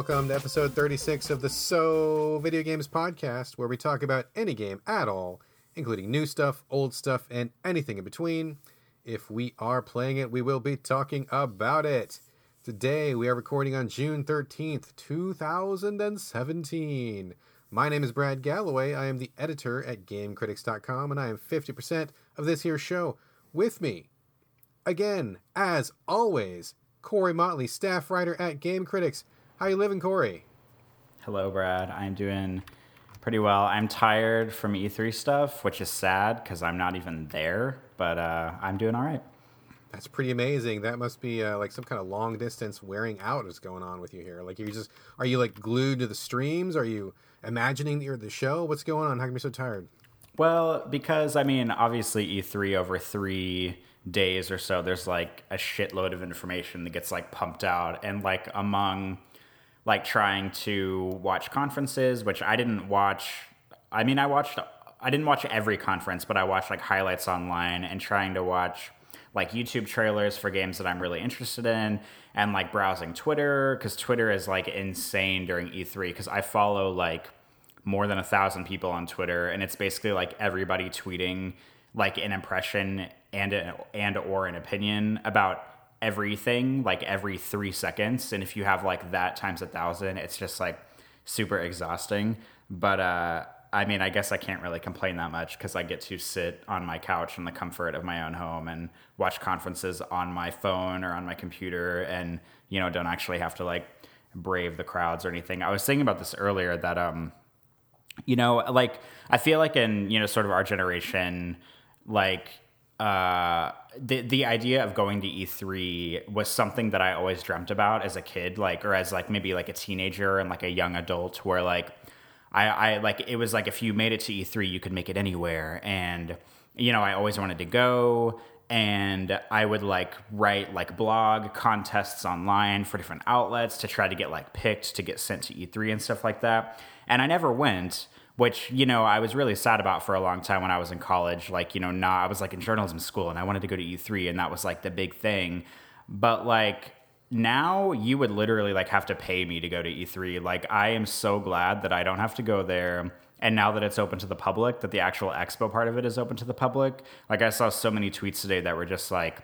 Welcome to episode 36 of the So Video Games Podcast, where we talk about any game at all, including new stuff, old stuff, and anything in between. If we are playing it, we will be talking about it. Today, we are recording on June 13th, 2017. My name is Brad Gallaway. I am the editor at GameCritics.com, and I am 50% of this here show. With me, again, as always, Corey Motley, staff writer at Game Critics. How you living, Corey? Hello, Brad. I'm doing pretty well. I'm tired from E3 stuff, which is sad because I'm not even there, but uh, I'm doing all right. That's pretty amazing. That must be uh, like some kind of long distance wearing out is going on with you here. Like you just are you like glued to the streams? Are you imagining that you're at the show? What's going on? How come you're so tired? Well, because I mean, obviously E3 over three days or so, there's like a shitload of information that gets like pumped out, and like among like trying to watch conferences, which I didn't watch. I mean, I watched. I didn't watch every conference, but I watched like highlights online and trying to watch like YouTube trailers for games that I'm really interested in and like browsing Twitter because Twitter is like insane during E3 because I follow like more than a thousand people on Twitter and it's basically like everybody tweeting like an impression and and or an opinion about everything like every three seconds and if you have like that times a thousand it's just like super exhausting but uh I mean, I guess I can't really complain that much because I get to sit on my couch in the comfort of my own home and watch conferences on my phone or on my computer and, you know, don't actually have to like brave the crowds or anything. I was thinking about this earlier that, um, you know, like I feel like in, you know, sort of our generation, like, uh, the the idea of going to E3 was something that I always dreamt about as a kid, like or as like maybe like a teenager and like a young adult, where like I, I like it was like if you made it to E3, you could make it anywhere. And, you know, I always wanted to go. And I would like write like blog contests online for different outlets to try to get like picked to get sent to E3 and stuff like that. And I never went, which, you know, I was really sad about for a long time when I was in college. Like, you know, not, I was like in journalism school and I wanted to go to E3 and that was like the big thing. But like, now you would literally like have to pay me to go to E3. Like I am so glad that I don't have to go there. And now that it's open to the public, that the actual expo part of it is open to the public. Like I saw so many tweets today that were just like,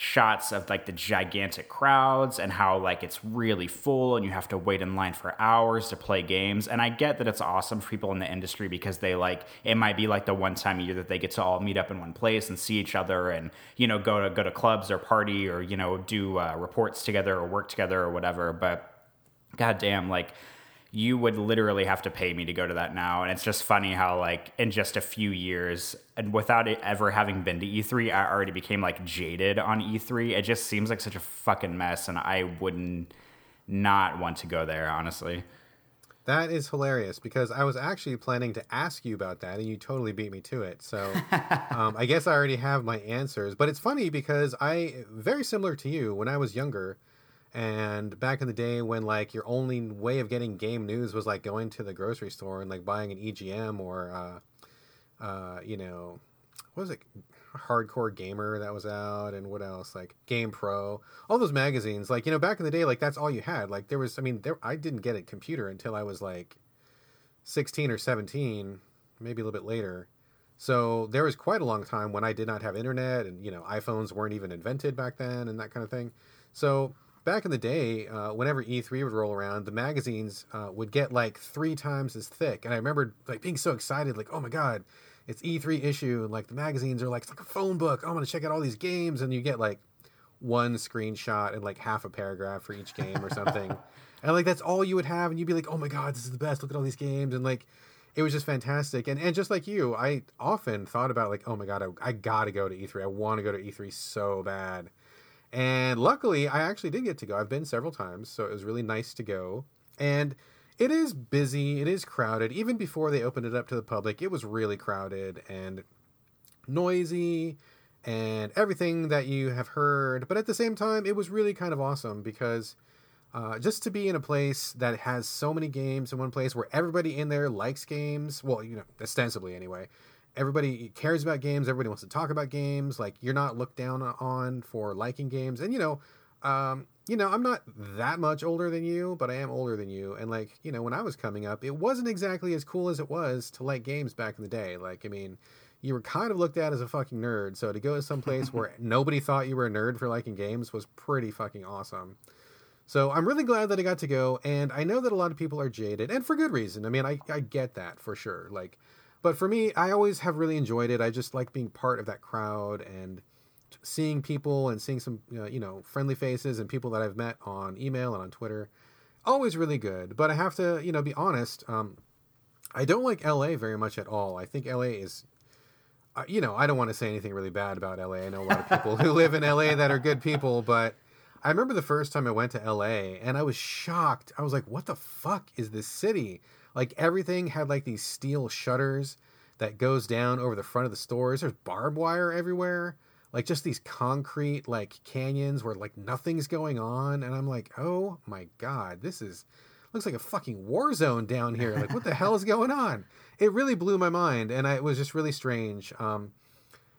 shots of like the gigantic crowds and how like it's really full and you have to wait in line for hours to play games. And i get that it's awesome for people in the industry because they like it might be like the one time a year that they get to all meet up in one place and see each other and you know go to go to clubs or party or you know do uh, reports together or work together or whatever. But goddamn like you would literally have to pay me to go to that now. And it's just funny how, like, in just a few years, and without it ever having been to E3, I already became like jaded on E3. It just seems like such a fucking mess, and I wouldn't not want to go there, honestly. That is hilarious because I was actually planning to ask you about that, and you totally beat me to it. So um, I guess I already have my answers. But it's funny because I, very similar to you, when I was younger, and back in the day when like your only way of getting game news was like going to the grocery store and like buying an EGM or uh, uh, you know, what was it? Hardcore Gamer that was out, and what else? Like Game Pro, all those magazines. Like you know, back in the day, like that's all you had. Like there was, I mean, there I didn't get a computer until I was like sixteen or seventeen, maybe a little bit later. So there was quite a long time when I did not have internet, and you know, iPhones weren't even invented back then, and that kind of thing. So back in the day, uh, whenever E3 would roll around, the magazines uh, would get like three times as thick. And I remember like being so excited, like, oh my god, it's E3 issue, and like the magazines are like it's like a phone book. Oh, I'm gonna check out all these games, and you get like one screenshot and like half a paragraph for each game or something. and like that's all you would have, and you'd be like, oh my god, this is the best. Look at all these games, and like it was just fantastic. And and just like you, I often thought about like, oh my god, I, I gotta go to E3. I want to go to E3 so bad. And luckily, I actually did get to go. I've been several times, so it was really nice to go. And it is busy, it is crowded. Even before they opened it up to the public, it was really crowded and noisy and everything that you have heard. But at the same time, it was really kind of awesome because uh, just to be in a place that has so many games in one place where everybody in there likes games, well, you know, ostensibly anyway, everybody cares about games everybody wants to talk about games like you're not looked down on for liking games and you know um, you know, I'm not that much older than you, but I am older than you. And like, you know, when I was coming up, it wasn't exactly as cool as it was to like games back in the day. Like, I mean, you were kind of looked at as a fucking nerd. So to go to some place where nobody thought you were a nerd for liking games was pretty fucking awesome. So I'm really glad that I got to go, and I know that a lot of people are jaded, and for good reason. I mean, I, I get that for sure. Like, but for me, I always have really enjoyed it. I just like being part of that crowd and seeing people and seeing some uh, you know friendly faces and people that I've met on email and on Twitter. Always really good. But I have to you know be honest. Um, I don't like LA very much at all. I think LA is uh, you know, I don't want to say anything really bad about LA. I know a lot of people who live in LA that are good people, but I remember the first time I went to LA and I was shocked. I was like, what the fuck is this city? Like everything had like these steel shutters that goes down over the front of the stores. There's barbed wire everywhere. Like just these concrete like canyons where like nothing's going on and I'm like, "Oh my god, this is looks like a fucking war zone down here. Like what the hell is going on?" It really blew my mind and I, it was just really strange. Um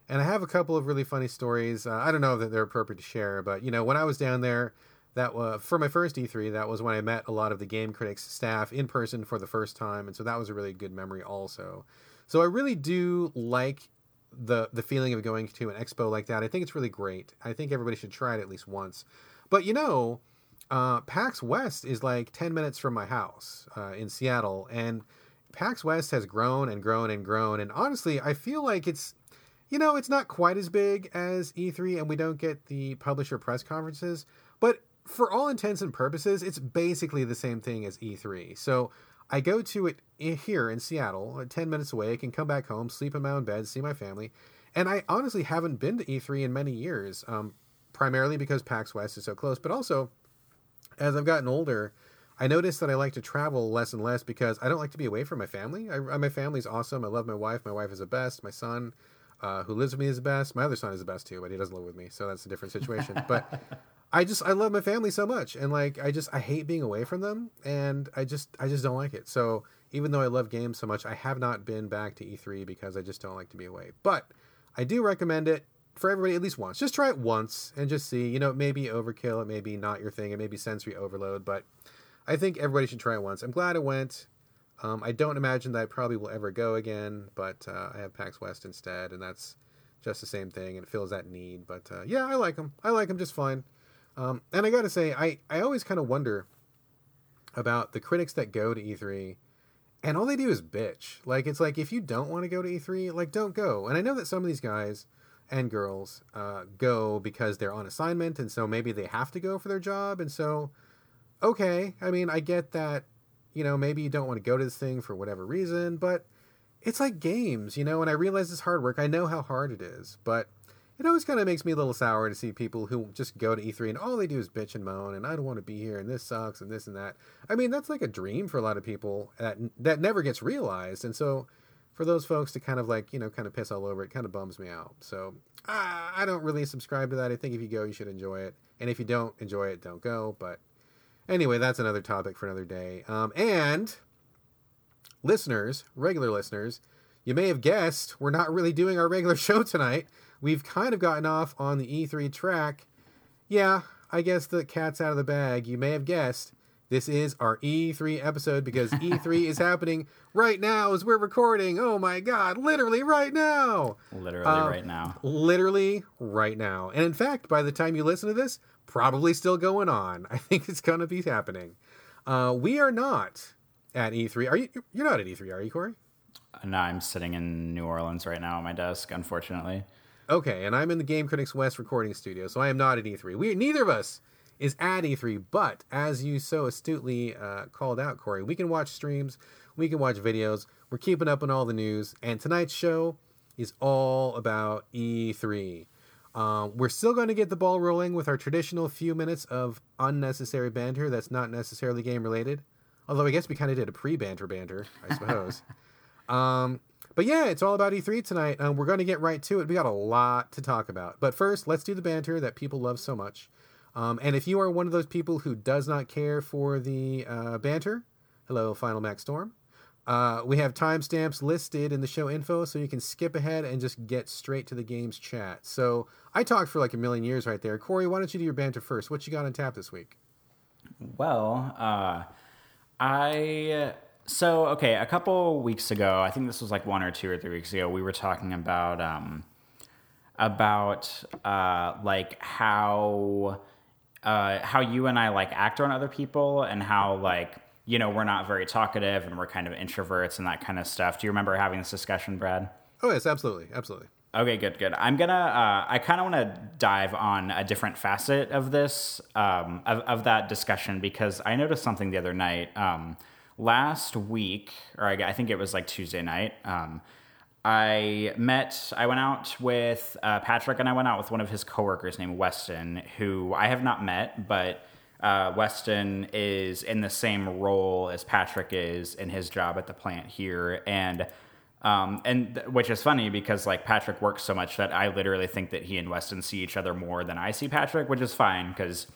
and I have a couple of really funny stories. Uh, I don't know that they're appropriate to share, but you know, when I was down there, that was for my first E3. That was when I met a lot of the Game Critics staff in person for the first time, and so that was a really good memory also. So I really do like the the feeling of going to an expo like that. I think it's really great. I think everybody should try it at least once. But you know, uh, PAX West is like ten minutes from my house uh, in Seattle, and PAX West has grown and grown and grown. And honestly, I feel like it's you know, it's not quite as big as E3 and we don't get the publisher press conferences, but for all intents and purposes, it's basically the same thing as E3. So I go to it here in Seattle, 10 minutes away. I can come back home, sleep in my own bed, see my family. And I honestly haven't been to E3 in many years, um, primarily because PAX West is so close, but also as I've gotten older, I noticed that I like to travel less and less because I don't like to be away from my family. I, my family's awesome. I love my wife. My wife is the best. My son, uh, who lives with me is the best. My other son is the best too, but he doesn't live with me, so that's a different situation. but I just I love my family so much, and like I just I hate being away from them, and I just I just don't like it. So even though I love games so much, I have not been back to E3 because I just don't like to be away. But I do recommend it for everybody at least once. Just try it once and just see. You know, it may be overkill, it may be not your thing, it may be sensory overload, but I think everybody should try it once. I'm glad it went. Um, I don't imagine that I probably will ever go again, but uh, I have PAX West instead, and that's just the same thing, and it fills that need. But uh, yeah, I like them. I like them just fine. Um, and I got to say, I, I always kind of wonder about the critics that go to E3, and all they do is bitch. Like, it's like, if you don't want to go to E3, like, don't go. And I know that some of these guys and girls uh, go because they're on assignment, and so maybe they have to go for their job, and so, okay. I mean, I get that you know, maybe you don't want to go to this thing for whatever reason, but it's like games, you know, and I realize it's hard work. I know how hard it is, but it always kind of makes me a little sour to see people who just go to E3 and all they do is bitch and moan and I don't want to be here and this sucks and this and that. I mean, that's like a dream for a lot of people that that never gets realized. And so for those folks to kind of like, you know, kind of piss all over it kind of bums me out. So uh, I don't really subscribe to that. I think if you go, you should enjoy it. And if you don't enjoy it, don't go. But Anyway, that's another topic for another day. Um, and listeners, regular listeners, you may have guessed we're not really doing our regular show tonight. We've kind of gotten off on the E3 track. Yeah, I guess the cat's out of the bag. You may have guessed this is our E3 episode because E3 is happening right now as we're recording. Oh my God, literally right now. Literally uh, right now. Literally right now. And in fact, by the time you listen to this, probably still going on. I think it's going to be happening. Uh, we are not at E3. Are you? You're not at E3, are you, Corey? No, I'm sitting in New Orleans right now at my desk, unfortunately. Okay, and I'm in the Game Critics West recording studio, so I am not at E3. We neither of us is at E3, but as you so astutely uh, called out, Corey, we can watch streams, we can watch videos. We're keeping up on all the news, and tonight's show is all about E3. Um, we're still going to get the ball rolling with our traditional few minutes of unnecessary banter that's not necessarily game related. Although I guess we kind of did a pre banter banter, I suppose. um, but yeah, it's all about E3 tonight. Um, we're going to get right to it. We got a lot to talk about. But first, let's do the banter that people love so much. Um, and if you are one of those people who does not care for the uh, banter, hello, Final Max Storm. Uh, we have timestamps listed in the show info, so you can skip ahead and just get straight to the game's chat. So I talked for like a million years right there. Corey, why don't you do your banter first? What you got on tap this week? Well, uh, I so okay. A couple weeks ago, I think this was like one or two or three weeks ago, we were talking about um, about uh, like how uh, how you and I like act on other people and how like you know, we're not very talkative and we're kind of introverts and that kind of stuff. Do you remember having this discussion, Brad? Oh, yes, absolutely. Absolutely. Okay, good, good. I'm gonna. Uh, I kind of want to dive on a different facet of this, um, of, of that discussion, because I noticed something the other night. Um, last week, or I, I, think it was like Tuesday night. Um, I met. I went out with uh, Patrick, and I went out with one of his coworkers named Weston, who I have not met, but uh, Weston is in the same role as Patrick is in his job at the plant here, and um, and th- which is funny because like Patrick works so much that I literally think that he and Weston see each other more than I see Patrick, which is fine because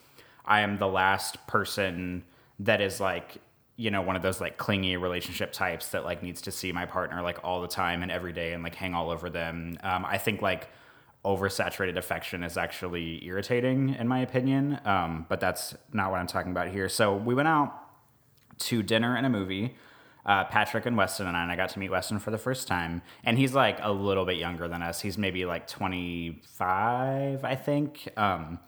I am the last person that is like you know one of those like clingy relationship types that like needs to see my partner like all the time and every day and like hang all over them. Um, I think like oversaturated affection is actually irritating, in my opinion. Um, but that's not what I'm talking about here. So we went out to dinner and a movie. Uh, Patrick and Weston and I, and I got to meet Weston for the first time. And he's like a little bit younger than us. He's maybe like 25, I think. Um,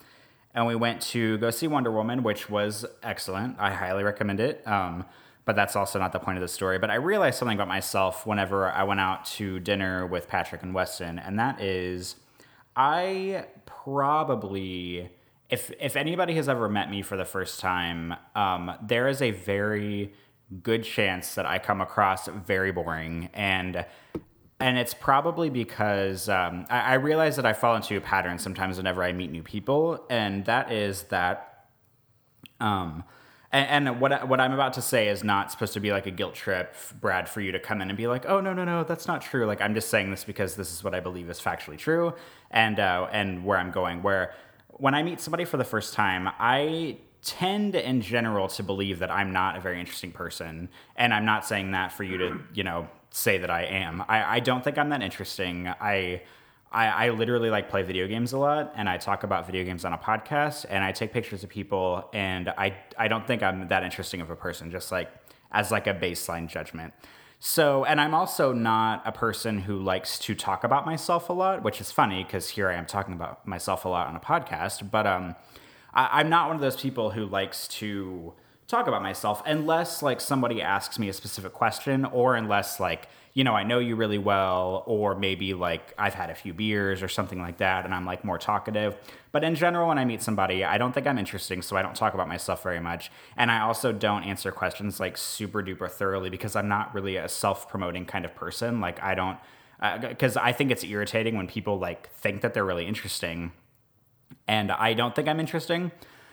and we went to go see Wonder Woman, which was excellent. I highly recommend it. Um, but that's also not the point of the story. But I realized something about myself whenever I went out to dinner with Patrick and Weston, and that is I probably if if anybody has ever met me for the first time, um, there is a very good chance that I come across very boring. And and it's probably because um, I, I, realize that I fall into a pattern sometimes whenever I meet new people, and that is that um, and, and, what what I'm about to say is not supposed to be like a guilt trip, Brad, for you to come in and be like, "Oh no, no, no, that's not true." Like I'm just saying this because this is what I believe is factually true, and uh, and where I'm going. Where when I meet somebody for the first time, I tend in general to believe that I'm not a very interesting person, and I'm not saying that for you to you know say that I am. I, I don't think I'm that interesting. I I, I literally like play video games a lot and I talk about video games on a podcast and I take pictures of people and I I don't think I'm that interesting of a person, just like as like a baseline judgment. So, and I'm also not a person who likes to talk about myself a lot, which is funny because here I am talking about myself a lot on a podcast. But um, I, I'm not one of those people who likes to talk about myself unless like somebody asks me a specific question or unless like you know, I know you really well, or maybe like I've had a few beers or something like that, and I'm like more talkative. But in general, when I meet somebody, I don't think I'm interesting, so I don't talk about myself very much. And I also don't answer questions like super duper thoroughly because I'm not really a self promoting kind of person. Like, I don't, because uh, I think it's irritating when people like think that they're really interesting, and I don't think I'm interesting.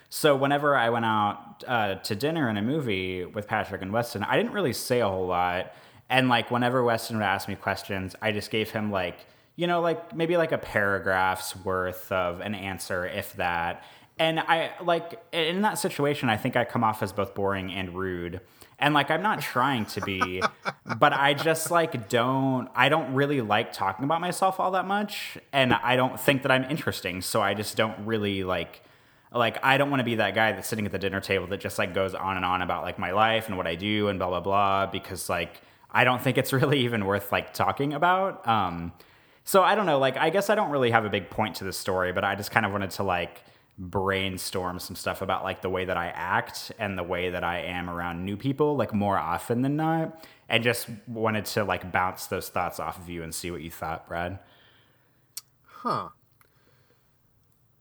So whenever I went out uh, to dinner and a movie with Patrick and Weston, I didn't really say a whole lot. And like whenever Weston would ask me questions, I just gave him like, you know, like maybe like a paragraph's worth of an answer, if that. And I like in that situation, I think I come off as both boring and rude. And like I'm not trying to be, but I just like don't I don't really like talking about myself all that much. And I don't think that I'm interesting. So I just don't really like like I don't want to be that guy that's sitting at the dinner table that just like goes on and on about like my life and what I do and blah blah blah because like I don't think it's really even worth like talking about. Um, so I don't know. Like, I guess I don't really have a big point to the story, but I just kind of wanted to like brainstorm some stuff about like the way that I act and the way that I am around new people, like more often than not, and just wanted to like bounce those thoughts off of you and see what you thought, Brad. Huh.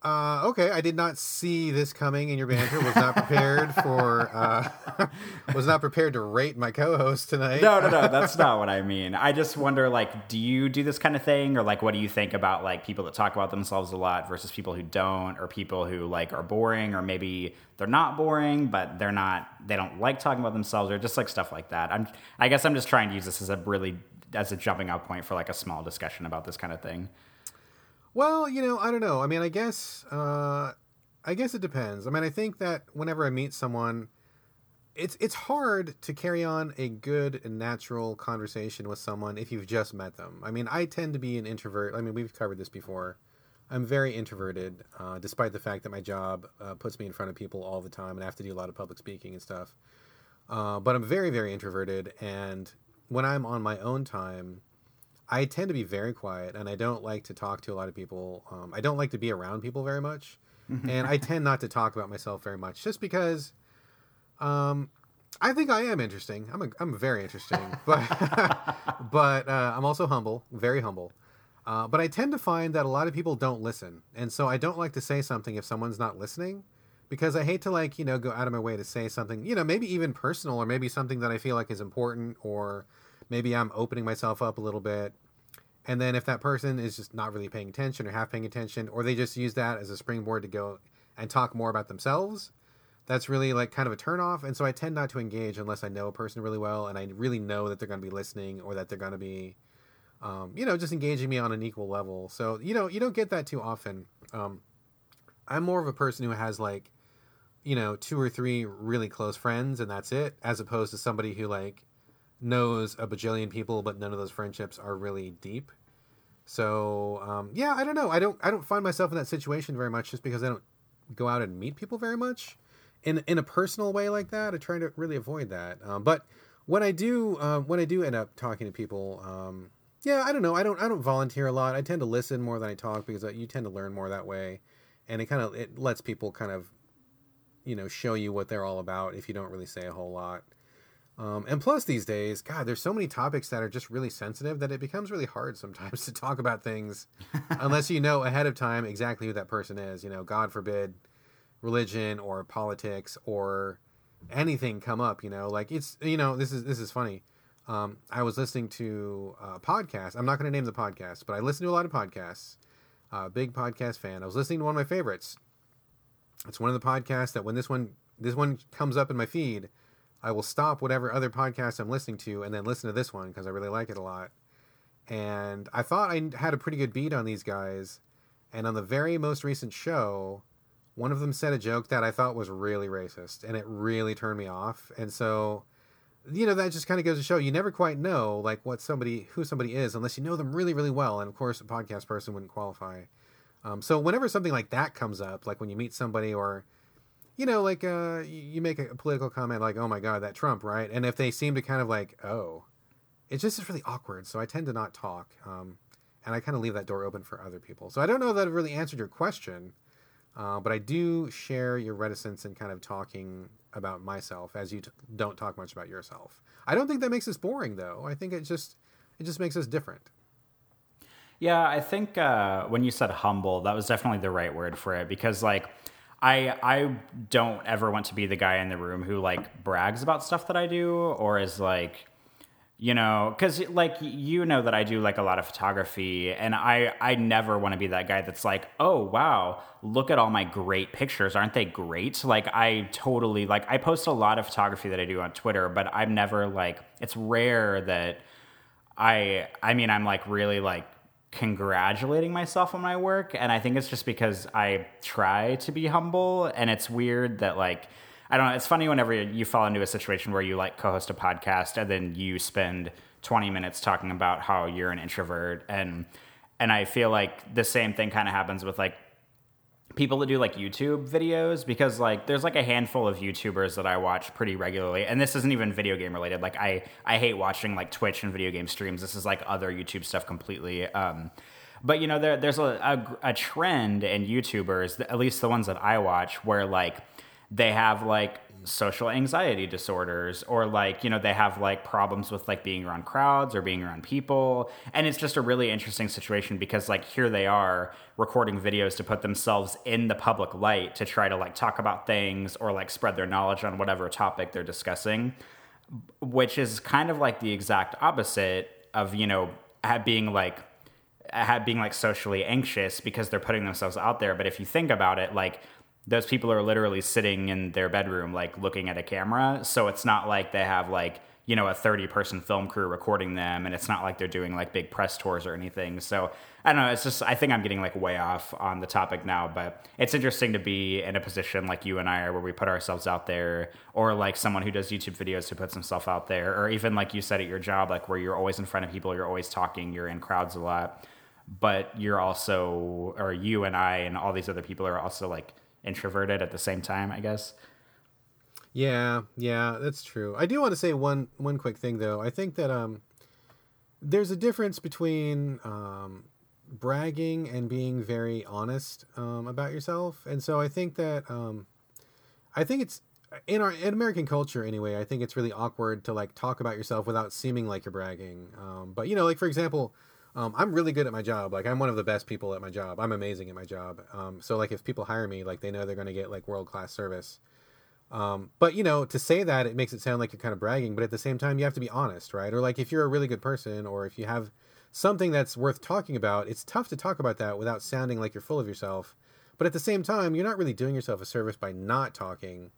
Uh, okay, I did not see this coming in your banter. Was not prepared for. Uh, was not prepared to rate my co-host tonight. No, no, no. That's not what I mean. I just wonder, like, do you do this kind of thing, or like, what do you think about like people that talk about themselves a lot versus people who don't, or people who like are boring, or maybe they're not boring, but they're not. They don't like talking about themselves, or just like stuff like that. I'm. I guess I'm just trying to use this as a really as a jumping off point for like a small discussion about this kind of thing. Well, you know, I don't know. I mean, I guess, uh, I guess it depends. I mean, I think that whenever I meet someone, it's it's hard to carry on a good and natural conversation with someone if you've just met them. I mean, I tend to be an introvert. I mean, we've covered this before. I'm very introverted, uh, despite the fact that my job uh, puts me in front of people all the time, and I have to do a lot of public speaking and stuff. Uh, but I'm very, very introverted, and when I'm on my own time, I tend to be very quiet, and I don't like to talk to a lot of people. Um, I don't like to be around people very much, and I tend not to talk about myself very much, just because um, I think I am interesting. I'm a, I'm very interesting, but but uh, I'm also humble, very humble. Uh, but I tend to find that a lot of people don't listen, and so I don't like to say something if someone's not listening, because I hate to like you know go out of my way to say something, you know, maybe even personal or maybe something that I feel like is important, or maybe I'm opening myself up a little bit, and then if that person is just not really paying attention or half paying attention, or they just use that as a springboard to go and talk more about themselves, that's really like kind of a turnoff. And so I tend not to engage unless I know a person really well and I really know that they're going to be listening or that they're going to be, um, you know, just engaging me on an equal level. So, you know, you don't get that too often. Um, I'm more of a person who has like, you know, two or three really close friends and that's it, as opposed to somebody who like knows a bajillion people, but none of those friendships are really deep. So, um, yeah, I don't know. I don't, I don't find myself in that situation very much just because I don't go out and meet people very much in in a personal way like that. I try to really avoid that. Um, but when I do, um, when I do end up talking to people, um, yeah, I don't know. I don't I don't volunteer a lot. I tend to listen more than I talk because uh, you tend to learn more that way, and it kind of it lets people kind of, you know, show you what they're all about if you don't really say a whole lot. Um, and plus, these days, God, there's so many topics that are just really sensitive that it becomes really hard sometimes to talk about things unless you know ahead of time exactly who that person is. You know, God forbid religion or politics or anything come up you know like it's you know this is this is funny. Um, i was listening to a podcast. I'm not going to name the podcast but i listen to a lot of podcasts. Uh, big podcast fan. I was listening to one of my favorites. It's one of the podcasts that when this one this one comes up in my feed i will stop whatever other podcast i'm listening to and then listen to this one because i really like it a lot and i thought i had a pretty good beat on these guys and on the very most recent show one of them said a joke that I thought was really racist, and it really turned me off. And so, you know, that just kind of goes to show you never quite know like what somebody who somebody is unless you know them really, really well. And of course, a podcast person wouldn't qualify. Um, so whenever something like that comes up, like when you meet somebody or you know, like uh, you make a political comment like, "Oh my God, that Trump," right? And if they seem to kind of like, "Oh," it just is really awkward. So I tend to not talk, um, and I kind of leave that door open for other people. So I don't know that it really answered your question, uh, but I do share your reticence in kind of talking about myself as you t- don't talk much about yourself. I don't think that makes us boring though. I think it just it just makes us different. Yeah, I think uh, when you said humble, that was definitely the right word for it because like I I don't ever want to be the guy in the room who like brags about stuff that I do or is like you know because like you know that i do like a lot of photography and i i never want to be that guy that's like oh wow look at all my great pictures. Aren't they great? Like i totally like i post a lot of photography that i do on twitter but i'm never like it's rare that i i mean i'm like really like congratulating myself on my work and i think it's just because i try to be humble and it's weird that like I don't know. It's funny whenever you fall into a situation where you like co-host a podcast and then you spend 20 minutes talking about how you're an introvert and and I feel like the same thing kind of happens with like people that do like YouTube videos because like there's like a handful of YouTubers that I watch pretty regularly and this isn't even video game related like I I hate watching like Twitch and video game streams this is like other YouTube stuff completely um but you know there there's a, a, a trend in YouTubers at least the ones that I watch where like they have like social anxiety disorders or like you know they have like problems with like being around crowds or being around people. And it's just a really interesting situation because like here they are recording videos to put themselves in the public light to try to like talk about things or like spread their knowledge on whatever topic they're discussing which is kind of like the exact opposite of you know being like being like socially anxious because they're putting themselves out there. But if you think about it like those people are literally sitting in their bedroom like looking at a camera. So it's not like they have like you know a 30 person film crew recording them and it's not like they're doing like big press tours or anything. So i don't know it's just i think i'm getting like way off on the topic now but it's interesting to be in a position like you and i are where we put ourselves out there or like someone who does youtube videos who puts himself out there or even like you said at your job like where you're always in front of people you're always talking you're in crowds a lot. But you're also or you and i and all these other people are also like introverted at the same time i guess yeah, yeah, that's true. I do want to say one one quick thing though. I think that um, there's a difference between um, bragging and being very honest um, about yourself, and so I think that um, I think it's in our in American culture anyway. I think it's really awkward to like talk about yourself without seeming like you're bragging. Um, but you know, like for example. Um, I'm really good at my job. Like I'm one of the best people at my job. I'm amazing at my job. Um, so like if people hire me, like they know they're going to get like world class service. Um, but you know, to say that it makes it sound like you're kind of bragging, but at the same time, you have to be honest, right? Or like if you're a really good person, or if you have something that's worth talking about, it's tough to talk about that without sounding like you're full of yourself. But at the same time, you're not really doing yourself a service by not talking.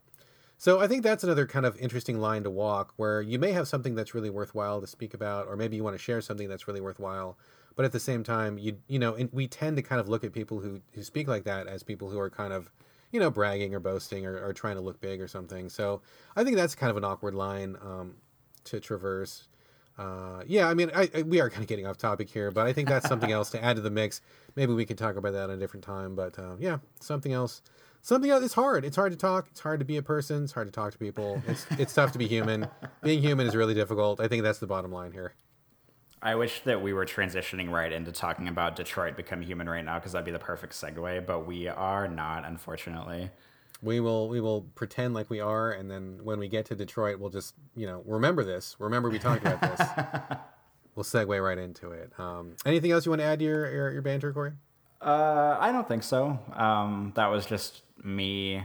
So I think that's another kind of interesting line to walk where you may have something that's really worthwhile to speak about, or maybe you want to share something that's really worthwhile. But at the same time, you you know, and we tend to kind of look at people who, who speak like that as people who are kind of you know, bragging or boasting or, or trying to look big or something. So I think that's kind of an awkward line um, to traverse. Uh, yeah, I mean, I, I, we are kind of getting off topic here, but I think that's something else to add to the mix. Maybe we can talk about that at a different time. But uh, yeah, something else. Something else. It's hard. It's hard to talk. It's hard to be a person. It's hard to talk to people. It's it's tough to be human. Being human is really difficult. I think that's the bottom line here. I wish that we were transitioning right into talking about Detroit Become Human right now because that'd be the perfect segue, but we are not, unfortunately. We will we will pretend like we are, and then when we get to Detroit, we'll just you know remember this. Remember we talked about this. we'll segue right into it. Um, anything else you want to add to your your, your banter, Corey? Uh, I don't think so. Um, that was just me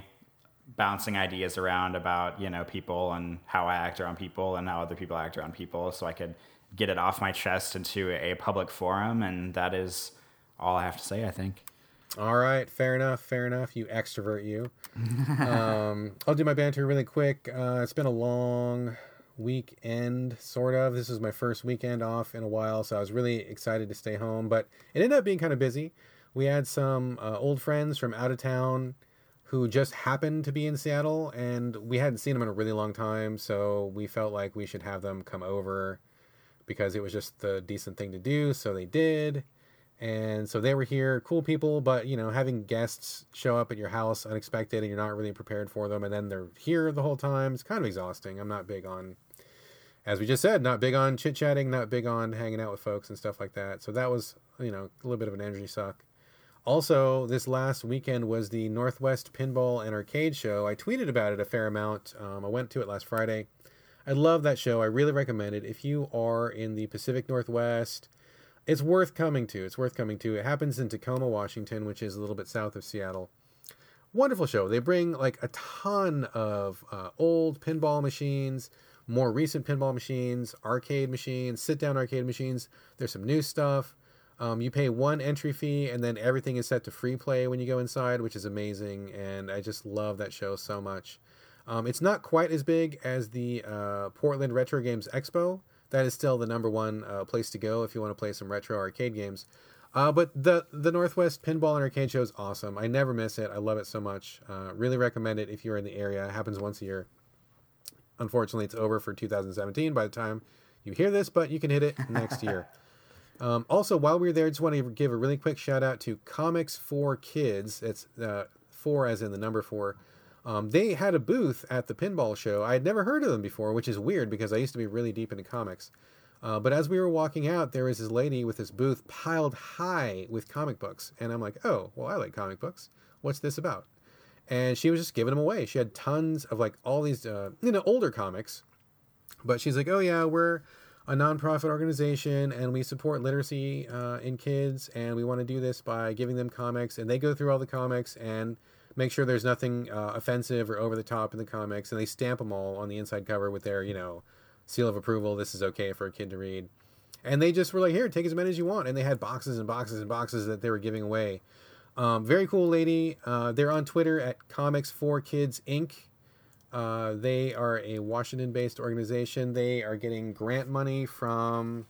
bouncing ideas around about you know people and how I act around people and how other people act around people, so I could get it off my chest into a public forum, and that is all I have to say. I think. All right, fair enough, fair enough. You extrovert, you. um, I'll do my banter really quick. Uh, it's been a long weekend, sort of. This is my first weekend off in a while, so I was really excited to stay home, but it ended up being kind of busy. We had some uh, old friends from out of town who just happened to be in Seattle, and we hadn't seen them in a really long time, so we felt like we should have them come over because it was just the decent thing to do. So they did. And so they were here, cool people, but you know, having guests show up at your house unexpected and you're not really prepared for them, and then they're here the whole time, it's kind of exhausting. I'm not big on, as we just said, not big on chit chatting, not big on hanging out with folks and stuff like that. So that was, you know, a little bit of an energy suck. Also, this last weekend was the Northwest Pinball and Arcade Show. I tweeted about it a fair amount. Um, I went to it last Friday. I love that show. I really recommend it. If you are in the Pacific Northwest, it's worth coming to. It's worth coming to. It happens in Tacoma, Washington, which is a little bit south of Seattle. Wonderful show. They bring like a ton of uh, old pinball machines, more recent pinball machines, arcade machines, sit down arcade machines. There's some new stuff. Um, you pay one entry fee, and then everything is set to free play when you go inside, which is amazing. And I just love that show so much. Um, it's not quite as big as the uh, Portland Retro Games Expo. That is still the number one uh, place to go if you want to play some retro arcade games. Uh, but the the Northwest Pinball and Arcade Show is awesome. I never miss it. I love it so much. Uh, really recommend it if you're in the area. It happens once a year. Unfortunately, it's over for 2017 by the time you hear this, but you can hit it next year. Um, also, while we are there, I just want to give a really quick shout out to Comics for Kids. It's uh, four as in the number four. Um, they had a booth at the pinball show. I had never heard of them before, which is weird because I used to be really deep into comics. Uh, but as we were walking out, there was this lady with this booth piled high with comic books. And I'm like, oh, well, I like comic books. What's this about? And she was just giving them away. She had tons of like all these, uh, you know, older comics. But she's like, oh, yeah, we're a nonprofit organization and we support literacy uh, in kids. And we want to do this by giving them comics. And they go through all the comics and make sure there's nothing uh, offensive or over the top in the comics, and they stamp them all on the inside cover with their, you know, seal of approval. This is okay for a kid to read. And they just were like, here, take as many as you want. And they had boxes and boxes and boxes that they were giving away. Um, very cool lady. Uh, they're on Twitter at Comics for Kids Inc. Uh, they are a Washington based organization. They are getting grant money from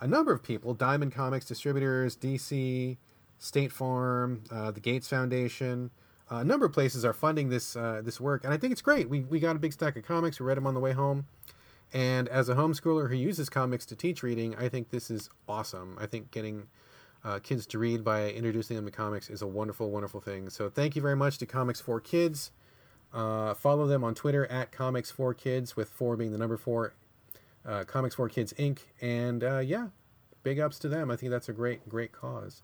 a number of people Diamond Comics distributors, DC, State Farm, uh, the Gates Foundation. Uh, a number of places are funding this uh, this work, and I think it's great. We, we got a big stack of comics. We read them on the way home. And as a homeschooler who uses comics to teach reading, I think this is awesome. I think getting uh, kids to read by introducing them to comics is a wonderful, wonderful thing. So thank you very much to Comics for Kids. Uh, follow them on Twitter at Comics for Kids, with four being the number four. Uh, Comics for Kids Inc. And uh, yeah, big ups to them. I think that's a great, great cause.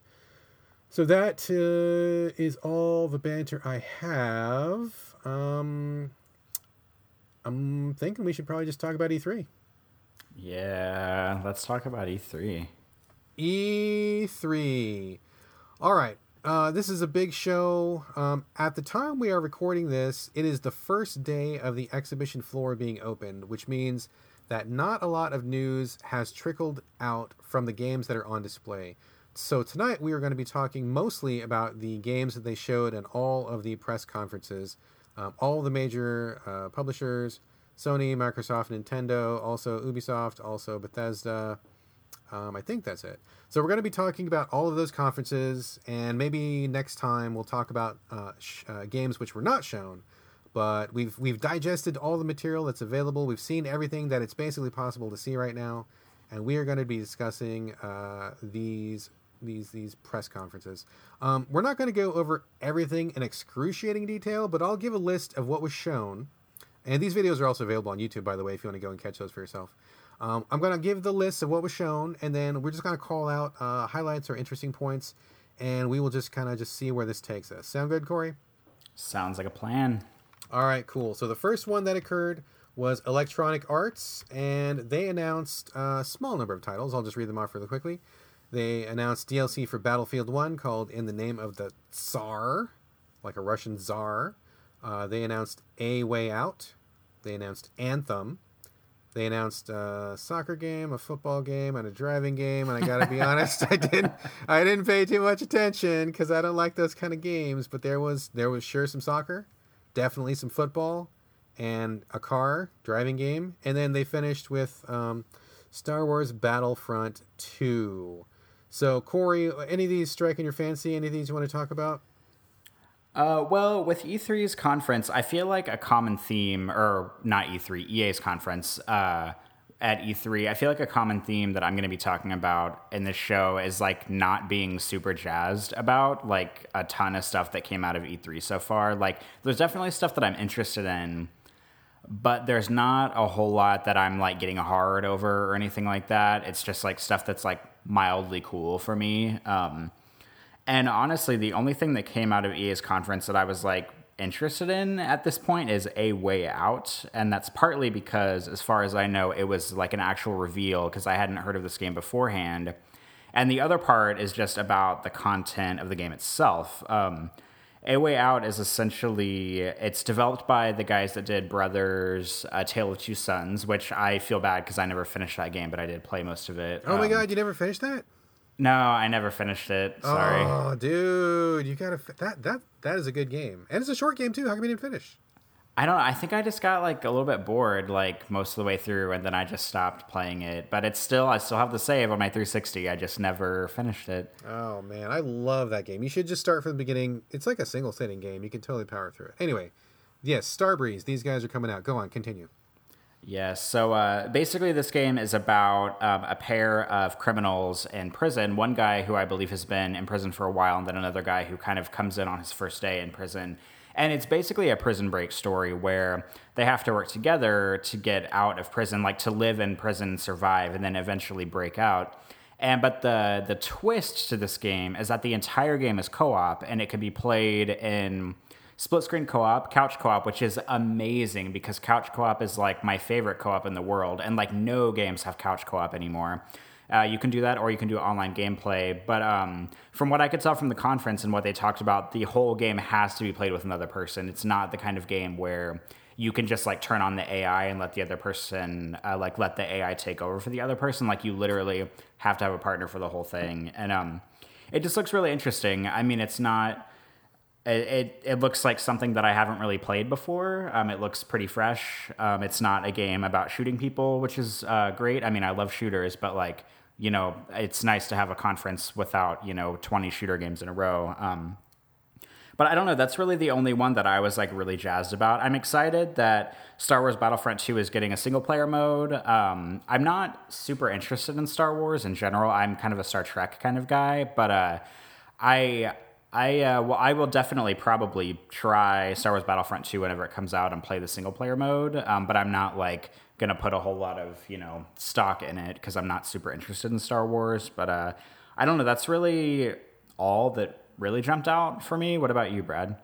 So that uh, is all the banter I have. Um, I'm thinking we should probably just talk about E3. Yeah, let's talk about E3. E3. All right. Uh, this is a big show. Um, at the time we are recording this, it is the first day of the exhibition floor being opened, which means that not a lot of news has trickled out from the games that are on display. So tonight we are going to be talking mostly about the games that they showed in all of the press conferences, um, all the major uh, publishers, Sony, Microsoft, Nintendo, also Ubisoft, also Bethesda. Um, I think that's it. So we're going to be talking about all of those conferences, and maybe next time we'll talk about uh, sh- uh, games which were not shown. But we've we've digested all the material that's available. We've seen everything that it's basically possible to see right now, and we are going to be discussing uh, these these these press conferences. Um, we're not going to go over everything in excruciating detail, but I'll give a list of what was shown. And these videos are also available on YouTube, by the way, if you want to go and catch those for yourself. Um, I'm going to give the list of what was shown, and then we're just going to call out uh, highlights or interesting points, and we will just kind of just see where this takes us. Sound good, Corey? Sounds like a plan. All right, cool. So the first one that occurred was Electronic Arts, and they announced a small number of titles. I'll just read them off really quickly. They announced DLC for Battlefield 1 called In the Name of the Tsar, like a Russian czar. Uh, they announced A Way Out. They announced Anthem. They announced a soccer game, a football game, and a driving game. And I gotta be honest, I didn't, I didn't pay too much attention because I don't like those kind of games. But there was, there was sure some soccer, definitely some football, and a car driving game. And then they finished with um, Star Wars Battlefront Two. So Corey, any of these striking your fancy? Any of these you want to talk about? Uh, well, with E3's conference, I feel like a common theme, or not E3, EA's conference uh, at E3, I feel like a common theme that I'm going to be talking about in this show is like not being super jazzed about like a ton of stuff that came out of E3 so far. Like, there's definitely stuff that I'm interested in, but there's not a whole lot that I'm like getting hard over or anything like that. It's just like stuff that's like mildly cool for me. Um, and honestly, the only thing that came out of EA's conference that I was like interested in at this point is A Way Out. And that's partly because, as far as I know, it was like an actual reveal because I hadn't heard of this game beforehand. And the other part is just about the content of the game itself. Um, a Way Out is essentially it's developed by the guys that did Brothers: A Tale of Two Sons, which I feel bad because I never finished that game, but I did play most of it. Oh my um, god, you never finished that? No, I never finished it. Sorry. Oh, dude, you gotta that that that is a good game, and it's a short game too. How come you didn't finish? I don't. I think I just got like a little bit bored, like most of the way through, and then I just stopped playing it. But it's still, I still have the save on my 360. I just never finished it. Oh man, I love that game. You should just start from the beginning. It's like a single sitting game. You can totally power through it. Anyway, yes, Starbreeze. These guys are coming out. Go on, continue. Yes. So uh, basically, this game is about um, a pair of criminals in prison. One guy who I believe has been in prison for a while, and then another guy who kind of comes in on his first day in prison. And it's basically a prison break story where they have to work together to get out of prison, like to live in prison, survive, and then eventually break out. And but the the twist to this game is that the entire game is co-op, and it can be played in split screen co-op, couch co-op, which is amazing because couch co-op is like my favorite co-op in the world, and like no games have couch co-op anymore. Uh, you can do that, or you can do online gameplay. But um, from what I could tell from the conference and what they talked about, the whole game has to be played with another person. It's not the kind of game where you can just like turn on the AI and let the other person uh, like let the AI take over for the other person. Like you literally have to have a partner for the whole thing, and um, it just looks really interesting. I mean, it's not it, it, it looks like something that I haven't really played before. Um, it looks pretty fresh. Um, it's not a game about shooting people, which is uh, great. I mean, I love shooters, but like you know, it's nice to have a conference without you know twenty shooter games in a row. Um, but I don't know. That's really the only one that I was like really jazzed about. I'm excited that Star Wars Battlefront 2 is getting a single player mode. Um, I'm not super interested in Star Wars in general. I'm kind of a Star Trek kind of guy, but uh, I I uh, well, I will definitely probably try Star Wars Battlefront 2 whenever it comes out and play the single player mode. Um, but I'm not like gonna put a whole lot of you know stock in it because I'm not super interested in Star Wars. But uh, I don't know. That's really all that really jumped out for me. What about you, Brad?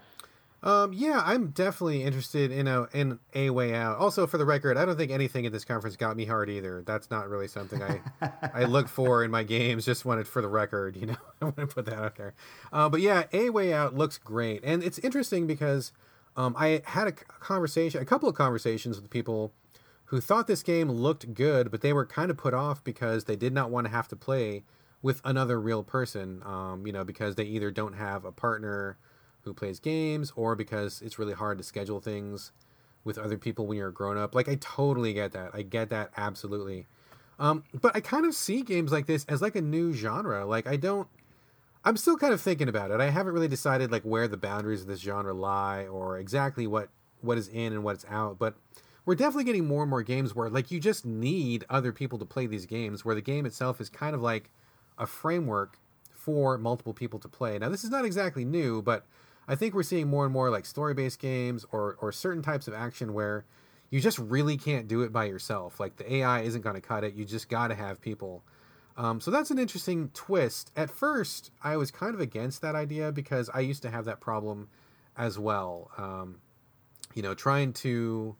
Um, yeah, I'm definitely interested in a in a way out. Also, for the record, I don't think anything at this conference got me hard either. That's not really something I I look for in my games. Just wanted for the record, you know, I want to put that out there. Uh, but yeah, a way out looks great, and it's interesting because um, I had a conversation, a couple of conversations with people who thought this game looked good, but they were kind of put off because they did not want to have to play with another real person. Um, you know, because they either don't have a partner who plays games or because it's really hard to schedule things with other people when you're a grown up. Like I totally get that. I get that absolutely. Um, but I kind of see games like this as like a new genre. Like I don't I'm still kind of thinking about it. I haven't really decided like where the boundaries of this genre lie or exactly what what is in and what's out, but we're definitely getting more and more games where like you just need other people to play these games where the game itself is kind of like a framework for multiple people to play. Now this is not exactly new, but I think we're seeing more and more like story based games or or certain types of action where you just really can't do it by yourself. Like the AI isn't going to cut it. You just got to have people. Um, so that's an interesting twist. At first, I was kind of against that idea because I used to have that problem as well. Um, you know, trying to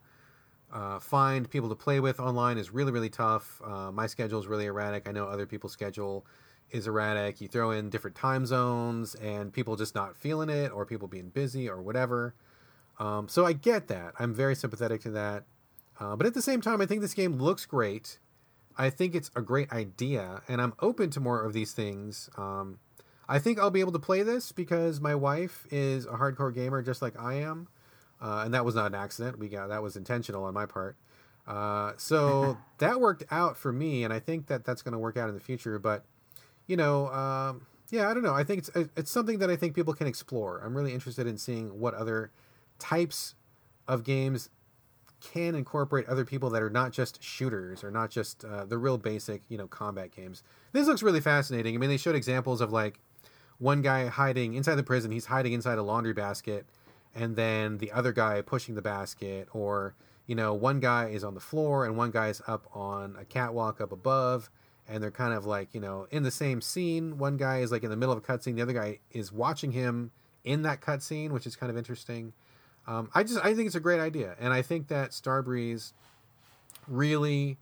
uh, find people to play with online is really, really tough. Uh, my schedule is really erratic. I know other people's schedule is erratic. You throw in different time zones and people just not feeling it or people being busy or whatever. Um, so I get that. I'm very sympathetic to that. Uh, but at the same time, I think this game looks great. I think it's a great idea, and I'm open to more of these things. Um, I think I'll be able to play this because my wife is a hardcore gamer just like I am, uh, and that was not an accident. We got that was intentional on my part. Uh, so that worked out for me, and I think that that's going to work out in the future. But you know, um, yeah, I don't know. I think it's it's something that I think people can explore. I'm really interested in seeing what other types of games can incorporate other people that are not just shooters or not just uh, the real basic, you know, combat games. This looks really fascinating. I mean, they showed examples of like one guy hiding inside the prison. He's hiding inside a laundry basket, and then the other guy pushing the basket, or you know, one guy is on the floor and one guy is up on a catwalk up above and they're kind of like you know in the same scene. One guy is like in the middle of a cutscene, the other guy is watching him in that cutscene, which is kind of interesting. Um, I just I think it's a great idea, and I think that Starbreeze really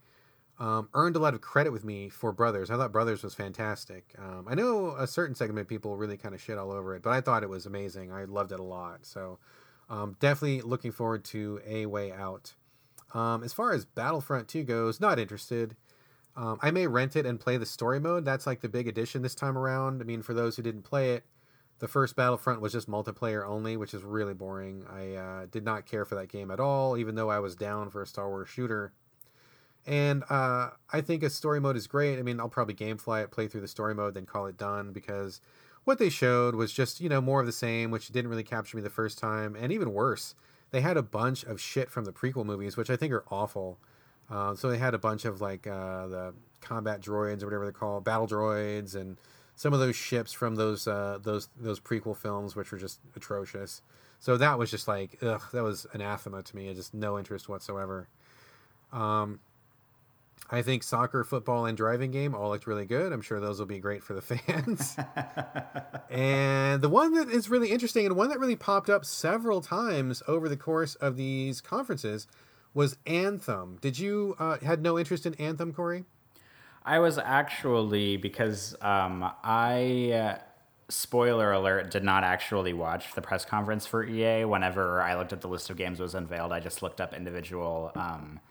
um, earned a lot of credit with me for Brothers. I thought Brothers was fantastic. Um, I know a certain segment of people really kind of shit all over it, but I thought it was amazing. I loved it a lot. So um, definitely looking forward to a way out. Um, as far as Battlefront 2 goes, not interested. Um, I may rent it and play the story mode. That's like the big addition this time around. I mean, for those who didn't play it, the first Battlefront was just multiplayer only, which is really boring. I uh, did not care for that game at all, even though I was down for a Star Wars shooter. And uh, I think a story mode is great. I mean, I'll probably gamefly it, play through the story mode, then call it done because what they showed was just, you know, more of the same, which didn't really capture me the first time. And even worse, they had a bunch of shit from the prequel movies, which I think are awful. Uh, so they had a bunch of like uh, the combat droids or whatever they're called, battle droids, and some of those ships from those uh, those those prequel films, which were just atrocious. So that was just like, ugh, that was anathema to me. Just no interest whatsoever. Um, I think soccer, football, and driving game all looked really good. I'm sure those will be great for the fans. and the one that is really interesting and one that really popped up several times over the course of these conferences was Anthem. Did you uh, had no interest in Anthem, Corey? I was actually because um, I. Uh, spoiler alert did not actually watch the press conference for ea whenever i looked at the list of games was unveiled i just looked up individual um,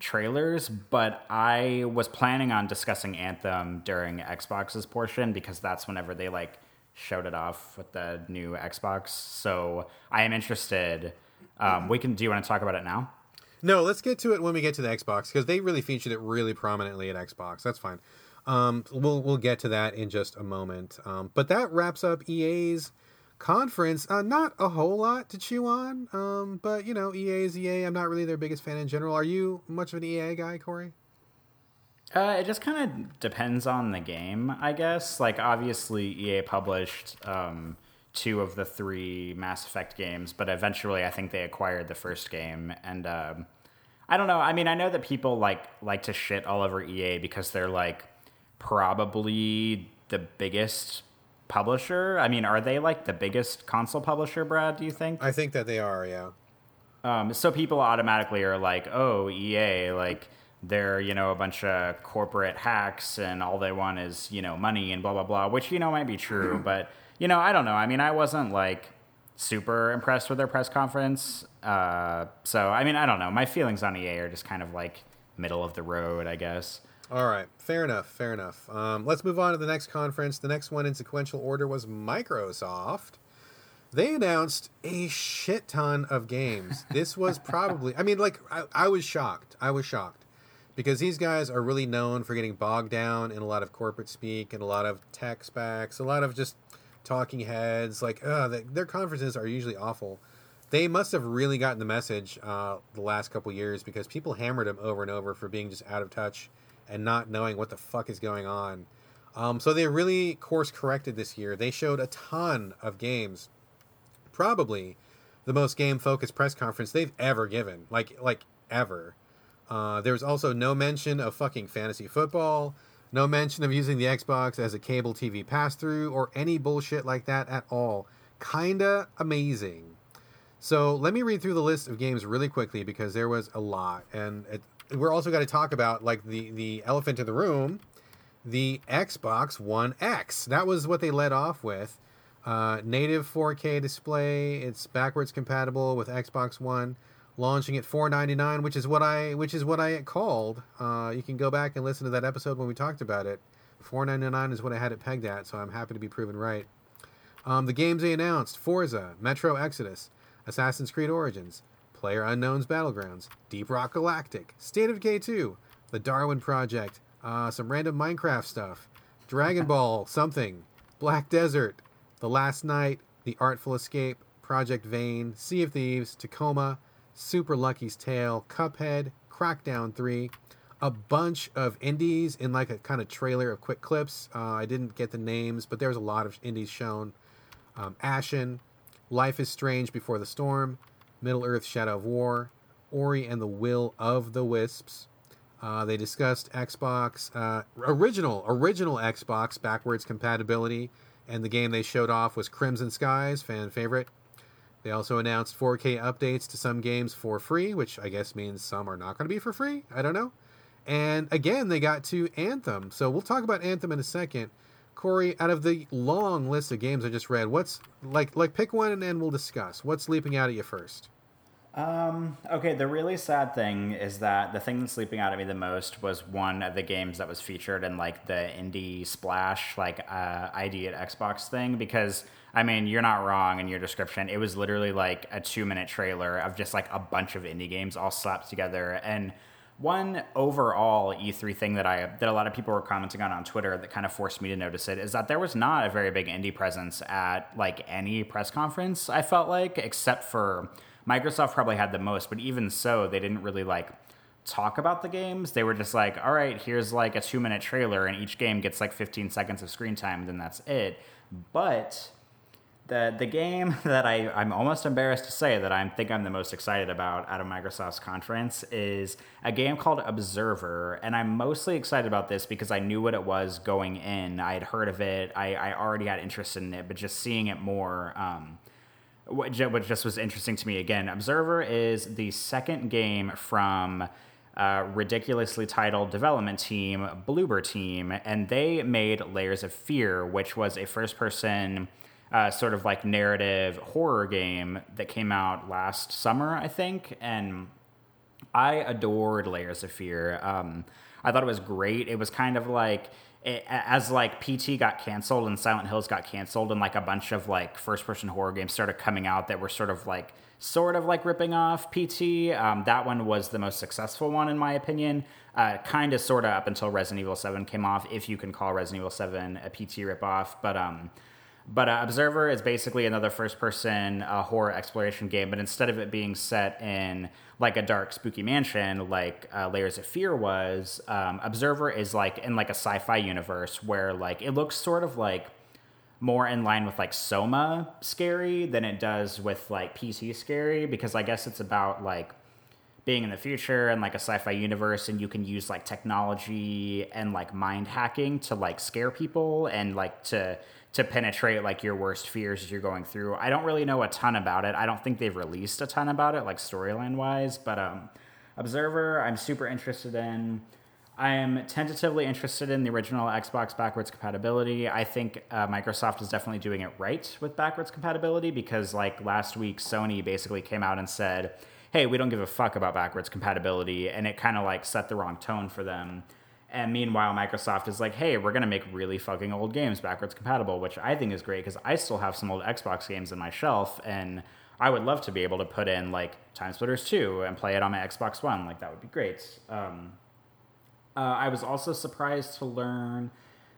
trailers but i was planning on discussing anthem during xbox's portion because that's whenever they like showed it off with the new Xbox. So I am interested. Um, we can. Do you want to talk about it now? No, let's get to it when we get to the Xbox because they really featured it really prominently at Xbox. That's fine. Um, we'll we'll get to that in just a moment. Um, but that wraps up EA's conference. Uh, not a whole lot to chew on. Um, but you know, EA is EA. I'm not really their biggest fan in general. Are you much of an EA guy, Corey? Uh, it just kind of depends on the game, I guess. Like, obviously, EA published um, two of the three Mass Effect games, but eventually, I think they acquired the first game. And um, I don't know. I mean, I know that people like like to shit all over EA because they're like probably the biggest publisher. I mean, are they like the biggest console publisher, Brad? Do you think? I think that they are. Yeah. Um, so people automatically are like, "Oh, EA, like." they're you know a bunch of corporate hacks and all they want is you know money and blah blah blah which you know might be true but you know i don't know i mean i wasn't like super impressed with their press conference. Uh, so i mean i don't know. My feelings on ea are just kind of like middle of the road i guess. All right. Fair enough. Fair enough. Um, let's move on to the next conference. The next one in sequential order was microsoft. They announced a shit ton of games. This was probably i mean like I, I was shocked. I was shocked. Because these guys are really known for getting bogged down in a lot of corporate speak and a lot of tech specs, a lot of just talking heads. Like, uh, the, their conferences are usually awful. They must have really gotten the message uh, the last couple years because people hammered them over and over for being just out of touch and not knowing what the fuck is going on. Um, so they really course corrected this year. They showed a ton of games, probably the most game focused press conference they've ever given, like like ever. Uh, there's also no mention of fucking fantasy football, no mention of using the Xbox as a cable TV pass through, or any bullshit like that at all. Kinda amazing. So let me read through the list of games really quickly because there was a lot, and it, we're also going to talk about like the the elephant in the room, the Xbox One X. That was what they led off with. Uh, native 4K display. It's backwards compatible with Xbox One launching at 4.99 which is what i which is what i called. Uh, you can go back and listen to that episode when we talked about it. 4.99 is what i had it pegged at so i'm happy to be proven right. Um, the games they announced forza metro exodus assassin's creed origins player unknown's battlegrounds deep rock galactic state of decay 2 the darwin project uh, some random minecraft stuff dragon ball something black desert the last night the artful escape project vane sea of thieves tacoma Super Lucky's Tale, Cuphead, Crackdown 3, a bunch of indies in like a kind of trailer of quick clips. Uh, I didn't get the names, but there was a lot of indies shown. Um, Ashen, Life is Strange Before the Storm, Middle Earth Shadow of War, Ori and the Will of the Wisps. Uh, they discussed Xbox uh, original original Xbox backwards compatibility, and the game they showed off was Crimson Skies, fan favorite. They also announced 4K updates to some games for free, which I guess means some are not going to be for free. I don't know. And again, they got to Anthem. So we'll talk about Anthem in a second. Corey, out of the long list of games I just read, what's like like pick one and then we'll discuss. What's leaping out at you first? Um, okay, the really sad thing is that the thing that's sleeping out at me the most was one of the games that was featured in like the indie splash, like uh, ID at Xbox thing. Because I mean, you're not wrong in your description. It was literally like a two minute trailer of just like a bunch of indie games all slapped together. And one overall E3 thing that I that a lot of people were commenting on on Twitter that kind of forced me to notice it is that there was not a very big indie presence at like any press conference. I felt like, except for Microsoft probably had the most, but even so, they didn't really like talk about the games. They were just like, all right, here's like a two minute trailer, and each game gets like 15 seconds of screen time, and then that's it. But the the game that I, I'm almost embarrassed to say that I think I'm the most excited about out of Microsoft's conference is a game called Observer. And I'm mostly excited about this because I knew what it was going in. I had heard of it, I, I already had interest in it, but just seeing it more. Um, what just was interesting to me again. Observer is the second game from uh, ridiculously titled development team, Bloober Team, and they made Layers of Fear, which was a first person uh, sort of like narrative horror game that came out last summer, I think. And I adored Layers of Fear. Um, I thought it was great. It was kind of like it, as like PT got canceled and Silent Hills got canceled and like a bunch of like first person horror games started coming out that were sort of like sort of like ripping off PT. Um, that one was the most successful one in my opinion. Uh, kind of sort of up until Resident Evil 7 came off, if you can call Resident Evil 7 a PT ripoff. But um, but uh, Observer is basically another first person uh, horror exploration game, but instead of it being set in like a dark, spooky mansion like uh, Layers of Fear was, um, Observer is like in like a sci fi universe where like it looks sort of like more in line with like Soma scary than it does with like PT scary because I guess it's about like being in the future and like a sci-fi universe and you can use like technology and like mind hacking to like scare people and like to to penetrate like your worst fears as you're going through. I don't really know a ton about it. I don't think they've released a ton about it, like storyline wise. But um, Observer, I'm super interested in. I am tentatively interested in the original Xbox backwards compatibility. I think uh, Microsoft is definitely doing it right with backwards compatibility because, like last week, Sony basically came out and said, "Hey, we don't give a fuck about backwards compatibility," and it kind of like set the wrong tone for them. And meanwhile, Microsoft is like, hey, we're going to make really fucking old games backwards compatible, which I think is great because I still have some old Xbox games in my shelf. And I would love to be able to put in like Time Splitters 2 and play it on my Xbox One. Like, that would be great. Um, uh, I was also surprised to learn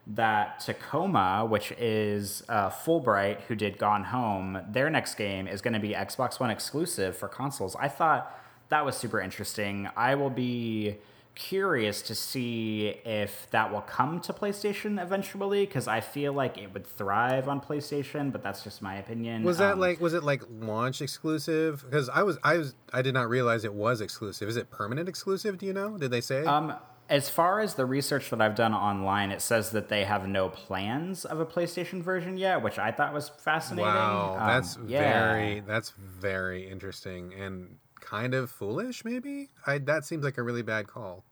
that Tacoma, which is uh, Fullbright, who did Gone Home, their next game is going to be Xbox One exclusive for consoles. I thought that was super interesting. I will be curious to see if that will come to PlayStation eventually because I feel like it would thrive on PlayStation, but that's just my opinion. Was that um, like was it like launch exclusive? Because I was I was I did not realize it was exclusive. Is it permanent exclusive? Do you know? Did they say? Um, as far as the research that I've done online, it says that they have no plans of a PlayStation version yet, which I thought was fascinating. Wow, um, that's yeah. very that's very interesting and kind of foolish, maybe. I, that seems like a really bad call.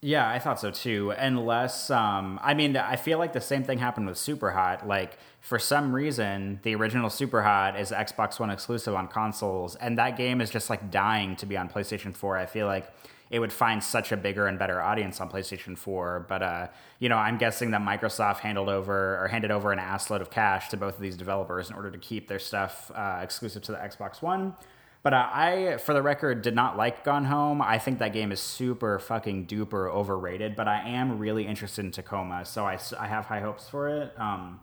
Yeah, I thought so too. Unless, um, I mean, I feel like the same thing happened with Super Hot. Like, for some reason, the original Super Hot is Xbox One exclusive on consoles, and that game is just like dying to be on PlayStation 4. I feel like it would find such a bigger and better audience on PlayStation 4. But, uh, you know, I'm guessing that Microsoft handled over or handed over an assload of cash to both of these developers in order to keep their stuff uh, exclusive to the Xbox One. But uh, I, for the record, did not like Gone Home. I think that game is super fucking duper overrated. But I am really interested in Tacoma, so I, I have high hopes for it. Um,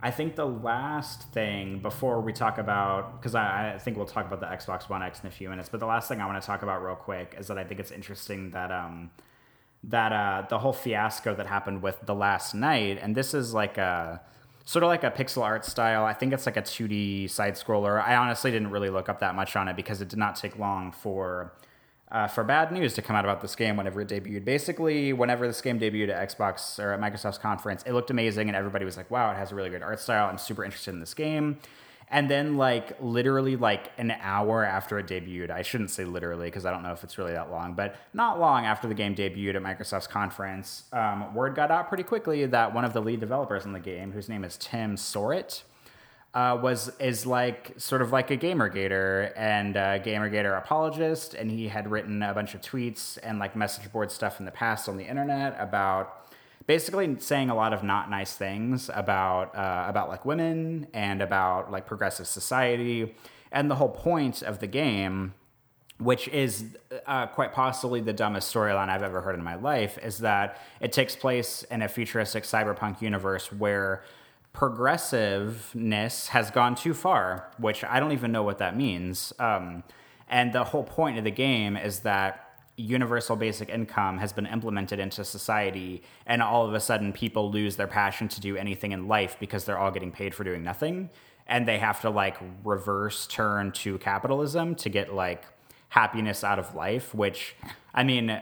I think the last thing before we talk about, because I, I, think we'll talk about the Xbox One X in a few minutes, but the last thing I want to talk about real quick is that I think it's interesting that um, that uh, the whole fiasco that happened with the last night, and this is like a sort of like a pixel art style. I think it's like a 2D side scroller. I honestly didn't really look up that much on it because it did not take long for uh, for bad news to come out about this game whenever it debuted. Basically, whenever this game debuted at Xbox or at Microsoft's conference, it looked amazing and everybody was like, "Wow, it has a really good art style. I'm super interested in this game." And then, like, literally, like an hour after it debuted, I shouldn't say literally because I don't know if it's really that long, but not long after the game debuted at Microsoft's conference, um, word got out pretty quickly that one of the lead developers in the game, whose name is Tim Soret, uh, was is like sort of like a GamerGator and a GamerGator apologist, and he had written a bunch of tweets and like message board stuff in the past on the internet about basically saying a lot of not nice things about uh, about like women and about like progressive society. And the whole point of the game, which is uh, quite possibly the dumbest storyline I've ever heard in my life, is that it takes place in a futuristic cyberpunk universe where progressiveness has gone too far, which I don't even know what that means. Um, and the whole point of the game is that universal basic income has been implemented into society and all of a sudden people lose their passion to do anything in life because they're all getting paid for doing nothing. And they have to like reverse turn to capitalism to get like happiness out of life which i mean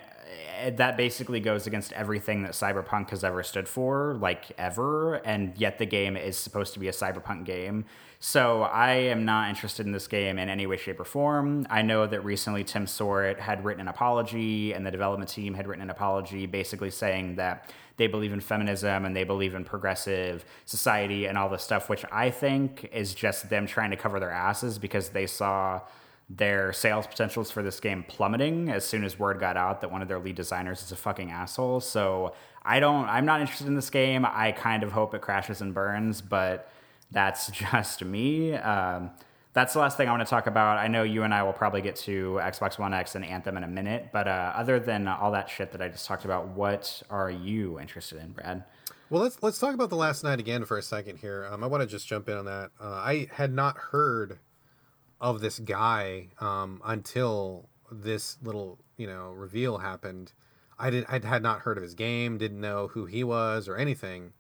Eh, that basically goes against everything that cyberpunk has ever stood for like ever and yet the game is supposed to be a cyberpunk game so I am not interested in this game in any way, shape, or form. I know that recently Tim Soret had written an apology, and the development team had written an apology, basically saying that they believe in feminism and they believe in progressive society and all this stuff, which I think is just them trying to cover their asses because they saw their sales potentials for this game plummeting as soon as word got out that one of their lead designers is a fucking asshole. So I don't. I'm not interested in this game. I kind of hope it crashes and burns, but that's just me. Um, that's the last thing I want to talk about. I know you and I will probably get to Xbox One X and Anthem in a minute, but uh, other than all that shit that I just talked about, what are you interested in, Brad? Well, let's let's talk about the last night again for a second here. Um, I want to just jump in on that. Uh, I had not heard of this guy um, until this little you know reveal happened. I did I had not heard of his game, didn't know who he was or anything.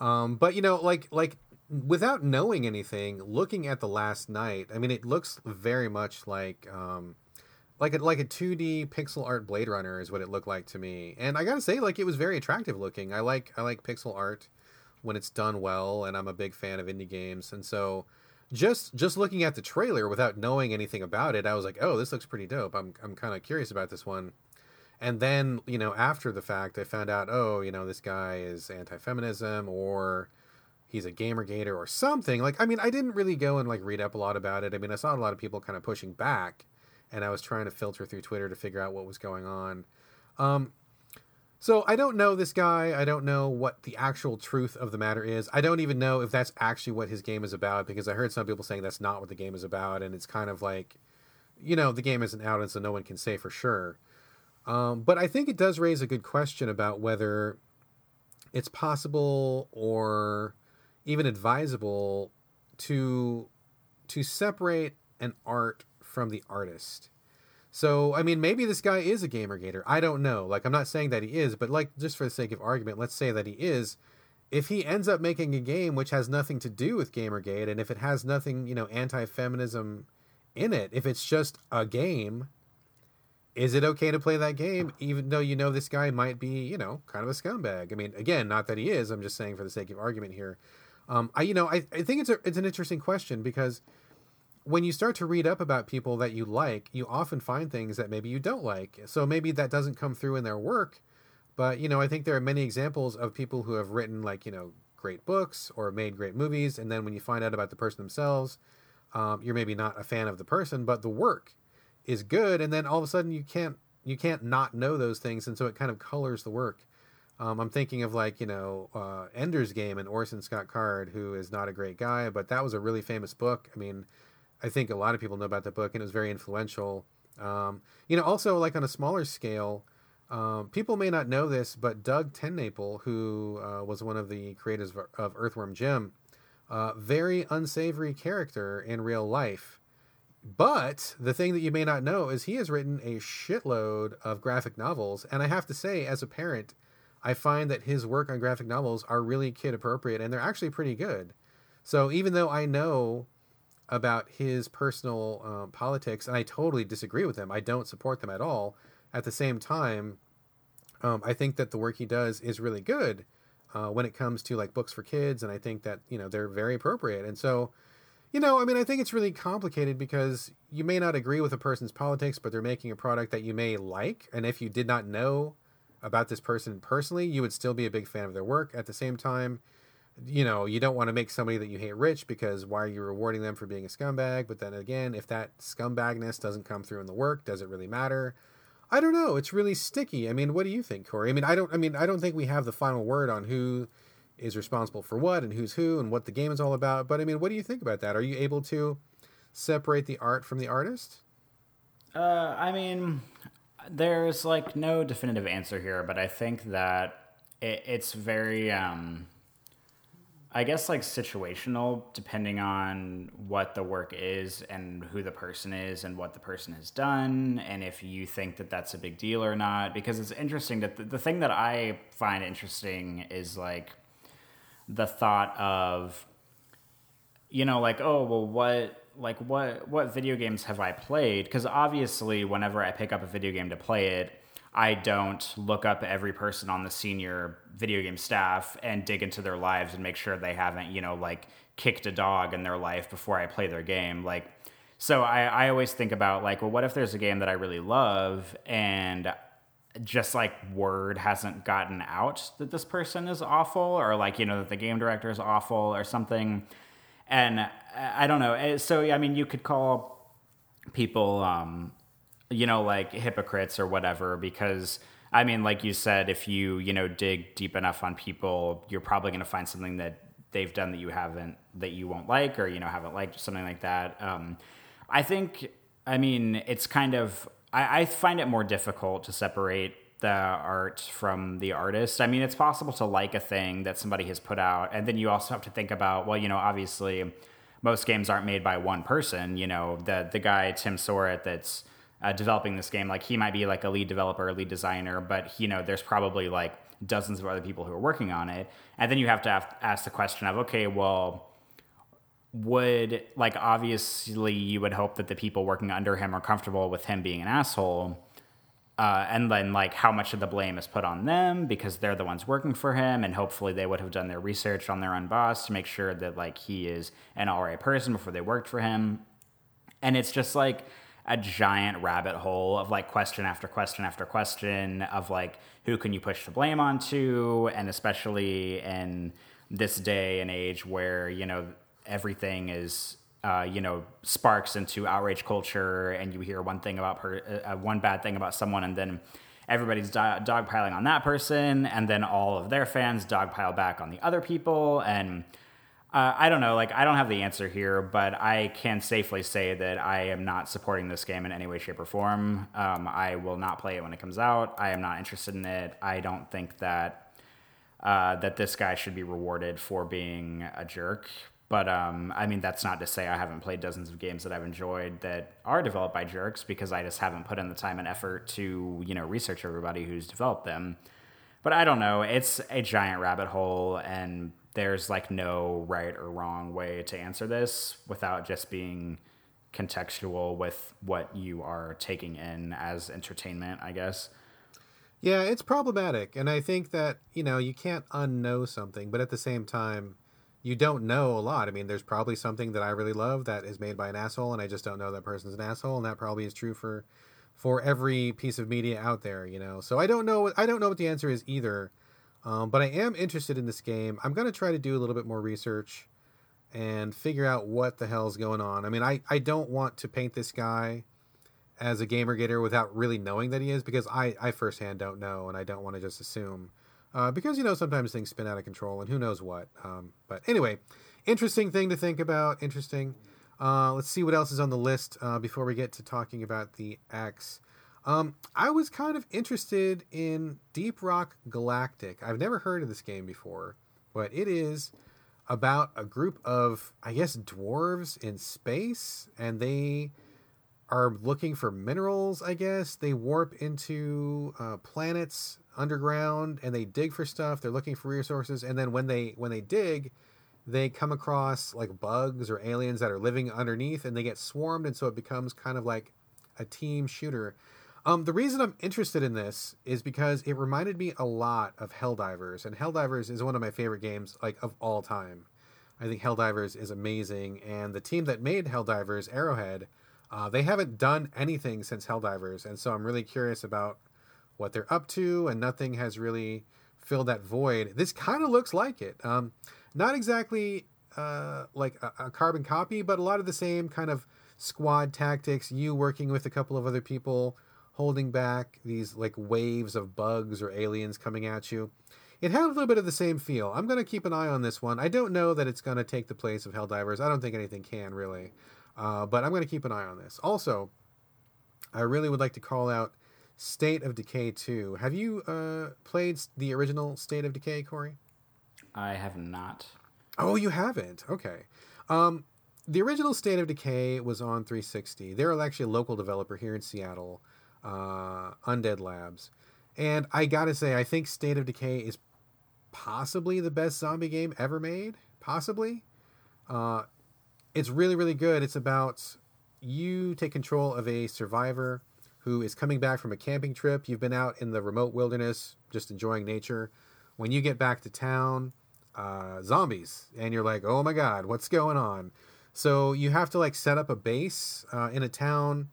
Um, but you know, like like without knowing anything, looking at the last night, I mean, it looks very much like um, like a like a 2D pixel art Blade Runner is what it looked like to me. And I gotta say, like it was very attractive looking. I like I like pixel art when it's done well, and I'm a big fan of indie games. And so just just looking at the trailer without knowing anything about it, I was like, oh, this looks pretty dope. I'm I'm kind of curious about this one. And then you know after the fact, I found out, oh, you know this guy is anti-feminism or he's a gamergator or something. Like I mean, I didn't really go and like read up a lot about it. I mean, I saw a lot of people kind of pushing back and I was trying to filter through Twitter to figure out what was going on. Um, so I don't know this guy. I don't know what the actual truth of the matter is. I don't even know if that's actually what his game is about because I heard some people saying that's not what the game is about, and it's kind of like, you know, the game isn't out, and so no one can say for sure. Um, but I think it does raise a good question about whether it's possible or even advisable to to separate an art from the artist. So, I mean, maybe this guy is a gamergator. I don't know. Like, I'm not saying that he is, but like, just for the sake of argument, let's say that he is. If he ends up making a game which has nothing to do with Gamergate, and if it has nothing, you know, anti-feminism in it, if it's just a game, is it okay to play that game, even though you know this guy might be, you know, kind of a scumbag? I mean, again, not that he is. I'm just saying for the sake of argument here. Um, I, you know, I, I think it's a, it's an interesting question because when you start to read up about people that you like, you often find things that maybe you don't like. So maybe that doesn't come through in their work. But, you know, I think there are many examples of people who have written, like, you know, great books or made great movies. And then when you find out about the person themselves, um, you're maybe not a fan of the person, but the work is good. And then all of a sudden you can't, you can't not know those things. And so it kind of colors the work. Um, I'm thinking of like, you know, uh, Ender's Game and Orson Scott Card, who is not a great guy, but that was a really famous book. I mean, I think a lot of people know about that book, and it was very influential. Um, you know, also like on a smaller scale, um, people may not know this, but Doug TenNapel, who uh, was one of the creators of, of Earthworm Jim, uh, very unsavory character in real life. But the thing that you may not know is he has written a shitload of graphic novels, and I have to say, as a parent, I find that his work on graphic novels are really kid appropriate, and they're actually pretty good. So even though I know about his personal um, politics, and I totally disagree with him. I don't support them at all. At the same time, um, I think that the work he does is really good uh, when it comes to like books for kids, and I think that you know they're very appropriate. And so, you know, I mean, I think it's really complicated because you may not agree with a person's politics, but they're making a product that you may like, and if you did not know about this person personally, you would still be a big fan of their work. At the same time, you know, you don't want to make somebody that you hate rich because why are you rewarding them for being a scumbag? But then again, if that scumbagness doesn't come through in the work, does it really matter? I don't know. It's really sticky. I mean, what do you think, Corey? I mean, I don't. I mean, I don't think we have the final word on who is responsible for what and who's who and what the game is all about. But I mean, what do you think about that? Are you able to separate the art from the artist? Uh, I mean, there's like no definitive answer here, but I think that it, it's very. Um, I guess like situational, depending on what the work is and who the person is and what the person has done, and if you think that that's a big deal or not. Because it's interesting that the, the thing that I find interesting is like the thought of, you know, like, oh, well, what like what what video games have I played? Because obviously, whenever I pick up a video game to play it, I don't look up every person on the senior video game staff and dig into their lives and make sure they haven't, you know, like kicked a dog in their life before I play their game. Like, so I, I always think about like, well, what if there's a game that I really love and just like word hasn't gotten out that this person is awful or like, you know, that the game director is awful or something. And I don't know. So, I mean, you could call people, um, you know, like hypocrites or whatever, because I mean, like you said, if you you know dig deep enough on people, you're probably going to find something that they've done that you haven't that you won't like or you know haven't liked something like that. Um, I think. I mean, it's kind of. I, I find it more difficult to separate the art from the artist. I mean, it's possible to like a thing that somebody has put out, and then you also have to think about, well, you know, obviously, most games aren't made by one person. You know, the the guy Tim Soret that's uh, developing this game, like he might be like a lead developer, lead designer, but you know, there's probably like dozens of other people who are working on it, and then you have to have, ask the question of, okay, well would like obviously you would hope that the people working under him are comfortable with him being an asshole uh, and then like how much of the blame is put on them because they're the ones working for him and hopefully they would have done their research on their own boss to make sure that like he is an all right person before they worked for him. And it's just like a giant rabbit hole of like question after question after question of like who can you push the blame onto? And especially in this day and age where you know everything is uh, you know, sparks into outrage culture, and you hear one thing about per, uh, uh, one bad thing about someone, and then everybody's do- dogpiling on that person, and then all of their fans dogpile back on the other people, and uh, I don't know, like I don't have the answer here, but I can safely say that I am not supporting this game in any way, shape, or form. Um, I will not play it when it comes out. I am not interested in it. I don't think that. Uh, that this guy should be rewarded for being a jerk but um, I mean, that's not to say I haven't played dozens of games that I've enjoyed that are developed by jerks because I just haven't put in the time and effort to you know research everybody who's developed them. But I don't know. It's a giant rabbit hole, and there's like no right or wrong way to answer this without just being contextual with what you are taking in as entertainment, I guess. Yeah, it's problematic. And I think that, you know, you can't unknow something, but at the same time, you don't know a lot. I mean, there's probably something that I really love that is made by an asshole, and I just don't know that person's an asshole, and that probably is true for for every piece of media out there. You know, so I don't know. What I don't know what the answer is either. Um, but I am interested in this game. I'm going to try to do a little bit more research and figure out what the hell's going on. I mean, I, I don't want to paint this guy as a gamer without really knowing that he is because I, I firsthand don't know and I don't want to just assume uh, because you know sometimes things spin out of control and who knows what. Um, but anyway, interesting thing to think about. Interesting. Uh, let's see what else is on the list uh, before we get to talking about the X. Um, I was kind of interested in Deep Rock Galactic. I've never heard of this game before, but it is about a group of, I guess, dwarves in space, and they are looking for minerals. I guess they warp into uh, planets underground and they dig for stuff. They're looking for resources, and then when they when they dig, they come across like bugs or aliens that are living underneath, and they get swarmed, and so it becomes kind of like a team shooter. Um, the reason I'm interested in this is because it reminded me a lot of Helldivers, and Helldivers is one of my favorite games like of all time. I think Helldivers is amazing, and the team that made Helldivers, Arrowhead, uh, they haven't done anything since Helldivers, and so I'm really curious about what they're up to, and nothing has really filled that void. This kind of looks like it. Um, not exactly uh, like a, a, carbon copy, but a lot of the same kind of squad tactics. You working with a couple of other people, holding back these like waves of bugs or aliens coming at you. It had a little bit of the same feel. I'm going to keep an eye on this one. I don't know that it's going to take the place of Helldivers. I don't think anything can really, uh, but I'm going to keep an eye on this. Also, I really would like to call out State of Decay 2. Have you uh, played the original State of Decay, Corey? I have not. Oh, you haven't? Okay. Um, the original State of Decay was on 360. They're actually a local developer here in Seattle, uh, Undead Labs. And I gotta say, I think State of Decay is possibly the best zombie game ever made. Possibly. Uh, it's really, really good. It's about you take control of a survivor who is coming back from a camping trip. You've been out in the remote wilderness, just enjoying nature. When you get back to town, uh, zombies, and you're like, oh my god, what's going on? So you have to like set up a base uh, in a town.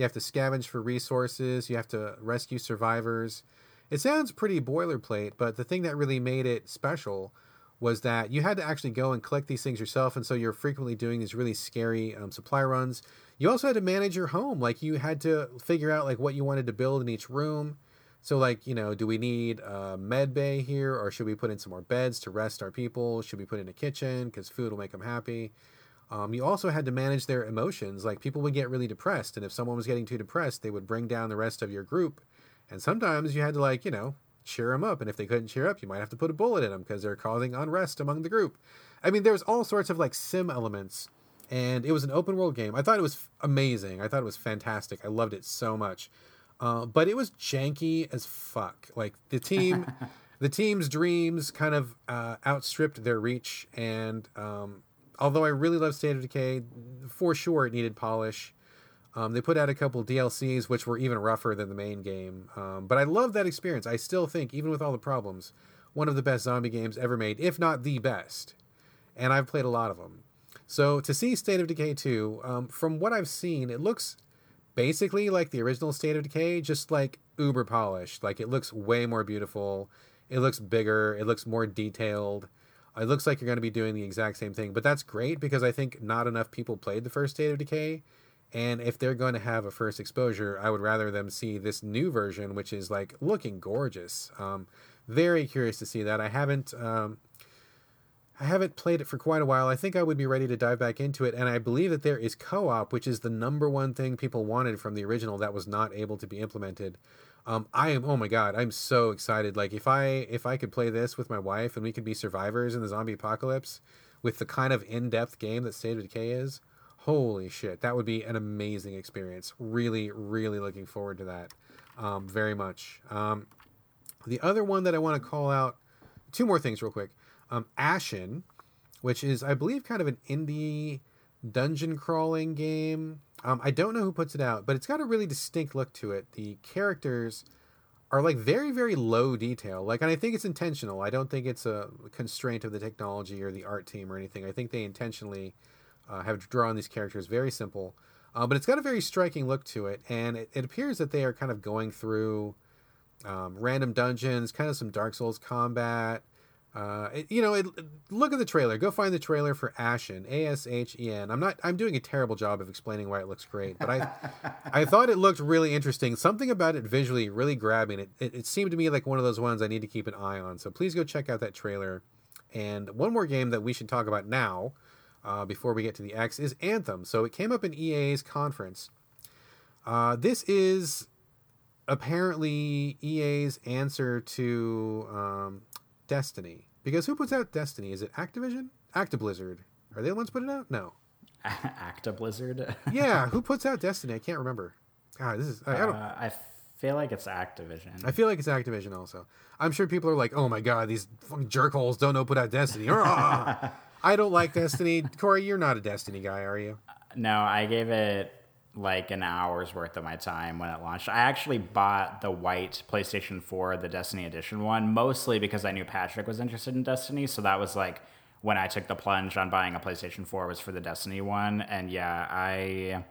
You have to scavenge for resources. You have to rescue survivors. It sounds pretty boilerplate, but the thing that really made it special was that you had to actually go and collect these things yourself, and so you're frequently doing these really scary um, supply runs. You also had to manage your home, like you had to figure out like what you wanted to build in each room. So, like, you know, do we need a med bay here, or should we put in some more beds to rest our people? Should we put in a kitchen because food will make them happy? Um, you also had to manage their emotions. Like, people would get really depressed, and if someone was getting too depressed, they would bring down the rest of your group. And sometimes you had to, like, you know, cheer them up. And if they couldn't cheer up, you might have to put a bullet in them because they're causing unrest among the group. I mean, there was all sorts of like sim elements, and it was an open world game. I thought it was amazing. I thought it was fantastic. I loved it so much. Uh, but it was janky as fuck. Like the team, the team's dreams kind of uh, outstripped their reach. And um, although I really love State of Decay, for sure it needed polish. Um, they put out a couple DLCs which were even rougher than the main game. Um, but I love that experience. I still think, even with all the problems, one of the best zombie games ever made, if not the best. And I've played a lot of them. So to see State of Decay 2, um, from what I've seen, it looks basically like the original State of Decay, just like uber polished. Like it looks way more beautiful. It looks bigger. It looks more detailed. It looks like you're going to be doing the exact same thing. But that's great because I think not enough people played the first State of Decay and if they're going to have a first exposure, I would rather them see this new version, which is like looking gorgeous. Um, very curious to see that. I haven't. Um, I haven't played it for quite a while. I think I would be ready to dive back into it, and I believe that there is co-op, which is the number one thing people wanted from the original that was not able to be implemented. Um, I am oh my god, I'm so excited. Like if I if I could play this with my wife and we could be survivors in the zombie apocalypse with the kind of in-depth game that State of Decay is, holy shit, that would be an amazing experience. Really, really looking forward to that um, very much. Um, the other one that I want to call out, two more things real quick. Um, Ashen, which is, I believe, kind of an indie dungeon crawling game. Um, I don't know who puts it out, but it's got a really distinct look to it. The characters are like very, very low detail. Like, and I think it's intentional. I don't think it's a constraint of the technology or the art team or anything. I think they intentionally uh, have drawn these characters very simple, uh, but it's got a very striking look to it, and it, it appears that they are kind of going through um, random dungeons, kind of some Dark Souls combat. Uh, it, you know, it, look at the trailer. Go find the trailer for Ashen, A S H E N. I'm not. I'm doing a terrible job of explaining why it looks great, but I, I thought it looked really interesting. Something about it visually really grabbing. It, it. It seemed to me like one of those ones I need to keep an eye on. So please go check out that trailer. And one more game that we should talk about now, uh, before we get to the X is Anthem. So it came up in EA's conference. Uh, this is apparently EA's answer to um, Destiny. Because who puts out Destiny? Is it Activision? Actiblizzard. Are they the ones putting it out? No. Actiblizzard? yeah, who puts out Destiny? I can't remember. God, this is. I, I don't. Uh, I feel like it's Activision. I feel like it's Activision also. I'm sure people are like, oh my god, these fucking jerkholes don't know put out Destiny. I don't like Destiny. Corey, you're not a Destiny guy, are you? No, I gave it like an hour's worth of my time when it launched. I actually bought the white PlayStation 4, the Destiny Edition one, mostly because I knew Patrick was interested in Destiny. So that was like when I took the plunge on buying a PlayStation 4 was for the Destiny one. And yeah, I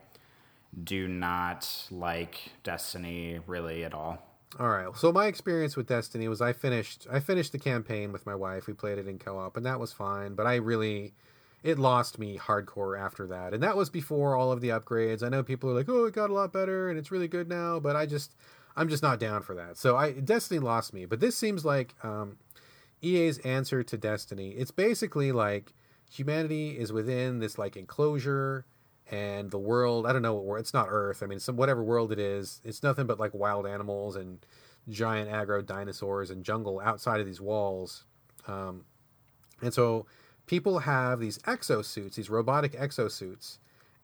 do not like Destiny really at all. All right. So my experience with Destiny was I finished I finished the campaign with my wife. We played it in co-op and that was fine, but I really it lost me hardcore after that. And that was before all of the upgrades. I know people are like, "Oh, it got a lot better and it's really good now," but I just I'm just not down for that. So I Destiny lost me, but this seems like um, EA's answer to Destiny. It's basically like humanity is within this like enclosure and the world i don't know what world it's not earth i mean some whatever world it is it's nothing but like wild animals and giant aggro dinosaurs and jungle outside of these walls um, and so people have these exosuits these robotic exosuits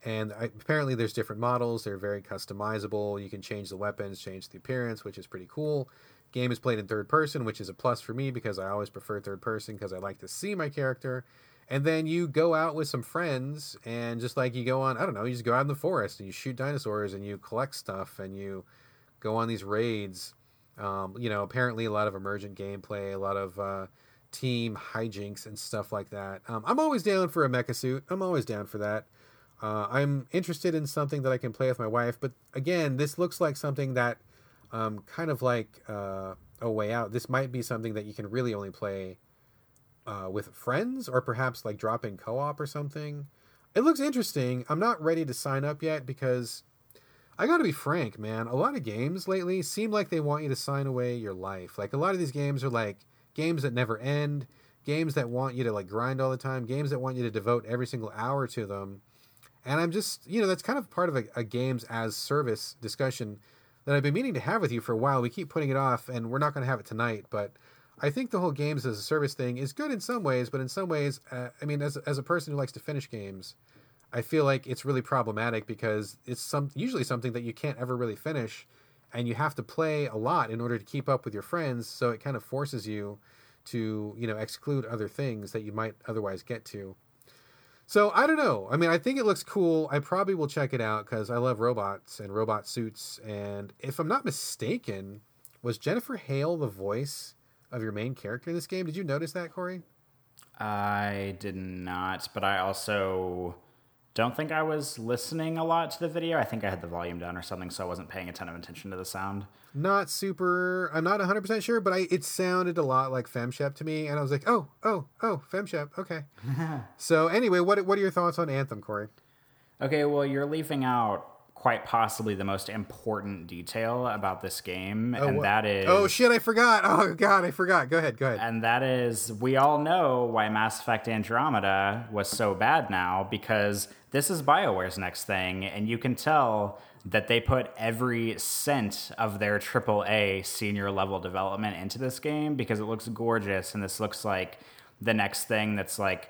and I, apparently there's different models. They're very customizable. You can change the weapons change the appearance which is pretty cool. Game is played in third person which is a plus for me because i always prefer third person because i like to see my character. And then you go out with some friends and just like you go on i don't know you just go out in the forest and you shoot dinosaurs and you collect stuff and you go on these raids. Um, you know apparently a lot of emergent gameplay a lot of uh, team hijinks and stuff like that um, i'm always down for a mecha suit i'm always down for that uh, i'm interested in something that i can play with my wife but again this looks like something that um, kind of like uh, a way out this might be something that you can really only play uh, with friends or perhaps like dropping co-op or something. It looks interesting. I'm not ready to sign up yet because I got to be frank, man. A lot of games lately seem like they want you to sign away your life. Like a lot of these games are like games that never end, games that want you to like grind all the time, games that want you to devote every single hour to them. And I'm just, you know, that's kind of part of a, a games as service discussion that I've been meaning to have with you for a while. We keep putting it off, and we're not going to have it tonight. But I think the whole games as a service thing is good in some ways, but in some ways, uh, I mean, as as a person who likes to finish games, I feel like it's really problematic because it's some usually something that you can't ever really finish, and you have to play a lot in order to keep up with your friends. So it kind of forces you to you know exclude other things that you might otherwise get to. So I don't know. I mean, I think it looks cool. I probably will check it out because I love robots and robot suits. And if I'm not mistaken, was Jennifer Hale the voice of your main character in this game? Did you notice that, Corey? I did not, but I also don't think I was listening a lot to the video. I think I had the volume down or something, so I wasn't paying a ton of attention to the sound. Not super. I'm not 100 percent sure, but I it sounded a lot like FemShep to me, and I was like, oh, oh, oh, FemShep. Okay. so anyway, what what are your thoughts on Anthem, Corey? Okay, well, you're leaving out quite possibly the most important detail about this game, Oh, and what? that is Oh shit! I forgot. Oh god, I forgot. Go ahead. Go ahead. and that is we all know why Mass Effect Andromeda was so bad now because this is BioWare's next thing, and you can tell that they put every cent of their AAA senior level development into this game because it looks gorgeous, and this looks like the next thing that's like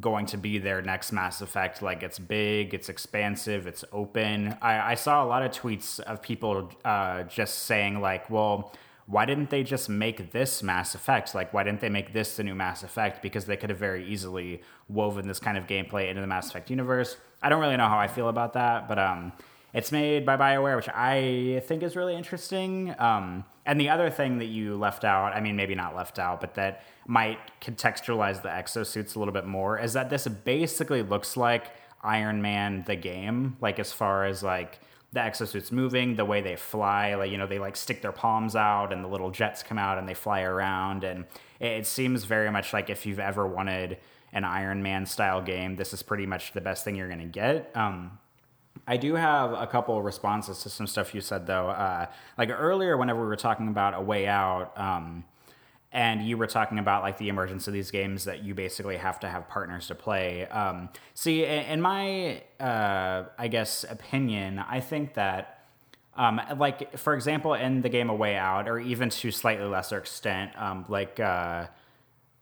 going to be their next Mass Effect. Like it's big, it's expansive, it's open. I, I saw a lot of tweets of people uh, just saying like, well why didn't they just make this Mass Effect? Like, why didn't they make this the new Mass Effect? Because they could have very easily woven this kind of gameplay into the Mass Effect universe. I don't really know how I feel about that, but um, it's made by BioWare, which I think is really interesting. Um, and the other thing that you left out, I mean, maybe not left out, but that might contextualize the exosuits a little bit more, is that this basically looks like Iron Man the game, like as far as like the exosuits moving, the way they fly, like you know, they like stick their palms out and the little jets come out and they fly around and it, seems very much like if you've ever wanted an Iron Man style game, this is pretty much the best thing you're going to get. Um, I do have a couple responses to some stuff you said though. Uh, like earlier, whenever we were talking about a way out, um, and you were talking about like the emergence of these games that you basically have to have partners to play. Um, see, in, in my, uh, I guess, opinion, I think that, um, like for example, in the game A Way Out, or even to slightly lesser extent, um, like. Uh,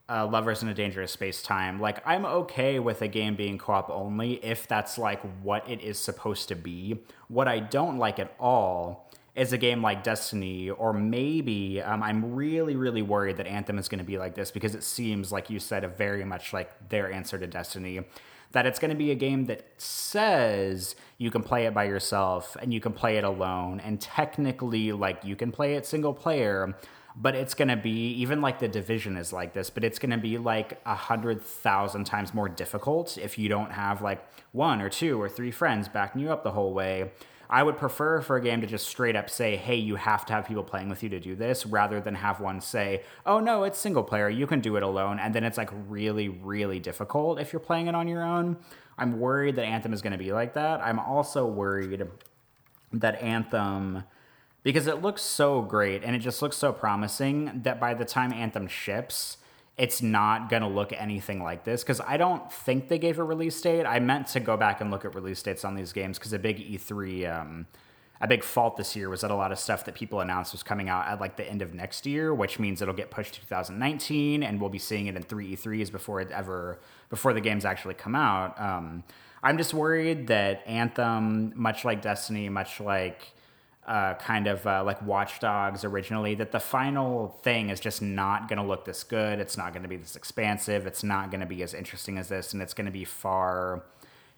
uh, Lovers in a Dangerous Spacetime. Like, I'm okay with a game being co op only if that's like what it is supposed to be. What I don't like at all is a game like Destiny, or maybe um, I'm really, really worried that Anthem is going to be like this because it seems, like you said, a very much like their answer to Destiny. That it's going to be a game that says you can play it by yourself and you can play it alone, and technically, like, you can play it single player but it's going to be even like the division is like this but it's going to be like a hundred thousand times more difficult if you don't have like one or two or three friends backing you up the whole way. I would prefer for a game to just straight up say hey you have to have people playing with you to do this rather than have one say oh no it's single player you can do it alone and then it's like really really difficult if you're playing it on your own. I'm worried that anthem is going to be like that. I'm also worried that anthem because it looks so great and it just looks so promising that by the time Anthem ships, it's not going to look anything like this because I don't think they gave a release date. I meant to go back and look at release dates on these games because a big E3, um, a big fault this year was that a lot of stuff that people announced was coming out at like the end of next year, which means it'll get pushed to 2019 and we'll be seeing it in three E3s before it ever, before the games actually come out. Um, I'm just worried that Anthem, much like Destiny, much like uh, kind of uh, like Watch Dogs originally, that the final thing is just not going to look this good. It's not going to be this expansive. It's not going to be as interesting as this, and it's going to be far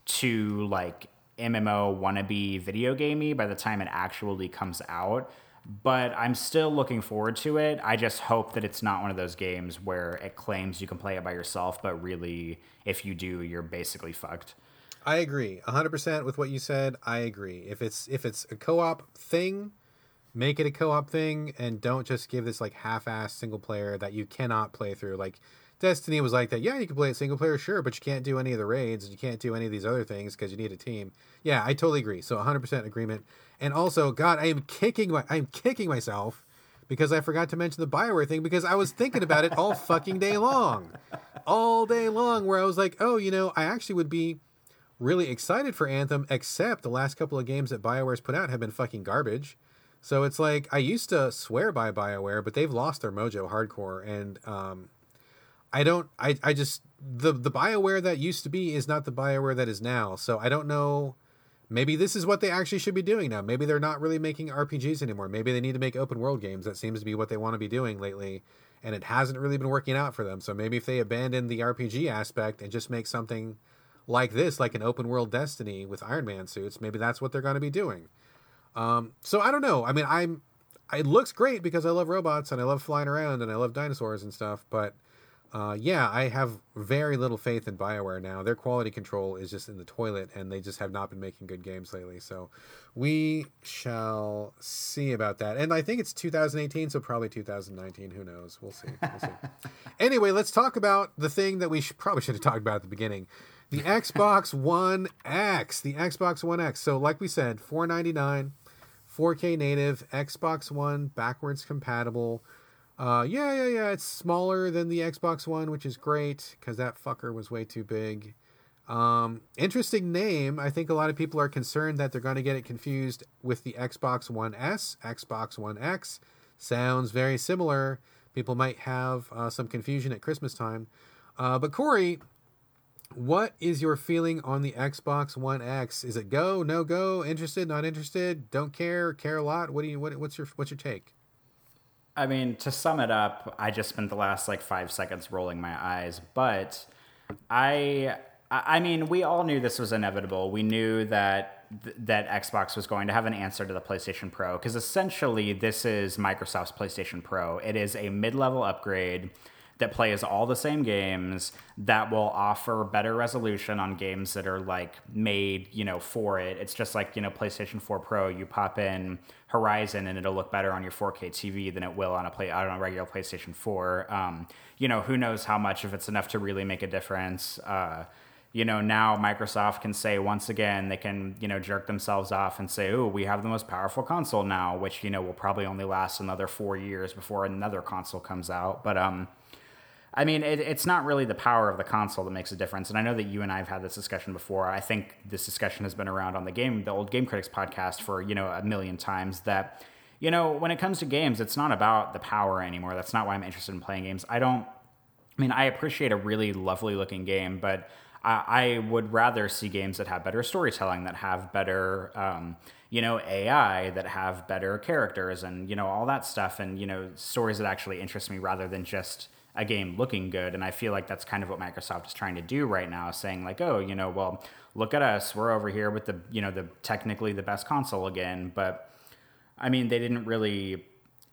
too like MMO wannabe video gamey by the time it actually comes out. But I'm still looking forward to it. I just hope that it's not one of those games where it claims you can play it by yourself, but really, if you do, you're basically fucked. I agree 100% with what you said. I agree. If it's if it's a co-op thing, make it a co-op thing and don't just give this like half-ass single player that you cannot play through. Like Destiny was like that. Yeah, you can play it single player, sure, but you can't do any of the raids and you can't do any of these other things because you need a team. Yeah, I totally agree. So 100% agreement. And also, God, I am kicking my, I'm kicking myself because I forgot to mention the Bioware thing because I was thinking about it all fucking day long, all day long. Where I was like, oh, you know, I actually would be really excited for Anthem, except the last couple of games that Bioware's put out have been fucking garbage. So it's like I used to swear by Bioware, but they've lost their mojo hardcore, and um, I don't. I I just the the Bioware that used to be is not the Bioware that is now. So I don't know. Maybe this is what they actually should be doing now. Maybe they're not really making RPGs anymore. Maybe they need to make open world games. That seems to be what they want to be doing lately, and it hasn't really been working out for them. So maybe if they abandon the RPG aspect and just make something like this, like an open world Destiny with Iron Man suits, maybe that's what they're going to be doing. Um, so I don't know. I mean, I'm. It looks great because I love robots and I love flying around and I love dinosaurs and stuff. But uh, yeah, I have very little faith in Bioware now. Their quality control is just in the toilet, and they just have not been making good games lately. So we shall see about that. And I think it's 2018, so probably 2019. Who knows? We'll see. We'll see. anyway, let's talk about the thing that we should, probably should have talked about at the beginning the Xbox One X. The Xbox One X. So, like we said, 499 4K native, Xbox One backwards compatible. Uh, yeah, yeah, yeah. It's smaller than the Xbox One, which is great because that fucker was way too big. Um, interesting name. I think a lot of people are concerned that they're going to get it confused with the Xbox One S, Xbox One X. Sounds very similar. People might have uh, some confusion at Christmas time. Uh, but Corey, what is your feeling on the Xbox One X? Is it go, no go, interested, not interested, don't care, care a lot? What do you what, what's your what's your take? I mean, to sum it up, I just spent the last like 5 seconds rolling my eyes, but I I mean, we all knew this was inevitable. We knew that that Xbox was going to have an answer to the PlayStation Pro because essentially this is Microsoft's PlayStation Pro. It is a mid-level upgrade that plays all the same games that will offer better resolution on games that are like made, you know, for it. It's just like, you know, PlayStation 4 Pro, you pop in Horizon and it'll look better on your 4K TV than it will on a play on a regular PlayStation 4. Um, you know, who knows how much if it's enough to really make a difference. Uh, you know, now Microsoft can say once again, they can, you know, jerk themselves off and say, oh, we have the most powerful console now, which, you know, will probably only last another four years before another console comes out. But, um, I mean, it, it's not really the power of the console that makes a difference. And I know that you and I have had this discussion before. I think this discussion has been around on the game, the old Game Critics podcast for you know a million times. That you know, when it comes to games, it's not about the power anymore. That's not why I'm interested in playing games. I don't. I mean, I appreciate a really lovely looking game, but I, I would rather see games that have better storytelling, that have better. Um, you know ai that have better characters and you know all that stuff and you know stories that actually interest me rather than just a game looking good. And I feel like that's kind of what Microsoft is trying to do right now, saying like, oh, you know, well, look at us, we're over here with the, you know, the technically the best console again. But I mean, they didn't really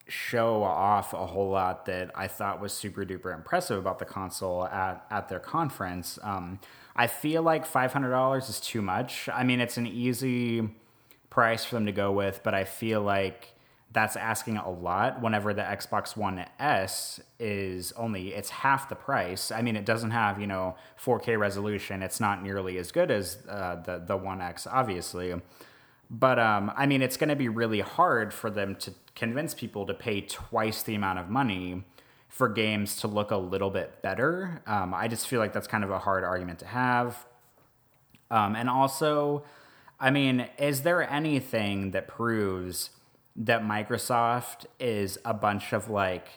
show off a whole lot that I thought was super duper impressive about the console at, at their conference. Um, I feel like $500 is too much. I mean, it's an easy price for them to go with, but I feel like that's asking a lot whenever the Xbox One S is only it's half the price. I mean, it doesn't have you know 4K resolution. It's not nearly as good as uh, the the One X, obviously. But um, I mean, it's going to be really hard for them to convince people to pay twice the amount of money for games to look a little bit better. Um, I just feel like that's kind of a hard argument to have. Um, and also, I mean, is there anything that proves that Microsoft is a bunch of like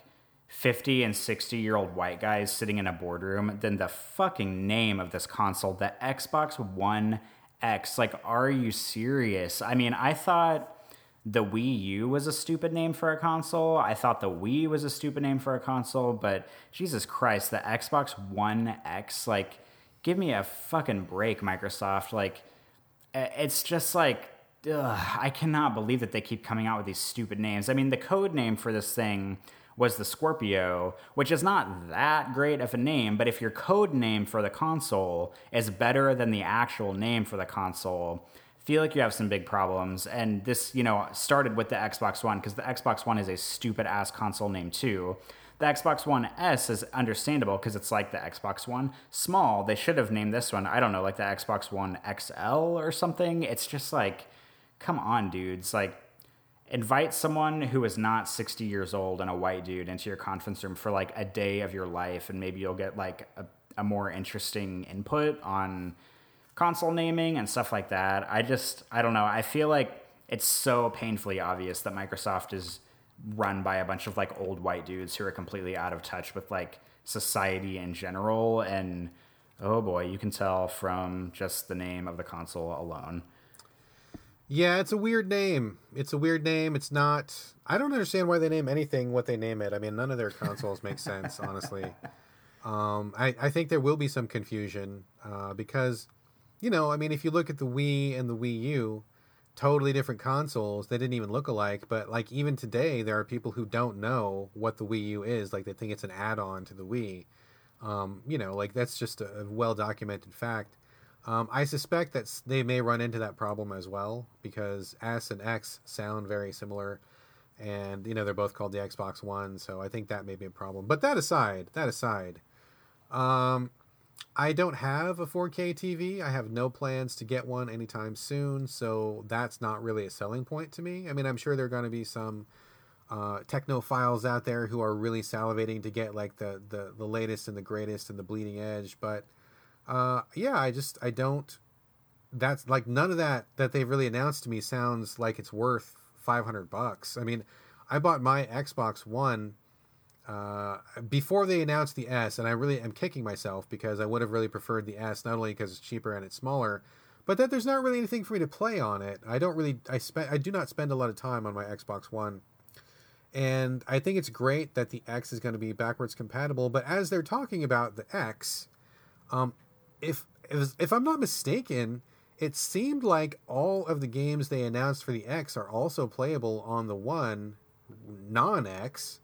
50 and 60 year old white guys sitting in a boardroom, then the fucking name of this console, the Xbox One X. Like, are you serious? I mean, I thought the Wii U was a stupid name for a console. I thought the Wii was a stupid name for a console, but Jesus Christ, the Xbox One X, like, give me a fucking break, Microsoft. Like, it's just like ugh, I cannot believe that they keep coming out with these stupid names. I mean, the code name for this thing was the Scorpio, which is not that great of a name, but if your code name for the console is better than the actual name for the console, feel like you have some big problems. And this, you know, started with the Xbox One because the Xbox One is a stupid ass console name too. the Xbox One S is understandable because it's like the Xbox One small. They should have named this one, I don't know, like the Xbox One XL or something. It's just like, come on, dudes. Like, invite someone who is not 60 years old and a white dude into your conference room for like a day of your life, and maybe you'll get like a, a more interesting input on console naming and stuff like that. I just, I don't know. I feel like it's so painfully obvious that Microsoft is run by a bunch of like old white dudes who are completely out of touch with like society in general and oh boy you can tell from just the name of the console alone yeah it's a weird name it's a weird name it's not i don't understand why they name anything what they name it i mean none of their consoles make sense honestly um, I, I think there will be some confusion uh, because you know i mean if you look at the wii and the wii u totally different consoles. They didn't even look alike, but like even today, there are people who don't know what the Wii U is. Like they think it's an add-on to the Wii. Um, you know, like that's just a, well documented fact. Um, I suspect that they may run into that problem as well because S and X sound very similar, and you know they're both called the Xbox One, so I think that may be a problem. But that aside, that aside, um, I don't have a 4K TV. I have no plans to get one anytime soon, so that's not really a selling point to me. I mean, I'm sure there are going to be some uh, technophiles out there who are really salivating to get like the the, the latest and the greatest and the bleeding edge, but uh, yeah, I just I don't. That's like none of that that they've really announced to me sounds like it's worth 500 bucks. I mean, I bought my Xbox One uh, before they announced the S, and I really am kicking myself because I would have really preferred the S, not only because it's cheaper and it's smaller, but that there's not really anything for me to play on it. I don't really, I spend, I do not spend a lot of time on my Xbox One, and I think it's great that the X is going to be backwards compatible. But as they're talking about the X, um, if if, I'm not mistaken, it seemed like all of the games they announced for the X are also playable on the One non-X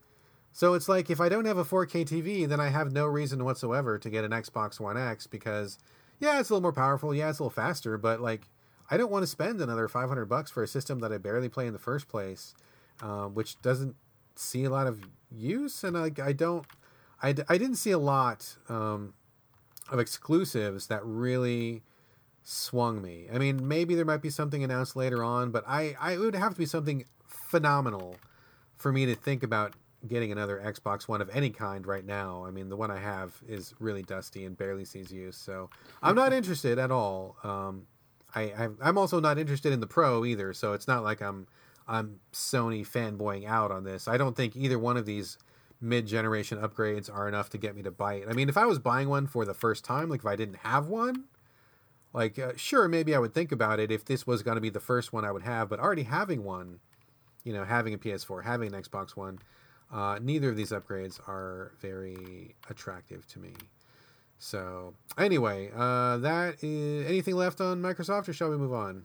so it's like if I don't have a 4K TV, then I have no reason whatsoever to get an Xbox One X because yeah, it's a little more powerful, yeah, it's a little faster, but like I don't want to spend another 500 bucks for a system that I barely play in the first place, uh, which doesn't see a lot of use, and I, I don't, I, I didn't see a lot um, of exclusives that really swung me. I mean, maybe there might be something announced later on, but I, I would have to be something phenomenal for me to think about getting another Xbox One of any kind right now. I mean, the one I have is really dusty and barely sees use, so I'm not interested at all. Um, I, I'm also not interested in the Pro either, so it's not like I'm I'm Sony fanboying out on this. I don't think either one of these mid-generation upgrades are enough to get me to buy it. I mean, if I was buying one for the first time, like if I didn't have one, like uh, sure, maybe I would think about it if this was going to be the first one I would have. But already having one, you know, having a PS4, having an Xbox One, uh, neither of these upgrades are very attractive to me. So anyway, uh, that is anything left on Microsoft, or shall we move on?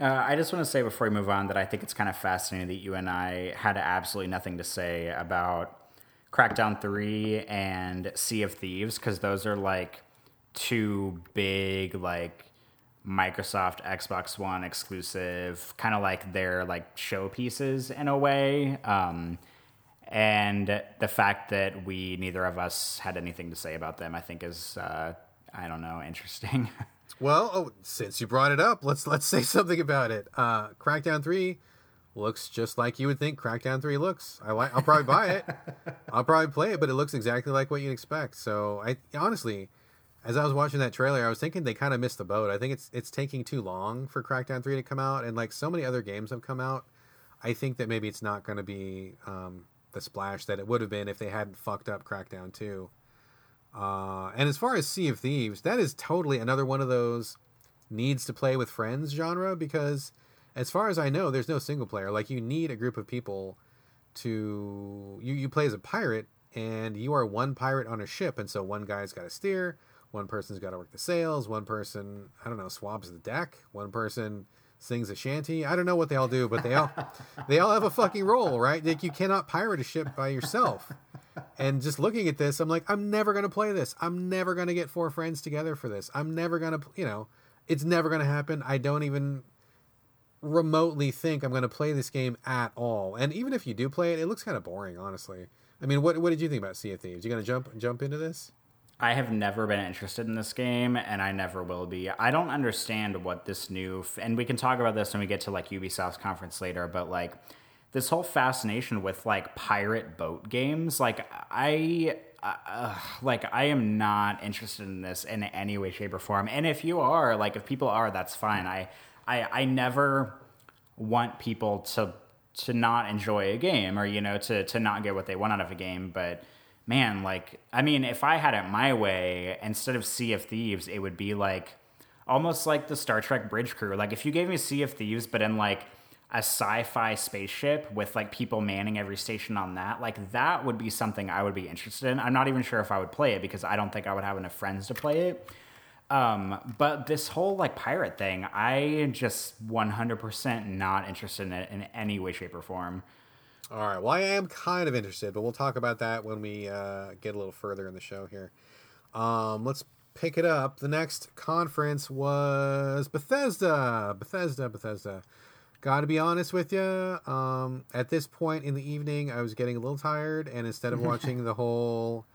Uh, I just want to say before we move on that I think it's kind of fascinating that you and I had absolutely nothing to say about Crackdown 3 and Sea of Thieves because those are like two big like Microsoft Xbox One exclusive, kind of like their like showpieces in a way. Um, and the fact that we neither of us had anything to say about them, I think, is uh, I don't know, interesting. well, oh, since you brought it up, let's let's say something about it. Uh, Crackdown Three looks just like you would think Crackdown Three looks. I like. I'll probably buy it. I'll probably play it, but it looks exactly like what you'd expect. So I honestly, as I was watching that trailer, I was thinking they kind of missed the boat. I think it's it's taking too long for Crackdown Three to come out, and like so many other games have come out, I think that maybe it's not going to be. Um, the splash that it would have been if they hadn't fucked up Crackdown 2. Uh, and as far as Sea of Thieves, that is totally another one of those needs to play with friends genre because, as far as I know, there's no single player. Like, you need a group of people to. You, you play as a pirate, and you are one pirate on a ship, and so one guy's got to steer, one person's got to work the sails, one person, I don't know, swabs the deck, one person sings a shanty. I don't know what they all do, but they all they all have a fucking role, right? Like you cannot pirate a ship by yourself. And just looking at this, I'm like, I'm never gonna play this. I'm never gonna get four friends together for this. I'm never gonna, you know, it's never gonna happen. I don't even remotely think I'm gonna play this game at all. And even if you do play it, it looks kind of boring, honestly. I mean, what what did you think about Sea of Thieves? You gonna jump jump into this? I have never been interested in this game, and I never will be. I don't understand what this new, and we can talk about this when we get to like Ubisoft's conference later. But like this whole fascination with like pirate boat games, like I, uh, like I am not interested in this in any way, shape, or form. And if you are, like, if people are, that's fine. I, I, I never want people to to not enjoy a game or you know to to not get what they want out of a game, but man, like, I mean, if I had it my way, instead of Sea of Thieves, it would be like almost like the Star Trek Bridge Crew. Like, if you gave me Sea of Thieves, but in like a sci-fi spaceship with like people manning every station on that like that would be something i would be interested in i'm not even sure if i would play it because i don't think i would have enough friends to play it um, but this whole like pirate thing i just 100% not interested in it in any way shape or form all right. Well, I am kind of interested, but we'll talk about that when we uh, get a little further in the show here. Um, let's pick it up. The next conference was Bethesda. Bethesda, Bethesda. Got to be honest with you. Um, at this point in the evening, I was getting a little tired, and instead of watching the whole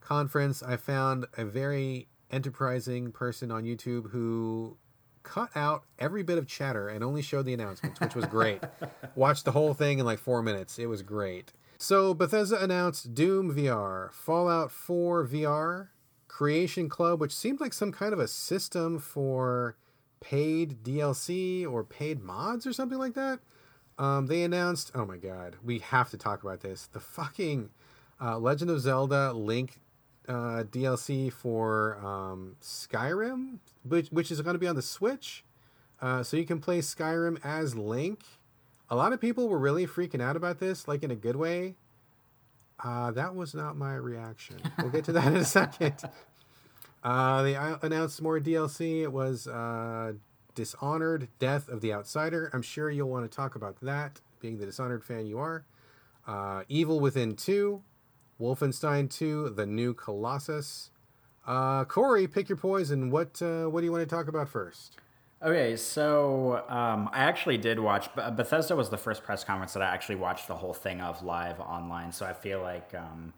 conference, I found a very enterprising person on YouTube who cut out every bit of chatter and only showed the announcements, which was great. Watched the whole thing in like four minutes. It was great. So Bethesda announced Doom VR, Fallout 4 VR, Creation Club, which seemed like some kind of a system for paid DLC or paid mods or something like that. Um, they announced, oh my god, we have to talk about this. The fucking uh, Legend of Zelda Link uh, DLC for um, Skyrim, which which is going to be on the Switch, uh, so you can play Skyrim as Link. A lot of people were really freaking out about this, like in a good way. Uh, that was not my reaction. We'll get to that in a second. Uh, they announced more DLC. It was uh, Dishonored, Death of the Outsider. I'm sure you'll want to talk about that, being the Dishonored fan you are. Uh, Evil Within 2, Wolfenstein 2, The New Colossus. Uh, Corey, pick your poison. What uh, what do you want to talk about first? Okay, so um, I actually did watch. Bethesda was the first press conference that I actually watched the whole thing of live online. So I feel like um,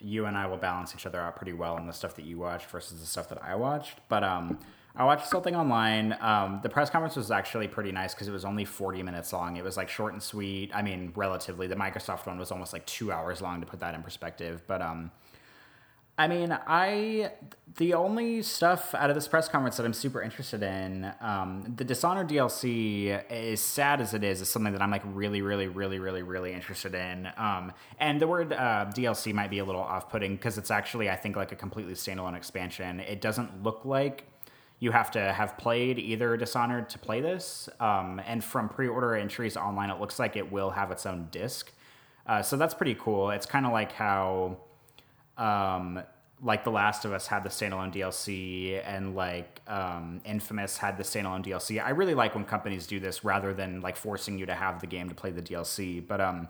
you and I will balance each other out pretty well in the stuff that you watched versus the stuff that I watched. But um, I watched something online. Um, the press conference was actually pretty nice because it was only 40 minutes long. It was like short and sweet. I mean, relatively. The Microsoft one was almost like two hours long to put that in perspective. But um, I mean, I the only stuff out of this press conference that I'm super interested in, um, the Dishonored DLC, as sad as it is, is something that I'm like really, really, really, really, really interested in. Um, and the word uh, DLC might be a little off-putting because it's actually, I think, like a completely standalone expansion. It doesn't look like you have to have played either Dishonored to play this. Um, and from pre-order entries online, it looks like it will have its own disc. Uh, so that's pretty cool. It's kind of like how um, like The Last of Us had the standalone DLC and like um, Infamous had the standalone DLC. I really like when companies do this rather than like forcing you to have the game to play the DLC. But um,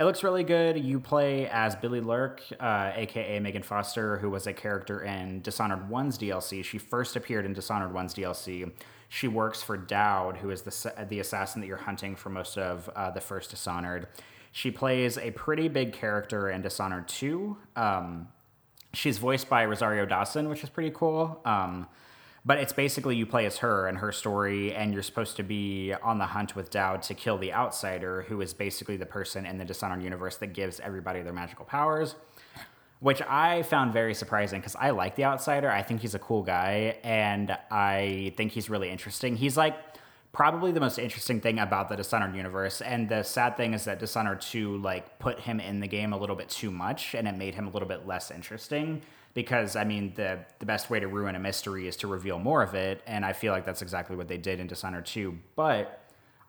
it looks really good. You play as Billie Lurk, uh, aka Meagan Foster, who was a character in Dishonored 1's DLC. She first appeared in Dishonored 1's DLC. She works for Daud, who is the, the assassin that you're hunting for most of uh, the first Dishonored. She plays a pretty big character in Dishonored 2. Um, she's voiced by Rosario Dawson, which is pretty cool. Um, but it's basically you play as her and her story, and you're supposed to be on the hunt with Daud to kill the outsider, who is basically the person in the Dishonored universe that gives everybody their magical powers. Which I found very surprising because I like the outsider. I think he's a cool guy, and I think he's really interesting. He's like probably the most interesting thing about the Dishonored universe. And the sad thing is that Dishonored 2 like put him in the game a little bit too much and it made him a little bit less interesting because I mean the the best way to ruin a mystery is to reveal more of it and I feel like that's exactly what they did in Dishonored 2. But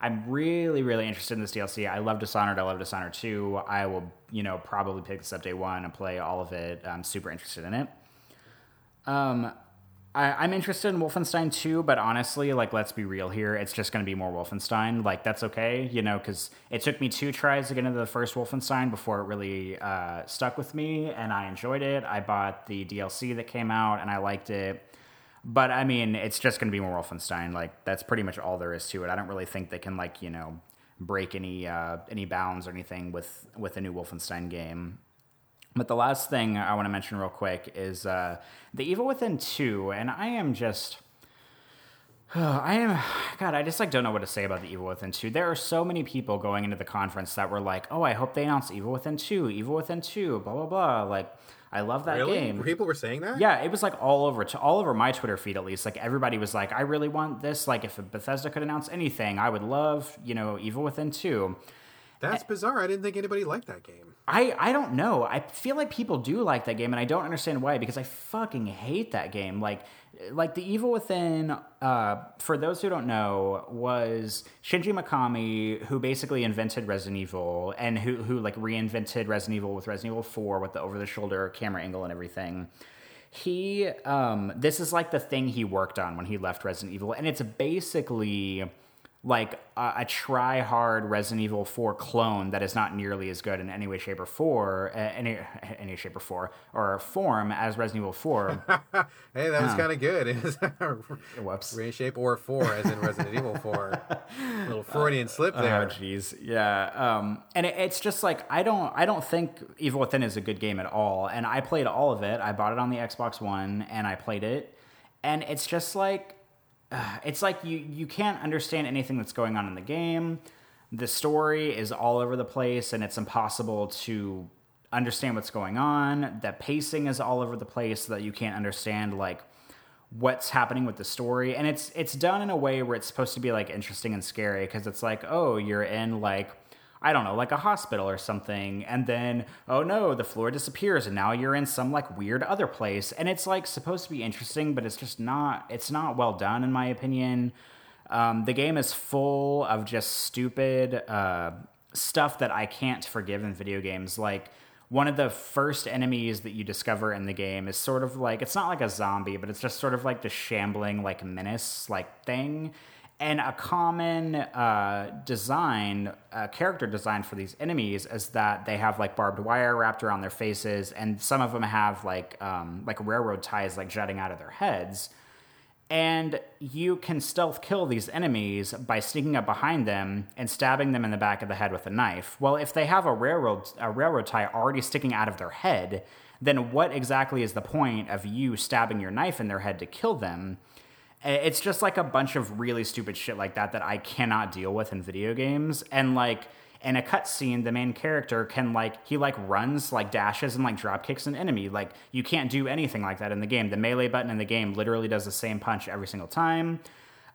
I'm really, really interested in this DLC. I love Dishonored. I love Dishonored 2. I will, you know, probably pick this up day one and play all of it. I'm super interested in it. Um, I, am interested in Wolfenstein 2, but honestly, like, let's be real here. It's just going to be more Wolfenstein. Like, that's okay, you know, because it took me two tries to get into the first Wolfenstein before it really uh, stuck with me, and I enjoyed it. I bought the DLC that came out, and I liked it. But I mean, it's just going to be more Wolfenstein. Like, that's pretty much all there is to it. I don't really think they can, like, you know, break any uh, any bounds or anything with with a new Wolfenstein game. But the last thing I want to mention real quick is uh, The Evil Within 2, and I am just. I am God. I just like don't know what to say about the Evil Within two. There are so many people going into the conference that were like, "Oh, I hope they announce Evil Within two, Evil Within two, blah blah blah." Like, I love that really? game. People were saying that. Yeah, it was like all over to all over my Twitter feed at least. Like everybody was like, "I really want this." Like, if Bethesda could announce anything, I would love you know Evil Within two. That's bizarre. I didn't think anybody liked that game. I, I don't know. I feel like people do like that game, and I don't understand why because I fucking hate that game. Like, like the Evil Within. Uh, for those who don't know, was Shinji Mikami who basically invented Resident Evil and who who like reinvented Resident Evil with Resident Evil Four with the over the shoulder camera angle and everything. He um, this is like the thing he worked on when he left Resident Evil, and it's basically like a, a try hard Resident Evil 4 clone that is not nearly as good in any way, shape, or form, uh, any any shape or form or form as Resident Evil 4. hey, that was kind of good. Whoops. Ray shape or four, as in Resident Evil 4. little Freudian slip there. Oh, jeez. Yeah. Um, and it, it's just like I don't I don't think Evil Within is a good game at all. And I played all of it. I bought it on the Xbox One and I played it. And it's just like it's like you you can't understand anything that's going on in the game. The story is all over the place, and it's impossible to understand what's going on. The pacing is all over the place, so that you can't understand like what's happening with the story. And it's it's done in a way where it's supposed to be like interesting and scary because it's like, oh, you're in like I don't know, like a hospital or something, and then oh no, the floor disappears, and now you're in some like weird other place, and it's like supposed to be interesting, but it's just not. It's not well done, in my opinion. Um, the game is full of just stupid uh, stuff that I can't forgive in video games, like. One of the first enemies that you discover in the game is sort of like it's not like a zombie, but it's just sort of like the shambling like menace like thing and a common uh, design, uh, character design for these enemies is that they have like barbed wire wrapped around their faces, and some of them have like um, like railroad ties like jutting out of their heads. And you can stealth kill these enemies by sneaking up behind them and stabbing them in the back of the head with a knife. Well, if they have a railroad a railroad tie already sticking out of their head, then what exactly is the point of you stabbing your knife in their head to kill them? It's just like a bunch of really stupid shit like that that I cannot deal with in video games. And like in a cutscene, the main character can like he like runs, like dashes and like drop kicks an enemy. Like you can't do anything like that in the game. The melee button in the game literally does the same punch every single time.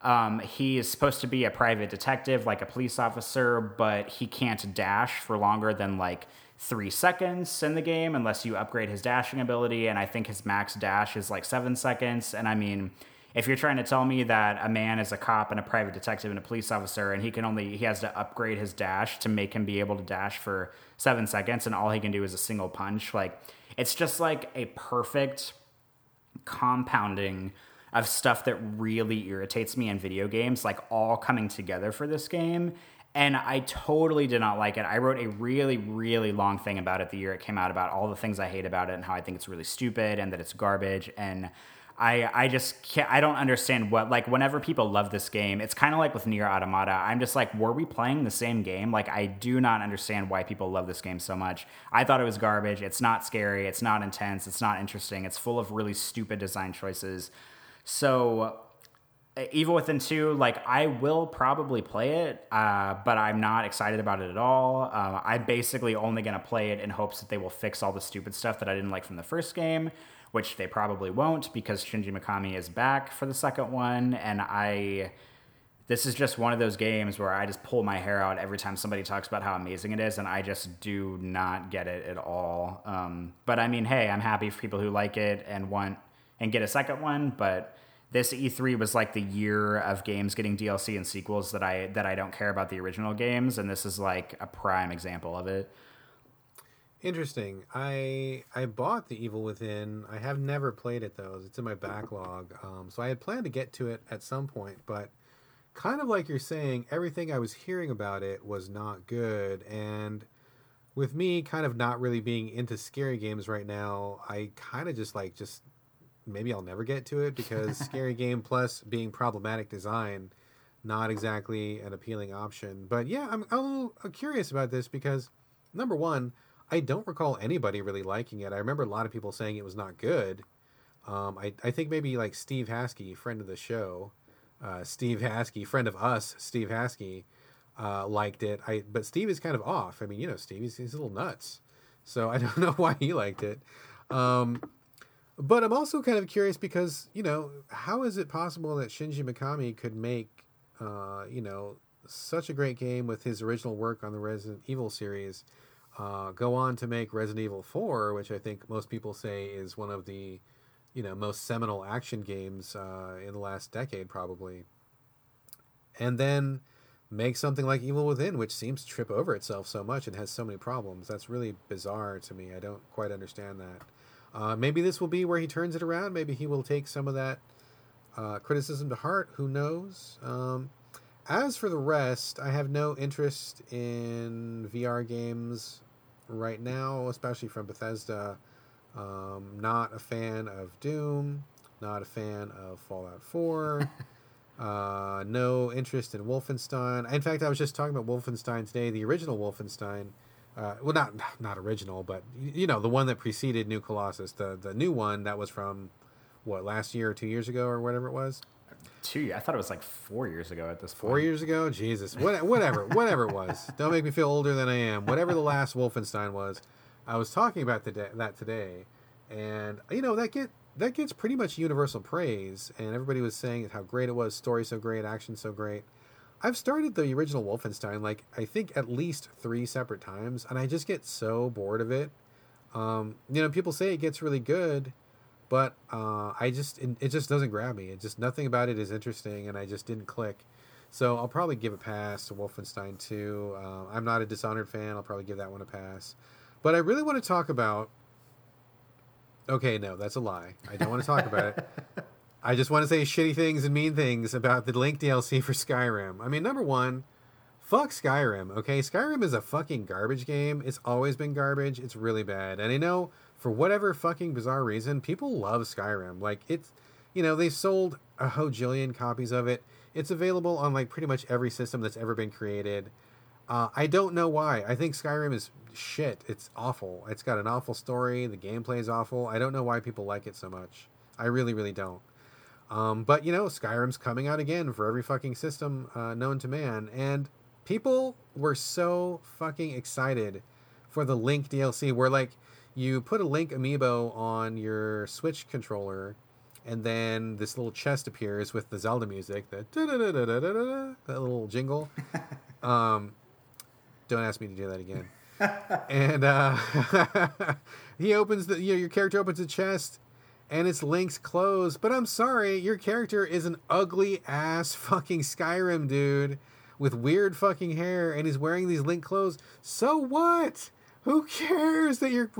Um, he is supposed to be a private detective, like a police officer, but he can't dash for longer than like three seconds in the game unless you upgrade his dashing ability. And I think his max dash is like seven seconds. And I mean, if you're trying to tell me that a man is a cop and a private detective and a police officer and he can only he has to upgrade his dash to make him be able to dash for seven seconds and all he can do is a single punch like it's just like a perfect compounding of stuff that really irritates me in video games like all coming together for this game and I totally did not like it. I wrote a really, really long thing about it the year it came out about all the things I hate about it and how I think it's really stupid and that it's garbage. And I I just can't, I don't understand what like whenever people love this game, it's kind of like with Nier Automata. I'm just like, were we playing the same game? Like I do not understand why people love this game so much. I thought it was garbage. It's not scary. It's not intense. It's not interesting. It's full of really stupid design choices. So Evil Within 2, like, I will probably play it, uh, but I'm not excited about it at all. Uh, I'm basically only going to play it in hopes that they will fix all the stupid stuff that I didn't like from the first game, which they probably won't because Shinji Mikami is back for the second one. And I. This is just one of those games where I just pull my hair out every time somebody talks about how amazing it is, and I just do not get it at all. Um, but I mean, hey, I'm happy for people who like it and want and get a second one, but this E3 was like the year of games getting DLC and sequels that I that I don't care about the original games, and this is like a prime example of it. Interesting. I I bought the Evil Within. I have never played it though. It's in my backlog. Um, so I had planned to get to it at some point, but kind of like you're saying, everything I was hearing about it was not good. And with me kind of not really being into scary games right now, I kind of just like just maybe I'll never get to it because scary game plus being problematic design, not exactly an appealing option. But yeah, I'm, I'm a little curious about this because number one, I don't recall anybody really liking it. I remember a lot of people saying it was not good. Um, I, I think maybe like Steve Haskey, friend of the show, uh, Steve Haskey, friend of us, Steve Haskey, uh, liked it. I but Steve is kind of off. I mean, you know, Steve he's, he's a little nuts, so I don't know why he liked it. Um, but I'm also kind of curious because you know how is it possible that Shinji Mikami could make uh, you know such a great game with his original work on the Resident Evil series, uh, go on to make Resident Evil 4, which I think most people say is one of the you know most seminal action games uh, in the last decade probably, and then make something like Evil Within, which seems to trip over itself so much and has so many problems. That's really bizarre to me. I don't quite understand that. Uh, maybe this will be where he turns it around. Maybe he will take some of that uh, criticism to heart. Who knows? Um, as for the rest, I have no interest in VR games right now, especially from Bethesda. Um, not a fan of Doom. Not a fan of Fallout 4. uh, no interest in Wolfenstein. In fact, I was just talking about Wolfenstein today, the original Wolfenstein. Uh, well, not not original, but you know the one that preceded New Colossus, the the new one that was from what last year or two years ago or whatever it was. Two. I thought it was like four years ago at this point. Four years ago, Jesus, what, whatever, whatever it was. Don't make me feel older than I am. Whatever the last Wolfenstein was, I was talking about the, that today, and you know that get that gets pretty much universal praise, and everybody was saying how great it was, story so great, action so great. I've started the original Wolfenstein like I think at least three separate times, and I just get so bored of it. Um, you know, people say it gets really good, but uh, I just it, it, just doesn't grab me. It just nothing about it is interesting, and I just didn't click. So I'll probably give a pass to Wolfenstein 2. Uh, I'm not a Dishonored fan. I'll probably give that one a pass. But I really want to talk about. Okay, no, that's a lie. I don't want to talk about it. I just want to say shitty things and mean things about the Link DLC for Skyrim. I mean, number one, fuck Skyrim. Okay, Skyrim is a fucking garbage game. It's always been garbage. It's really bad, and I know for whatever fucking bizarre reason, people love Skyrim. Like it's, you know, they sold a hojillion copies of it. It's available on like pretty much every system that's ever been created. Uh, I don't know why. I think Skyrim is shit. It's awful. It's got an awful story. The gameplay is awful. I don't know why people like it so much. I really, really don't. Um, but you know, Skyrim's coming out again for every fucking system uh, known to man, and people were so fucking excited for the Link DLC. Where like you put a Link amiibo on your Switch controller, and then this little chest appears with the Zelda music, the that little jingle. Um, don't ask me to do that again. and uh, he opens the you know, your character opens the chest, and it's Link's clothes. But I'm sorry, your character is an ugly ass fucking Skyrim dude with weird fucking hair, and he's wearing these Link clothes. So what? Who cares that you're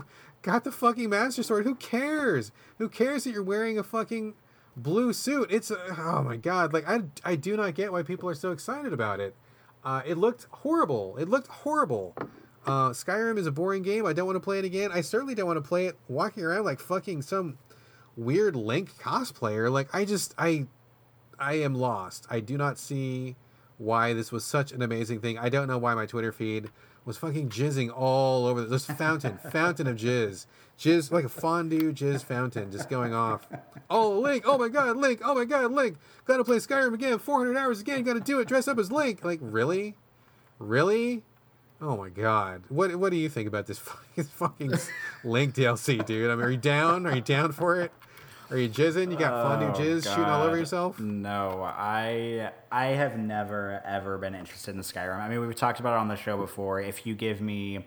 got the fucking Master Sword. Who cares? Who cares that you're wearing a fucking blue suit? It's oh my god! Like I I do not get why people are so excited about it. Uh, it looked horrible. It looked horrible. Uh, Skyrim is a boring game. I don't want to play it again. I certainly don't want to play it walking around like fucking some weird Link cosplayer. Like I just I I am lost. I do not see why this was such an amazing thing. I don't know why my Twitter feed was fucking jizzing all over this fountain, fountain of jizz, jizz like a fondue jizz fountain, just going off. Oh, Link! Oh my God, Link! Oh my God, Link! Got to play Skyrim again, 400 hours again. Got to do it. Dress up as Link. Like really, really? Oh my God! What What do you think about this fucking, fucking Link DLC, dude? I mean, are you down? Are you down for it? Are you jizzing? You got fondue oh, jizz God. shooting all over yourself? No, I I have never ever been interested in Skyrim. I mean, we've talked about it on the show before. If you give me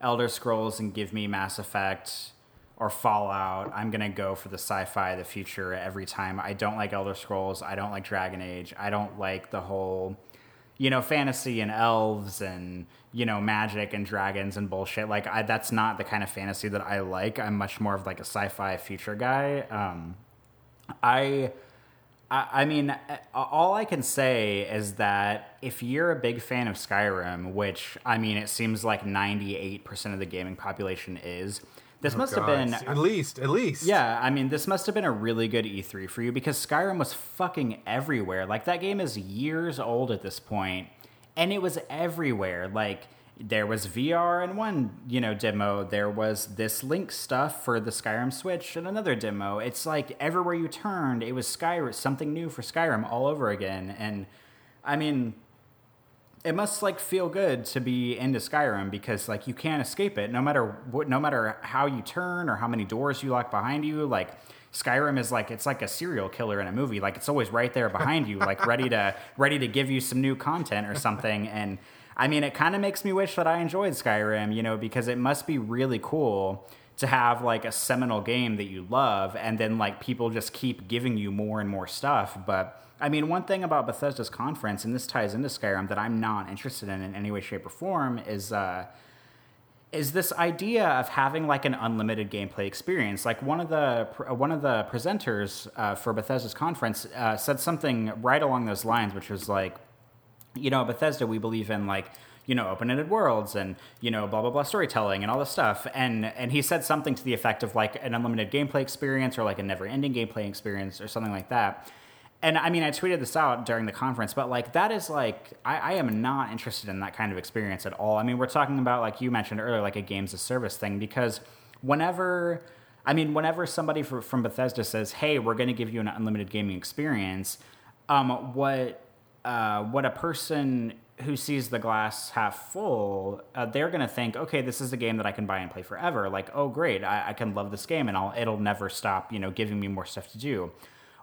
Elder Scrolls and give me Mass Effect or Fallout, I'm gonna go for the sci-fi, the future every time. I don't like Elder Scrolls. I don't like Dragon Age. I don't like the whole you know, fantasy and elves and you know, magic and dragons and bullshit. Like, I, that's not the kind of fantasy that I like. I'm much more of like a sci-fi future guy. Um, I, I, I mean, all I can say is that if you're a big fan of Skyrim, which I mean, it seems like 98% of the gaming population is this oh, must God. have been at least, at least. Yeah, I mean, this must have been a really good E3 for you because Skyrim was fucking everywhere. Like that game is years old at this point, and it was everywhere. Like there was VR in one, you know, demo. There was this Link stuff for the Skyrim Switch in another demo. It's like everywhere you turned, it was Skyrim, something new for Skyrim all over again. And I mean, it must like feel good to be into Skyrim because like you can't escape it no matter what, no matter how you turn or how many doors you lock behind you. Like Skyrim is like it's like a serial killer in a movie. Like it's always right there behind you, like ready to ready to give you some new content or something. And I mean, it kind of makes me wish that I enjoyed Skyrim, you know, because it must be really cool to have like a seminal game that you love and then like people just keep giving you more and more stuff. But I mean, one thing about Bethesda's conference, and this ties into Skyrim, that I'm not interested in in any way, shape, or form is. Uh, is this idea of having like an unlimited gameplay experience. Like one of the one of the presenters uh, for Bethesda's conference uh, said something right along those lines, which was like, you know, Bethesda, we believe in like you know open-ended worlds and you know blah blah blah storytelling and all this stuff and and he said something to the effect of like an unlimited gameplay experience or like a never-ending gameplay experience or something like that and I mean, I tweeted this out during the conference, but like that is like I, I, am not interested in that kind of experience at all. I mean, we're talking about like you mentioned earlier, like a games of service thing, because whenever I mean, whenever somebody from Bethesda says, "Hey, we're going to give you an unlimited gaming experience," um, what uh, what a person who sees the glass half full, uh, they're going to think, okay, this is a game that I can buy and play forever. Like, oh, great, I, I, can love this game and I'll, it'll never stop, you know, giving me more stuff to do.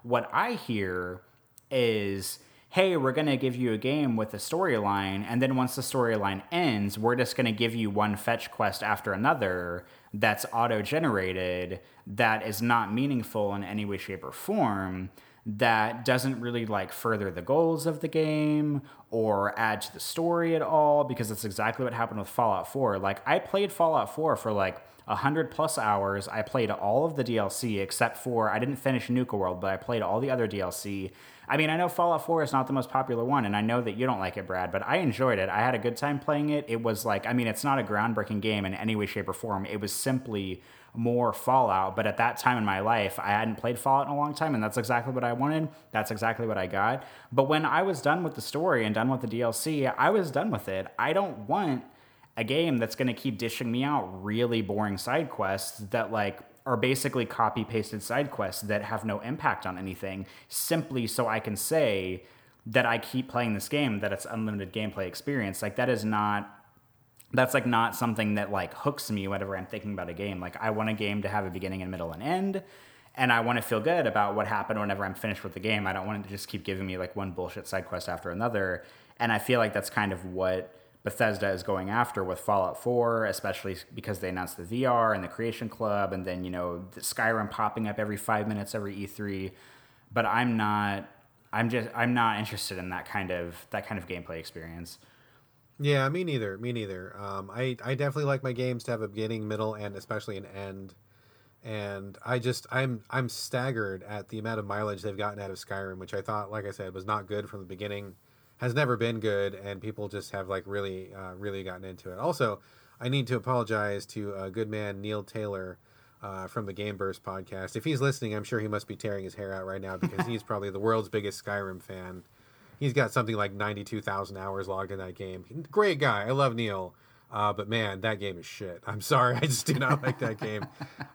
What I hear is, hey, we're going to give you a game with a storyline, and then once the storyline ends, we're just going to give you one fetch quest after another that's auto generated that is not meaningful in any way, shape, or form that doesn't really like further the goals of the game or add to the story at all because that's exactly what happened with Fallout 4. Like I played Fallout 4 for like 100 plus hours. I played all of the DLC except for I didn't finish Nuka World, but I played all the other DLC. I mean, I know Fallout 4 is not the most popular one, and I know that you don't like it, Brad, but I enjoyed it. I had a good time playing it. It was like, I mean, it's not a groundbreaking game in any way, shape, or form. It was simply more Fallout. But at that time in my life, I hadn't played Fallout in a long time, and that's exactly what I wanted. That's exactly what I got. But when I was done with the story and done with the DLC, I was done with it. I don't want a game that's going to keep dishing me out really boring side quests that like are basically copy pasted side quests that have no impact on anything simply so I can say that I keep playing this game that it's unlimited gameplay experience like that is not that's like not something that like hooks me whenever I'm thinking about a game. Like I want a game to have a beginning and middle and end, and I want to feel good about what happened whenever I'm finished with the game. I don't want it to just keep giving me like one bullshit side quest after another. And I feel like that's kind of what Bethesda is going after with Fallout 4, especially because they announced the VR and the Creation Club, and then you know the Skyrim popping up every five minutes every E3. But I'm not. I'm just. I'm not interested in that kind of that kind of gameplay experience. Yeah, me neither. Me neither. Um, I I definitely like my games to have a beginning, middle, and especially an end. And I just I'm I'm staggered at the amount of mileage they've gotten out of Skyrim, which I thought, like I said, was not good from the beginning, has never been good, and people just have like really uh, really gotten into it. Also, I need to apologize to a good man Neil Taylor. Uh, from the Game Burst podcast. If he's listening, I'm sure he must be tearing his hair out right now because he's probably the world's biggest Skyrim fan he's got something like 92,000 hours logged in that game. Great guy. I love Neil. Uh, but man, that game is shit. I'm sorry, I just do not like that game.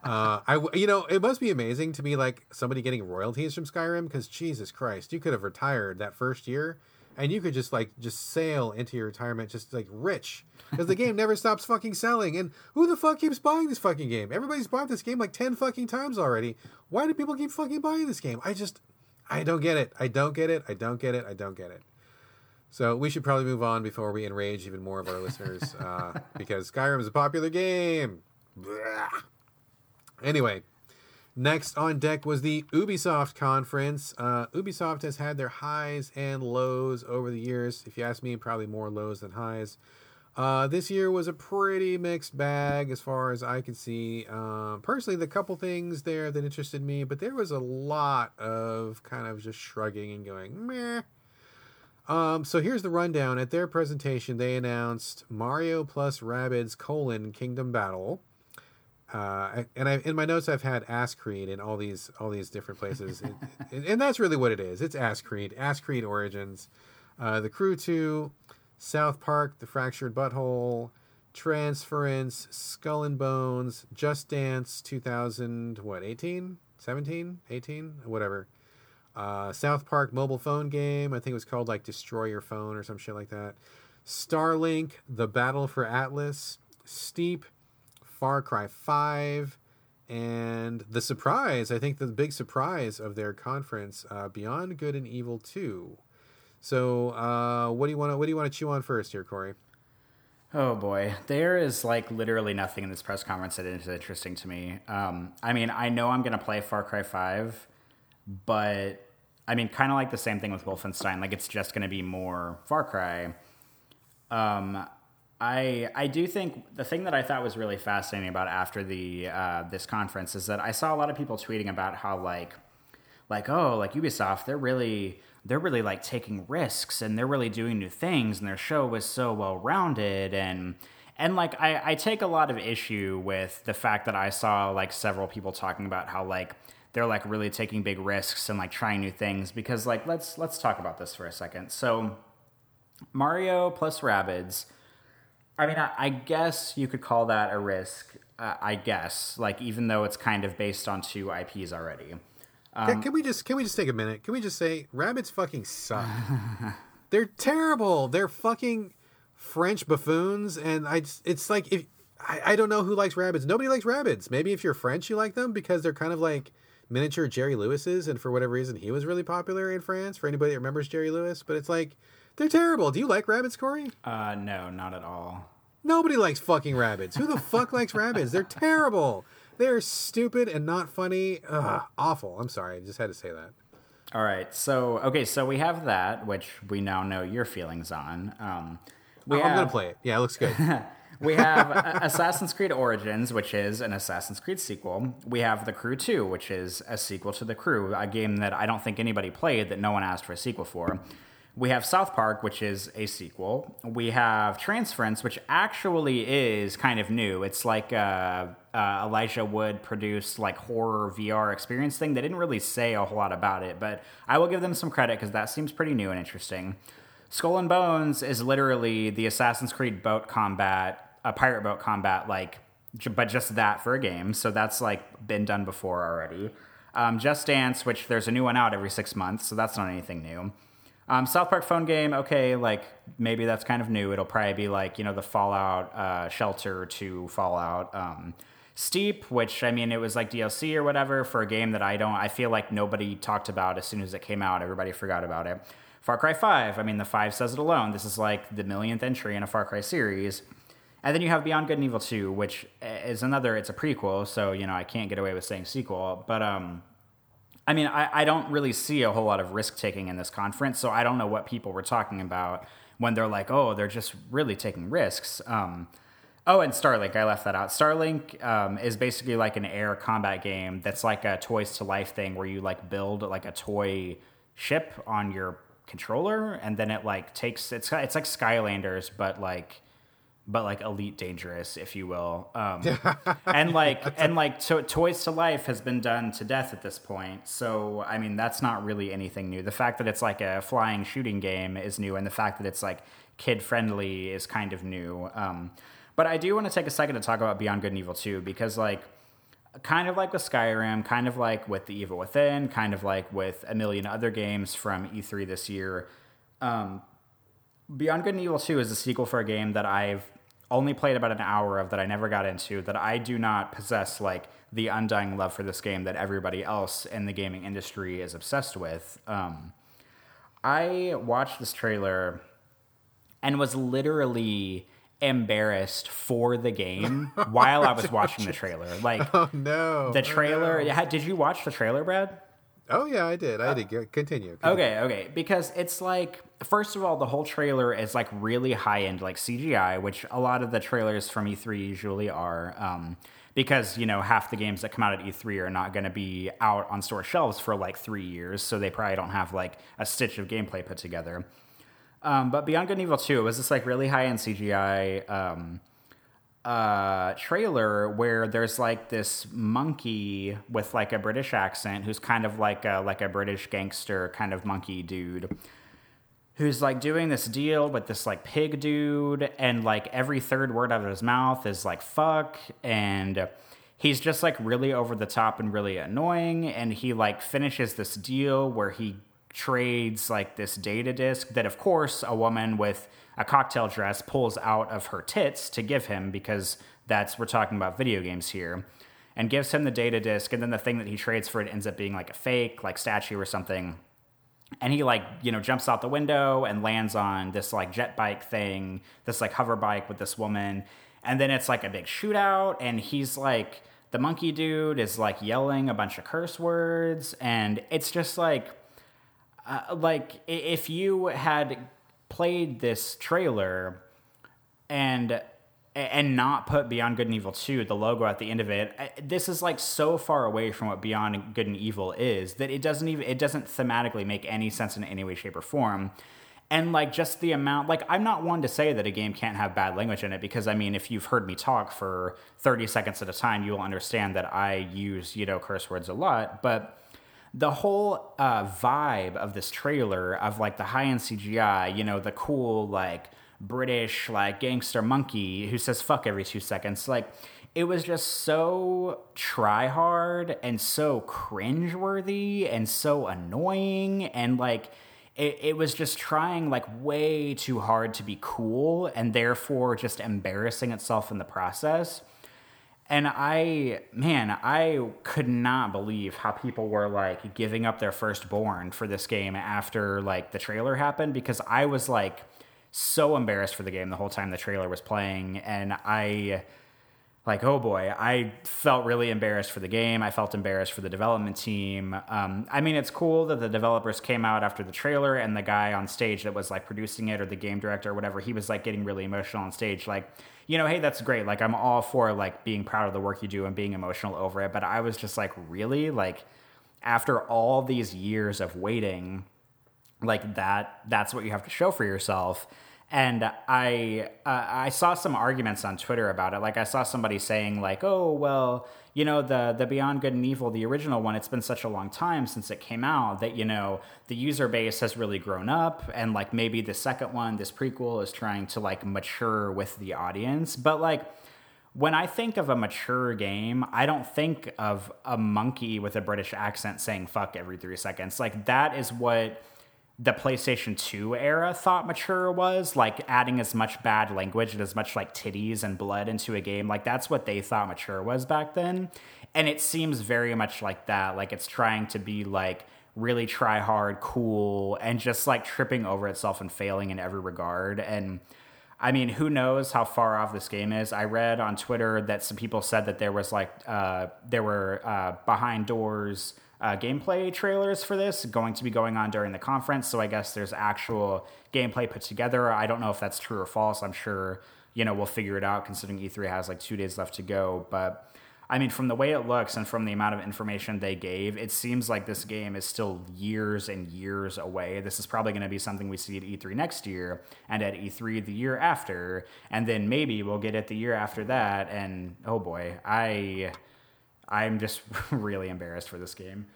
Uh, I, you know, it must be amazing to be like somebody getting royalties from Skyrim because Jesus Christ, you could have retired that first year, and you could just like just sail into your retirement just like rich because the game never stops fucking selling. And who the fuck keeps buying this fucking game? Everybody's bought this game like ten fucking times already. Why do people keep fucking buying this game? I just I don't get it. I don't get it. I don't get it. I don't get it. So we should probably move on before we enrage even more of our listeners, uh, because Skyrim is a popular game. Blah. Anyway, next on deck was the Ubisoft conference. Uh, Ubisoft has had their highs and lows over the years. If you ask me, probably more lows than highs. Uh, this year was a pretty mixed bag as far as I could see. Um, personally, the couple things there that interested me, but there was a lot of kind of just shrugging and going meh. Um, so here's the rundown. At their presentation, they announced Mario plus Rabbids colon Kingdom Battle. Uh, and I, in my notes, I've had Ass Creed in all these all these different places, and, and that's really what it is. It's Ass Creed, Ass Creed Origins, uh, the Crew Two, South Park: The Fractured But Whole, Transference, Skull and Bones, Just Dance 2000, what, 18? 17? 18? Whatever. Uh, South Park mobile phone game. I think it was called like Destroy Your Phone or some shit like that. Starlink, The Battle for Atlas, Steep, Far Cry 5, and the surprise, I think the big surprise of their conference, uh, Beyond Good and Evil 2. So, uh, what do you want to what do you want to chew on first here, Corey? Oh boy, there is like literally nothing in this press conference that is interesting to me. Um, I mean, I know I'm gonna play Far Cry Five, but I mean, kind of like the same thing with Wolfenstein. Like, it's just gonna be more Far Cry. Um, I I do think the thing that I thought was really fascinating about after the uh, this conference is that I saw a lot of people tweeting about how like like oh like Ubisoft they're really they're really like taking risks and they're really doing new things and their show was so well rounded and and like I, I take a lot of issue with the fact that I saw like several people talking about how like they're like really taking big risks and like trying new things because like let's let's talk about this for a second. So Mario plus Rabbids I mean, I, I, guess you could call that a risk. Uh, I guess, like even though it's kind of based on two IPs already. Um, can, can, we just can we just take a minute? Can we just say Rabbids fucking suck? They're terrible. They're fucking French buffoons, and I. It's like if I, I don't know who likes Rabbids. Nobody likes Rabbids. Maybe if you're French, you like them because they're kind of like miniature Jerry Lewis's, and for whatever reason, he was really popular in France. For anybody that remembers Jerry Lewis, but it's like they're terrible. Do you like Rabbids, Corey? Uh, no, not at all. Nobody likes fucking Rabbids. Who the fuck likes Rabbids? They're terrible. They're stupid and not funny. Ugh, awful. I'm sorry. I just had to say that. All right. So, okay. So we have that, which we now know your feelings on. Um, we oh, have, I'm going to play it. Yeah, it looks good. we have Assassin's Creed Origins, which is an Assassin's Creed sequel. We have The Crew 2, which is a sequel to The Crew, a game that I don't think anybody played that no one asked for a sequel for. We have South Park, which is a sequel. We have Transference, which actually is kind of new. It's like a, a Elijah Wood produced like horror VR experience thing. They didn't really say a whole lot about it, but I will give them some credit because that seems pretty new and interesting. Skull and Bones is literally the Assassin's Creed boat combat, a pirate boat combat, like, but just that for a game. So that's like been done before already. Um, Just Dance, which there's a new one out every six months, so that's not anything new. Um, South Park phone game, okay, like maybe that's kind of new. It'll probably be like you know the Fallout uh, Shelter to Fallout. Um, Steep, which I mean, it was like DLC or whatever for a game that I don't. I feel like nobody talked about as soon as it came out. Everybody forgot about it. Far Cry Five. I mean, the five says it alone. This is like the millionth entry in a Far Cry series. And then you have Beyond Good and Evil 2, which is another, it's a prequel, so, you know, I can't get away with saying sequel. But, um, I mean, I, I don't really see a whole lot of risk taking in this conference, so I don't know what people were talking about when they're like, oh, they're just really taking risks. Um, oh, and Starlink, I left that out. Starlink um, is basically like an air combat game that's like a Toys to Life thing where you like build like a toy ship on your controller, and then it like takes it's it's like Skylanders, but like but like elite dangerous, if you will. Um, and like and like to, Toys to Life has been done to death at this point. So I mean, that's not really anything new. The fact that it's like a flying shooting game is new, and the fact that it's like kid friendly is kind of new. Um, but I do want to take a second to talk about Beyond Good and Evil 2 because like kind of like with Skyrim, kind of like with The Evil Within, kind of like with a million other games from E3 this year. Um, Beyond Good and Evil 2 is a sequel for a game that I've only played about an hour of that I never got into that I do not possess like the undying love for this game that everybody else in the gaming industry is obsessed with. Um, I watched this trailer and was literally embarrassed for the game while I was watching the trailer. Like, oh no, the trailer. Oh, no. Did you watch the trailer, Brad? Oh yeah, I did. I uh, did. Continue, continue. Okay, okay. Because it's like, first of all, the whole trailer is like really high end, like CGI, which a lot of the trailers from E3 usually are. Um, because you know half the games that come out at E3 are not going to be out on store shelves for like three years, so they probably don't have like a stitch of gameplay put together. Um, but Beyond Good and Evil 2 it was this like really high end CGI. Um, uh, trailer where there's like this monkey with like a British accent who's kind of like a, like a British gangster kind of monkey dude. Who's like doing this deal with this like pig dude and like every third word out of his mouth is like fuck and he's just like really over the top and really annoying and he like finishes this deal where he trades like this data disk that of course a woman with a cocktail dress pulls out of her tits to give him because that's we're talking about video games here and gives him the data disk and then the thing that he trades for it ends up being like a fake like statue or something and he like you know jumps out the window and lands on this like jet bike thing this like hover bike with this woman. And then it's like a big shootout and he's like the monkey dude is like yelling a bunch of curse words. And it's just like uh, like if you had played this trailer and and not put Beyond Good and Evil 2, the logo at the end of it. This is like so far away from what Beyond Good and Evil is that it doesn't even it doesn't thematically make any sense in any way shape or form. And like just the amount like I'm not one to say that a game can't have bad language in it because I mean if you've heard me talk for 30 seconds at a time, you'll understand that I use, you know, curse words a lot, but the whole uh, vibe of this trailer of like the high end CGI, you know, the cool like British like gangster monkey who says fuck every two seconds, like it was just so try hard and so cringeworthy and so annoying. And like it, it was just trying like way too hard to be cool and therefore just embarrassing itself in the process. And I, man, I could not believe how people were like giving up their firstborn for this game after like the trailer happened because I was like so embarrassed for the game the whole time the trailer was playing. And I, like, oh boy, I felt really embarrassed for the game. I felt embarrassed for the development team. Um, I mean, it's cool that the developers came out after the trailer and the guy on stage that was like producing it or the game director or whatever, he was like getting really emotional on stage. Like, you know, hey, that's great. Like, I'm all for like being proud of the work you do and being emotional over it. But I was just like, really? Like, after all these years of waiting, like that, that's what you have to show for yourself. And I, uh, I saw some arguments on Twitter about it. Like, I saw somebody saying, like, oh, well, you know the the Beyond Good and Evil, the original one, it's been such a long time since it came out that you know the user base has really grown up, and like maybe the second one, this prequel, is trying to like mature with the audience. But like when I think of a mature game, I don't think of a monkey with a British accent saying "fuck" every three seconds. Like that is what the PlayStation 2 era thought mature was, like adding as much bad language and as much like titties and blood into a game. Like that's what they thought mature was back then. And it seems very much like that. Like it's trying to be like really try hard, cool, and just like tripping over itself and failing in every regard. And I mean, who knows how far off this game is? I read on Twitter that some people said that there was like uh, there were uh, behind doors uh, gameplay trailers for this going to be going on during the conference. So I guess there's actual gameplay put together. I don't know if that's true or false. I'm sure you know we'll figure it out considering E3 has like two days left to go. But I mean, from the way it looks and from the amount of information they gave, it seems like this game is still years and years away. This is probably going to be something we see at E3 next year and at E3 the year after, and then maybe we'll get it the year after that. And oh boy, I I'm just really embarrassed for this game.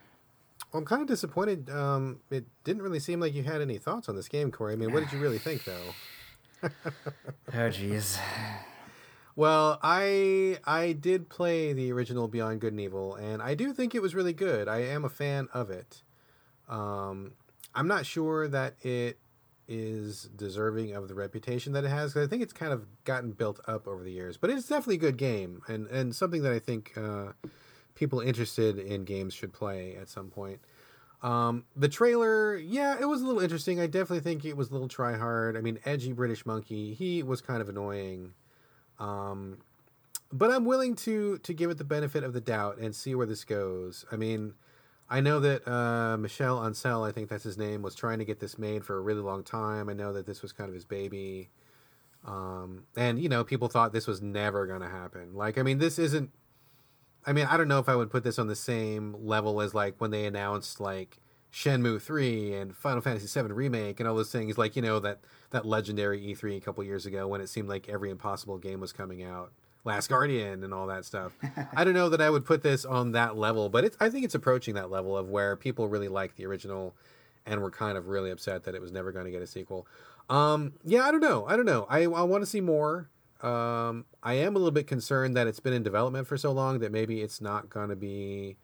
Well, I'm kind of disappointed. Um, it didn't really seem like you had any thoughts on this game, Corey. I mean, what did you really think, though? oh, jeez. Well, I I did play the original Beyond Good and Evil, and I do think it was really good. I am a fan of it. Um, I'm not sure that it is deserving of the reputation that it has because I think it's kind of gotten built up over the years. But it's definitely a good game and and something that I think uh, people interested in games should play at some point. Um, the trailer, yeah, it was a little interesting. I definitely think it was a little try hard. I mean, edgy British monkey, he was kind of annoying. Um, but I'm willing to to give it the benefit of the doubt and see where this goes. I mean, I know that uh, Michel Ancel, I think that's his name, was trying to get this made for a really long time. I know that this was kind of his baby. Um, and you know, people thought this was never going to happen. Like, I mean, this isn't I mean, I don't know if I would put this on the same level as like when they announced like Shenmue 3 and Final Fantasy 7 remake and all those things like, you know, that that legendary E3 a couple years ago when it seemed like every impossible game was coming out. Last Guardian and all that stuff. I don't know that I would put this on that level, but it's I think it's approaching that level of where people really like the original and were kind of really upset that it was never going to get a sequel. Um, yeah, I don't know. I don't know. I, I want to see more. Um, I am a little bit concerned that it's been in development for so long that maybe it's not going to be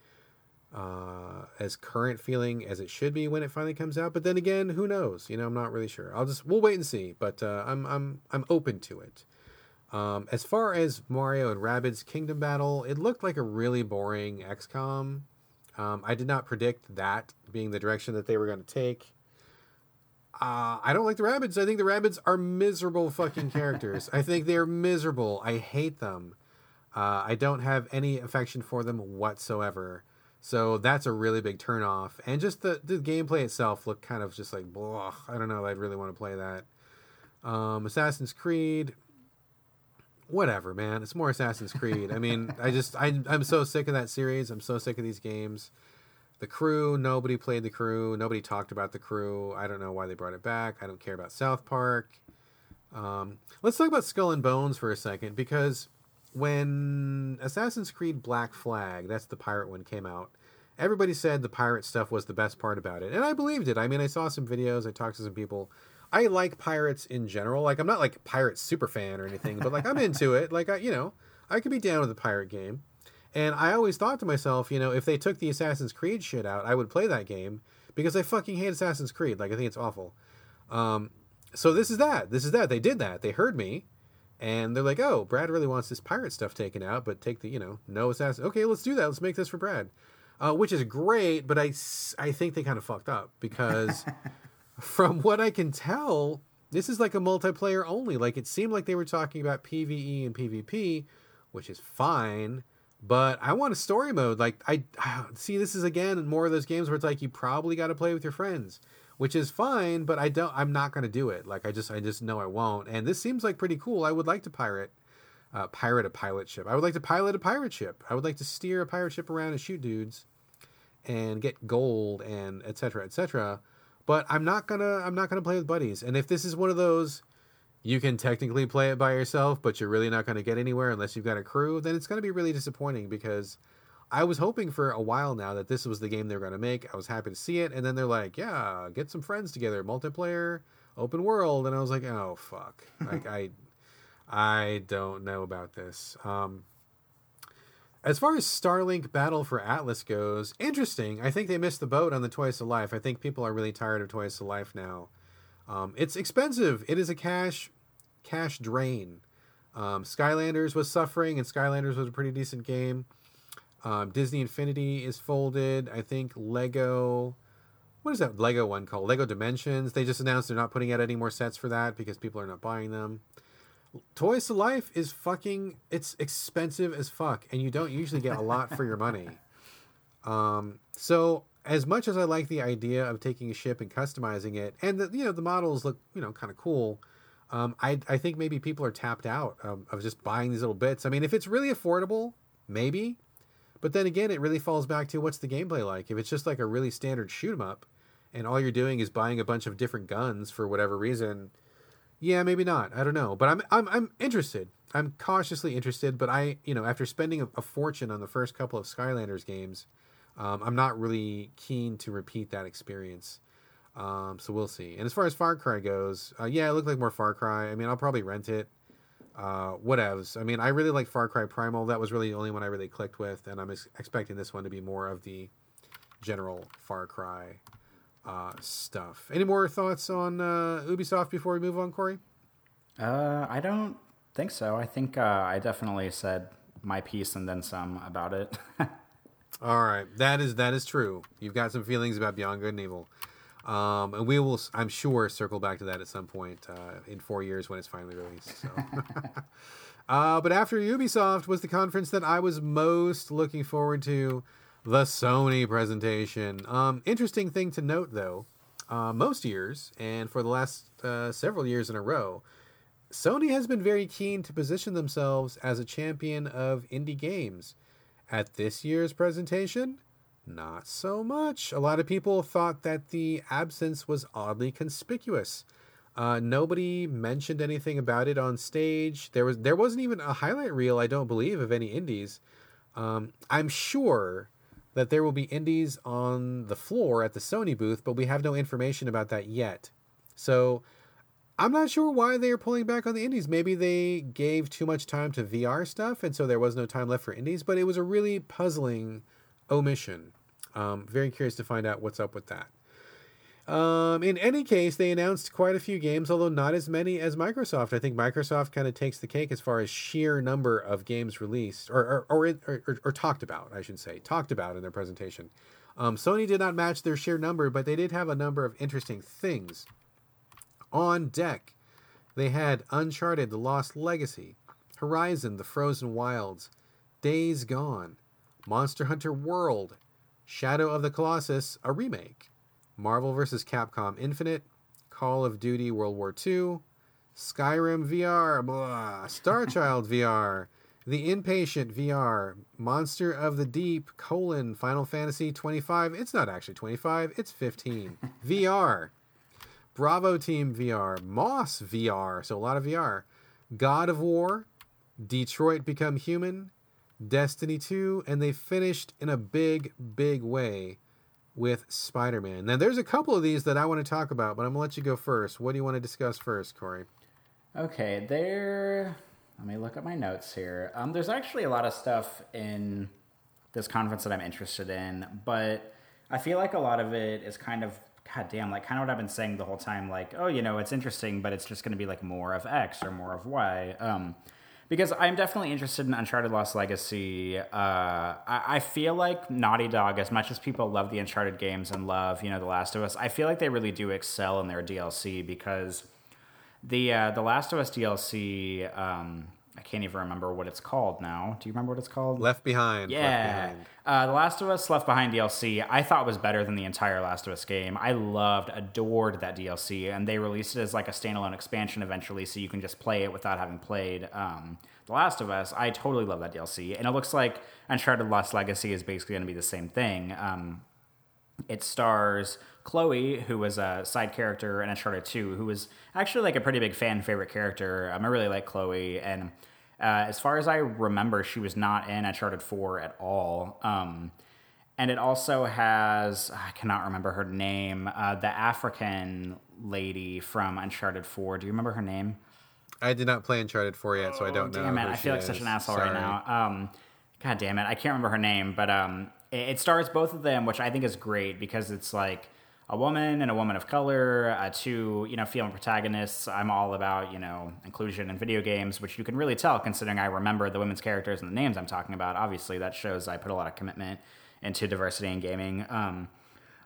uh, as current feeling as it should be when it finally comes out. But then again, who knows? You know, I'm not really sure. I'll just we'll wait and see. But uh, I'm I'm I'm open to it. Um, as far as Mario and Rabbids Kingdom Battle, it looked like a really boring XCOM. Um, I did not predict that being the direction that they were going to take. Uh, I don't like the Rabbids. I think the Rabbids are miserable fucking characters. I think they're miserable. I hate them. Uh, I don't have any affection for them whatsoever. So that's a really big turnoff. And just the, the gameplay itself looked kind of just like, blah. I don't know. I'd really want to play that. Um, Assassin's Creed, whatever, man. It's more Assassin's Creed. I mean, I just I I'm so sick of that series. I'm so sick of these games. The crew, nobody played the crew. Nobody talked about the crew. I don't know why they brought it back. I don't care about South Park. Um, let's talk about Skull and Bones for a second because when Assassin's Creed Black Flag, that's the pirate one, came out, everybody said the pirate stuff was the best part about it, and I believed it. I mean, I saw some videos, I talked to some people. I like pirates in general. Like, I'm not like pirate super fan or anything, but like I'm into it. Like, I, you know, I could be down with the pirate game. And I always thought to myself, you know, if they took the Assassin's Creed shit out, I would play that game because I fucking hate Assassin's Creed. Like, I think it's awful. Um, so this is that. This is that. They did that. They heard me, and they're like, "Oh, Brad really wants this pirate stuff taken out, but take the, you know, no assassin. Okay, let's do that. Let's make this for Brad." Uh, which is great, but I, I think they kind of fucked up because from what I can tell, this is like a multiplayer only. Like it seemed like they were talking about PVE and PvP, which is fine, but I want a story mode. Like I see this is again more of those games where it's like you probably got to play with your friends, which is fine, but I don't I'm not going to do it. Like I just I just know I won't. And this seems like pretty cool. I would like to pirate uh, pirate a pilot ship. I would like to pilot a pirate ship. I would like to steer a pirate ship around and shoot dudes and get gold and etc etc but I'm not gonna I'm not gonna play with buddies. And if this is one of those you can technically play it by yourself, but you're really not gonna get anywhere unless you've got a crew, then it's gonna be really disappointing because I was hoping for a while now that this was the game they were gonna make. I was happy to see it, and then they're like, Yeah, get some friends together, multiplayer, open world, and I was like, Oh fuck. like I I don't know about this. Um as far as Starlink Battle for Atlas goes, interesting. I think they missed the boat on the Toys to Life. I think people are really tired of Toys to Life now. Um, it's expensive. It is a cash cash drain. Um, Skylanders was suffering, and Skylanders was a pretty decent game. Um, Disney Infinity is folded. I think Lego. What is that Lego one called? Lego Dimensions. They just announced they're not putting out any more sets for that because people are not buying them. Toys to Life is fucking it's expensive as fuck and you don't usually get a lot for your money. Um so as much as I like the idea of taking a ship and customizing it and the you know the models look, you know, kind of cool. Um I I think maybe people are tapped out um, of just buying these little bits. I mean, if it's really affordable, maybe. But then again, it really falls back to what's the gameplay like? If it's just like a really standard shoot 'em up and all you're doing is buying a bunch of different guns for whatever reason, yeah, maybe not. I don't know, but I'm I'm I'm interested. I'm cautiously interested, but I you know after spending a, a fortune on the first couple of Skylanders games, um, I'm not really keen to repeat that experience. Um, so we'll see. And as far as Far Cry goes, uh, yeah, it looked like more Far Cry. I mean, I'll probably rent it. Uh, whatevs. I mean, I really like Far Cry Primal. That was really the only one I really clicked with, and I'm ex- expecting this one to be more of the general Far Cry uh, stuff. Any more thoughts on uh, Ubisoft before we move on, Corey? Uh, I don't think so. I think uh, I definitely said my piece and then some about it. All right, that is that is true. You've got some feelings about Beyond Good and Evil, um, and we will, I'm sure, circle back to that at some point uh, in four years when it's finally released. So. uh, but after Ubisoft was the conference that I was most looking forward to the Sony presentation. Um, interesting thing to note, though, uh, most years, and for the last uh, several years in a row, Sony has been very keen to position themselves as a champion of indie games. At this year's presentation, not so much. A lot of people thought that the absence was oddly conspicuous. Uh, nobody mentioned anything about it on stage. There was there wasn't even a highlight reel, I don't believe, of any indies. Um, I'm sure that there will be indies on the floor at the Sony booth, but we have no information about that yet. So I'm not sure why they are pulling back on the indies. Maybe they gave too much time to VR stuff, and so there was no time left for indies. But it was a really puzzling omission. Um, very curious to find out what's up with that. Um, in any case, they announced quite a few games, although not as many as Microsoft. I think Microsoft kind of takes the cake as far as sheer number of games released or or, or, or, or talked about, I should say, talked about in their presentation. Um, Sony did not match their sheer number, but they did have a number of interesting things on deck. They had Uncharted: The Lost Legacy, Horizon: The Frozen Wilds, Days Gone, Monster Hunter World, Shadow of the Colossus, a remake, Marvel vs. Capcom Infinite, Call of Duty World War II, Skyrim VR, blah, Star Child VR, The Inpatient VR, Monster of the Deep, colon, Final Fantasy 25. It's not actually 25, it's 15. VR, Bravo Team VR, Moss VR, so a lot of VR, God of War, Detroit Become Human, Destiny 2, and they finished in a big, big way with Spider Man. Now, there's a couple of these that I want to talk about, but I'm going to let you go first. What do you want to discuss first, Corey? Okay, there. Let me look at my notes here. Um, there's actually a lot of stuff in this conference that I'm interested in, but I feel like a lot of it is kind of god damn, like kind of what I've been saying the whole time. Like, oh, you know, it's interesting, but it's just going to be like more of X or more of Y. Um, because I'm definitely interested in Uncharted Lost Legacy. Uh, I, I, feel like Naughty Dog, as much as people love the Uncharted games and love, you know, The Last of Us, I feel like they really do excel in their DLC because the uh, the Last of Us DLC. Um, I can't even remember what it's called now. Do you remember what it's called? Left Behind. Yeah. Left Behind. Uh, the Last of Us Left Behind DLC, I thought was better than the entire Last of Us game. I loved, adored that DLC, and they released it as like a standalone expansion eventually, so you can just play it without having played um, The Last of Us. I totally love that DLC, and it looks like Uncharted Lost Legacy is basically going to be the same thing. Um, it stars Chloe, who was a side character in Uncharted 2, who was actually like a pretty big fan favorite character. Um, I really like Chloe, and uh, as far as I remember, she was not in Uncharted 4 at all. Um, and it also has, I cannot remember her name, uh, the African lady from Uncharted 4. Do you remember her name? I did not play Uncharted 4 yet, so I don't know. Damn it, I feel like is. such an asshole Sorry. right now. Um, God damn it, I can't remember her name, but um, it, stars both of them, which I think is great because it's like a woman and a woman of color, uh, two you know female protagonists. I'm all about you know inclusion in video games, which you can really tell considering I remember the women's characters and the names I'm talking about. Obviously, that shows I put a lot of commitment into diversity in gaming. Um,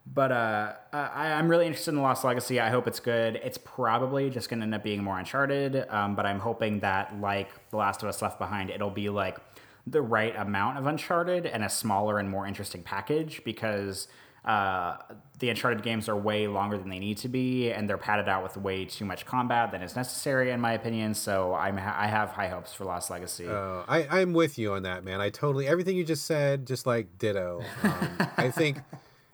but uh, I, I'm really interested in Lost Legacy. I hope it's good. It's probably just going to end up being more Uncharted, um, but I'm hoping that, like The Last of Us Left Behind, it'll be like the right amount of Uncharted and a smaller and more interesting package because uh, the Uncharted games are way longer than they need to be, and they're padded out with way too much combat than is necessary, in my opinion. So I'm I have high hopes for Lost Legacy. Uh, I, I'm with you on that, man. I totally everything you just said, just like ditto. Um, I think,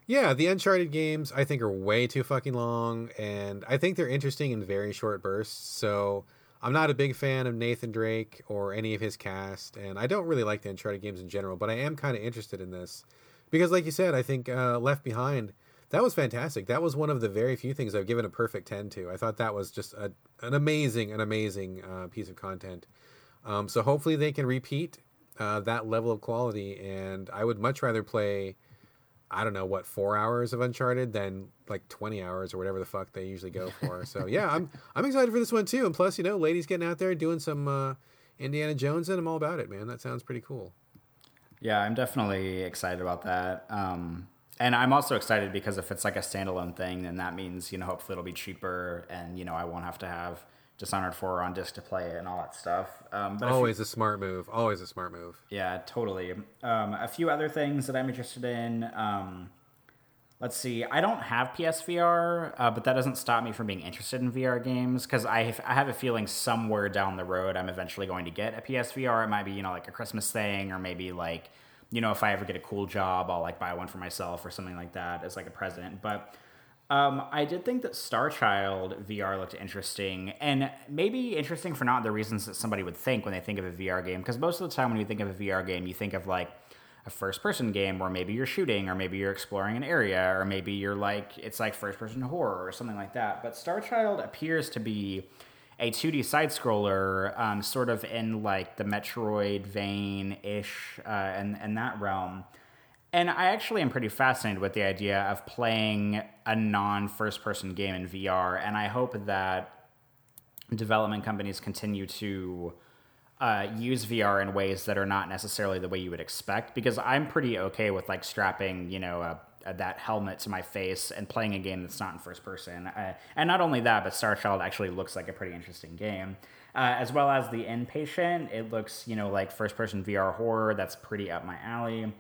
yeah, the Uncharted games I think are way too fucking long, and I think they're interesting in very short bursts. So I'm not a big fan of Nathan Drake or any of his cast, and I don't really like the Uncharted games in general. But I am kind of interested in this because, like you said, I think uh, Left Behind. That was fantastic. That was one of the very few things I've given a perfect 10 to. I thought that was just a, an amazing, an amazing uh, piece of content. Um, so hopefully they can repeat uh, that level of quality. And I would much rather play, I don't know, what, four hours of Uncharted than like 20 hours or whatever the fuck they usually go for. so yeah, I'm, I'm excited for this one too. And plus, you know, ladies getting out there doing some uh, Indiana Jones and I'm all about it, man. That sounds pretty cool. Yeah, I'm definitely excited about that. Um, and I'm also excited because if it's like a standalone thing, then that means, you know, hopefully it'll be cheaper and, you know, I won't have to have Dishonored 4 on disc to play it and all that stuff. Um, but a few- Always a smart move. Always a smart move. yeah, totally. Um, a few other things that I'm interested in. Um, let's see. I don't have PSVR, uh, but that doesn't stop me from being interested in VR games because I I have a feeling somewhere down the road I'm eventually going to get a PSVR. It might be you know like a Christmas thing, or maybe like you know if I ever get a cool job, I'll like buy one for myself or something like that as like a present. But um, I did think that Star Child VR looked interesting, and maybe interesting for not the reasons that somebody would think when they think of a VR game. Because most of the time, when you think of a VR game, you think of like a first person game where maybe you're shooting or maybe you're exploring an area or maybe you're like it's like first person horror or something like that. But Star Child appears to be a 2D side scroller, um, sort of in like the Metroid vein ish, uh, and and that realm. And I actually am pretty fascinated with the idea of playing a non first person game in VR, and I hope that development companies continue to uh, use VR in ways that are not necessarily the way you would expect. Because I'm pretty okay with like strapping, you know, a, a, that helmet to my face and playing a game that's not in first person. Uh, and not only that, but Star Child actually looks like a pretty interesting game. Uh, as well as the Inpatient, it looks, you know, like first person VR horror. That's pretty up my alley.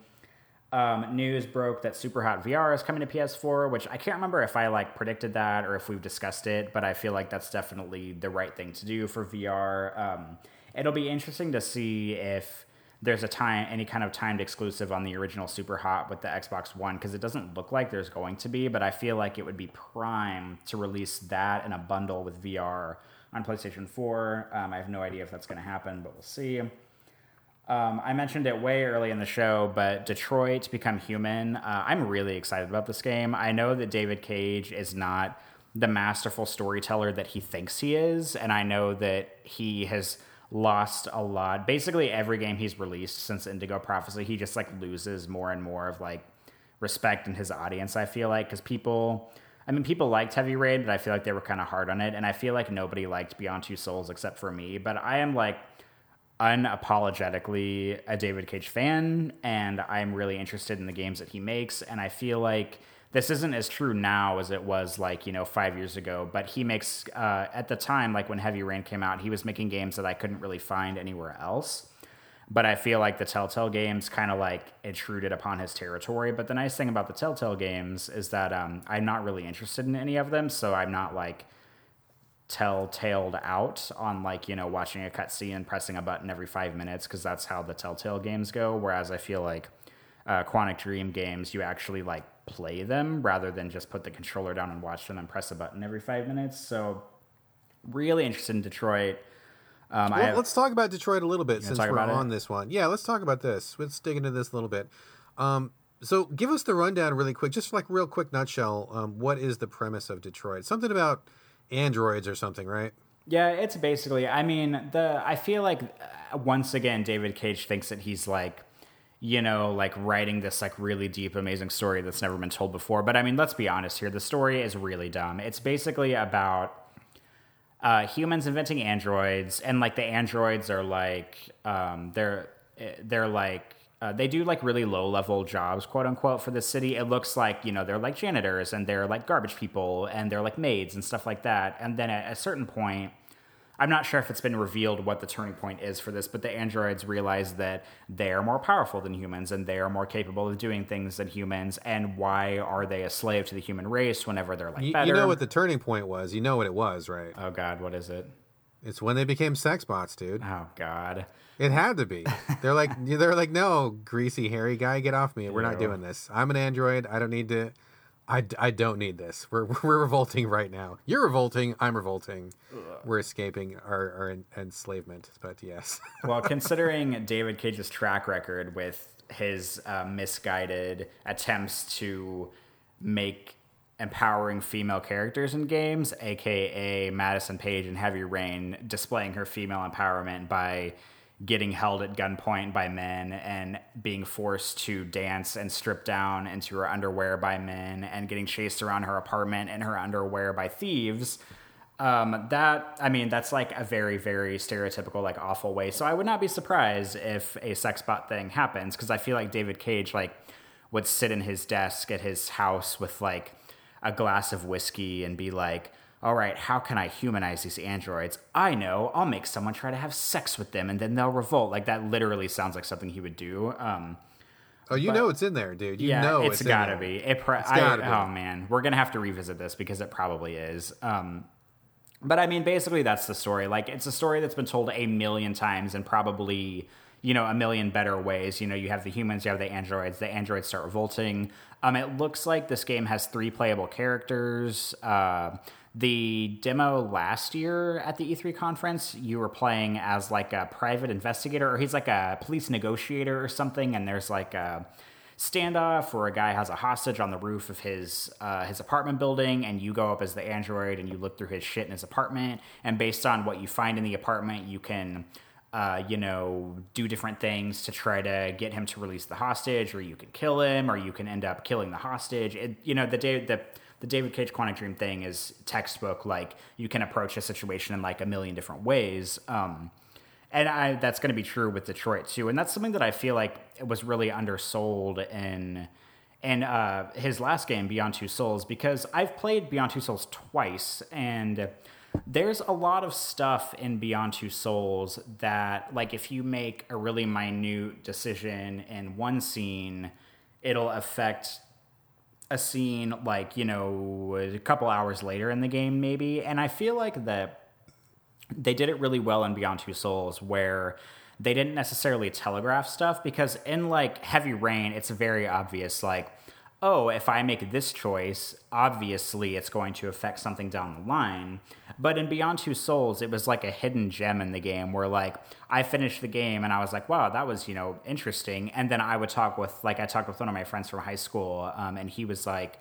Um, news broke that Superhot VR is coming to PS4, which I can't remember if I like predicted that or if we've discussed it, but I feel like that's definitely the right thing to do for VR. Um, it'll be interesting to see if there's a time any kind of timed exclusive on the original Superhot with the Xbox One because it doesn't look like there's going to be, but I feel like it would be prime to release that in a bundle with VR on PlayStation 4. Um, I have no idea if that's going to happen, but we'll see. Um, I mentioned it way early in the show, but Detroit Become Human. Uh, I'm really excited about this game. I know that David Cage is not the masterful storyteller that he thinks he is, and I know that he has lost a lot. Basically, every game he's released since Indigo Prophecy, he just like loses more and more of like respect in his audience. I feel like because people. I mean, people liked Heavy Rain, but I feel like they were kind of hard on it. And I feel like nobody liked Beyond Two Souls except for me. But I am like unapologetically a David Cage fan, and I'm really interested in the games that he makes. And I feel like this isn't as true now as it was like you know five years ago. But he makes uh, at the time, like when Heavy Rain came out, he was making games that I couldn't really find anywhere else. But I feel like the Telltale games kind of like intruded upon his territory. But the nice thing about the Telltale games is that um, I'm not really interested in any of them, so I'm not like telltaled out on like you know watching a cutscene and pressing a button every five minutes because that's how the telltale games go whereas i feel like uh, quantic dream games you actually like play them rather than just put the controller down and watch them and press a button every five minutes so really interested in detroit um, well, have, let's talk about detroit a little bit since we're on it? this one yeah let's talk about this let's dig into this a little bit um, so give us the rundown really quick just like real quick nutshell um, what is the premise of detroit something about androids or something, right? Yeah, it's basically. I mean, the I feel like uh, once again David Cage thinks that he's like you know, like writing this like really deep, amazing story that's never been told before. But I mean, let's be honest here. The story is really dumb. It's basically about uh, humans inventing androids, and like the androids are like um, they're eh, they're like uh, they do like really low level jobs, quote unquote, for the city. It looks like, you know, they're like janitors and they're like garbage people and they're like maids and stuff like that. And then at a certain point, I'm not sure if it's been revealed what the turning point is for this, but the androids realize that they are more powerful than humans and they are more capable of doing things than humans. And why are they a slave to the human race whenever they're like you, better? You know what the turning point was. You know what it was, right? Oh, God, what is it? It's when they became sex bots, dude. Oh, God. It had to be. They're like they're like, no, greasy hairy guy, get off me. We're not doing this. I'm an android. I don't need to. I, I don't need this. We're we're revolting right now. You're revolting. I'm revolting. Ugh. We're escaping our, our enslavement. But yes. well, considering David Cage's track record with his uh, misguided attempts to make empowering female characters in games, aka Madison Paige and Heavy Rain, displaying her female empowerment by getting held at gunpoint by men and being forced to dance and strip down into her underwear by men and getting chased around her apartment in her underwear by thieves. Um, that I mean, that's like a very, very stereotypical, like awful way. So I would not be surprised if a sex bot thing happens because I feel like David Cage like would sit in his desk at his house with like a glass of whiskey and be like, all right, how can I humanize these androids? I know, I'll make someone try to have sex with them and then they'll revolt. Like that literally sounds like something he would do. Um, oh, you know it's in there, dude. You yeah, know it's, it's gotta be. It pro- it's gotta I, be. Oh man, we're gonna have to revisit this because it probably is. Um, but I mean, basically, that's the story. Like, it's a story that's been told a million times and probably you know a million better ways. You know, you have the humans, you have the androids. The androids start revolting. Um, it looks like this game has three playable characters. Uh, the demo last year at the E3 conference, you were playing as like a private investigator, or he's like a police negotiator or something, and there's like a standoff where a guy has a hostage on the roof of his uh, his apartment building, and you go up as the android and you look through his shit in his apartment, and based on what you find in the apartment, you can. Uh, you know, do different things to try to get him to release the hostage, or you can kill him, or you can end up killing the hostage. It, you know, the day the the David Cage Quantic Dream thing is textbook. Like you can approach a situation in like a million different ways. Um, and I, that's going to be true with Detroit too. And that's something that I feel like was really undersold in in uh, his last game, Beyond Two Souls, because I've played Beyond Two Souls twice, and there's a lot of stuff in Beyond Two Souls that, like, if you make a really minute decision in one scene, it'll affect a scene like you know a couple hours later in the game maybe. And i feel like that they did it really well in beyond two souls where they didn't necessarily telegraph stuff because in like heavy rain it's very obvious like oh, if I make this choice, obviously it's going to affect something down the line. But in Beyond Two Souls, it was like a hidden gem in the game where like I finished the game and I was like, wow, that was, you know, interesting. And then I would talk with like I talked with one of my friends from high school, um, and he was like,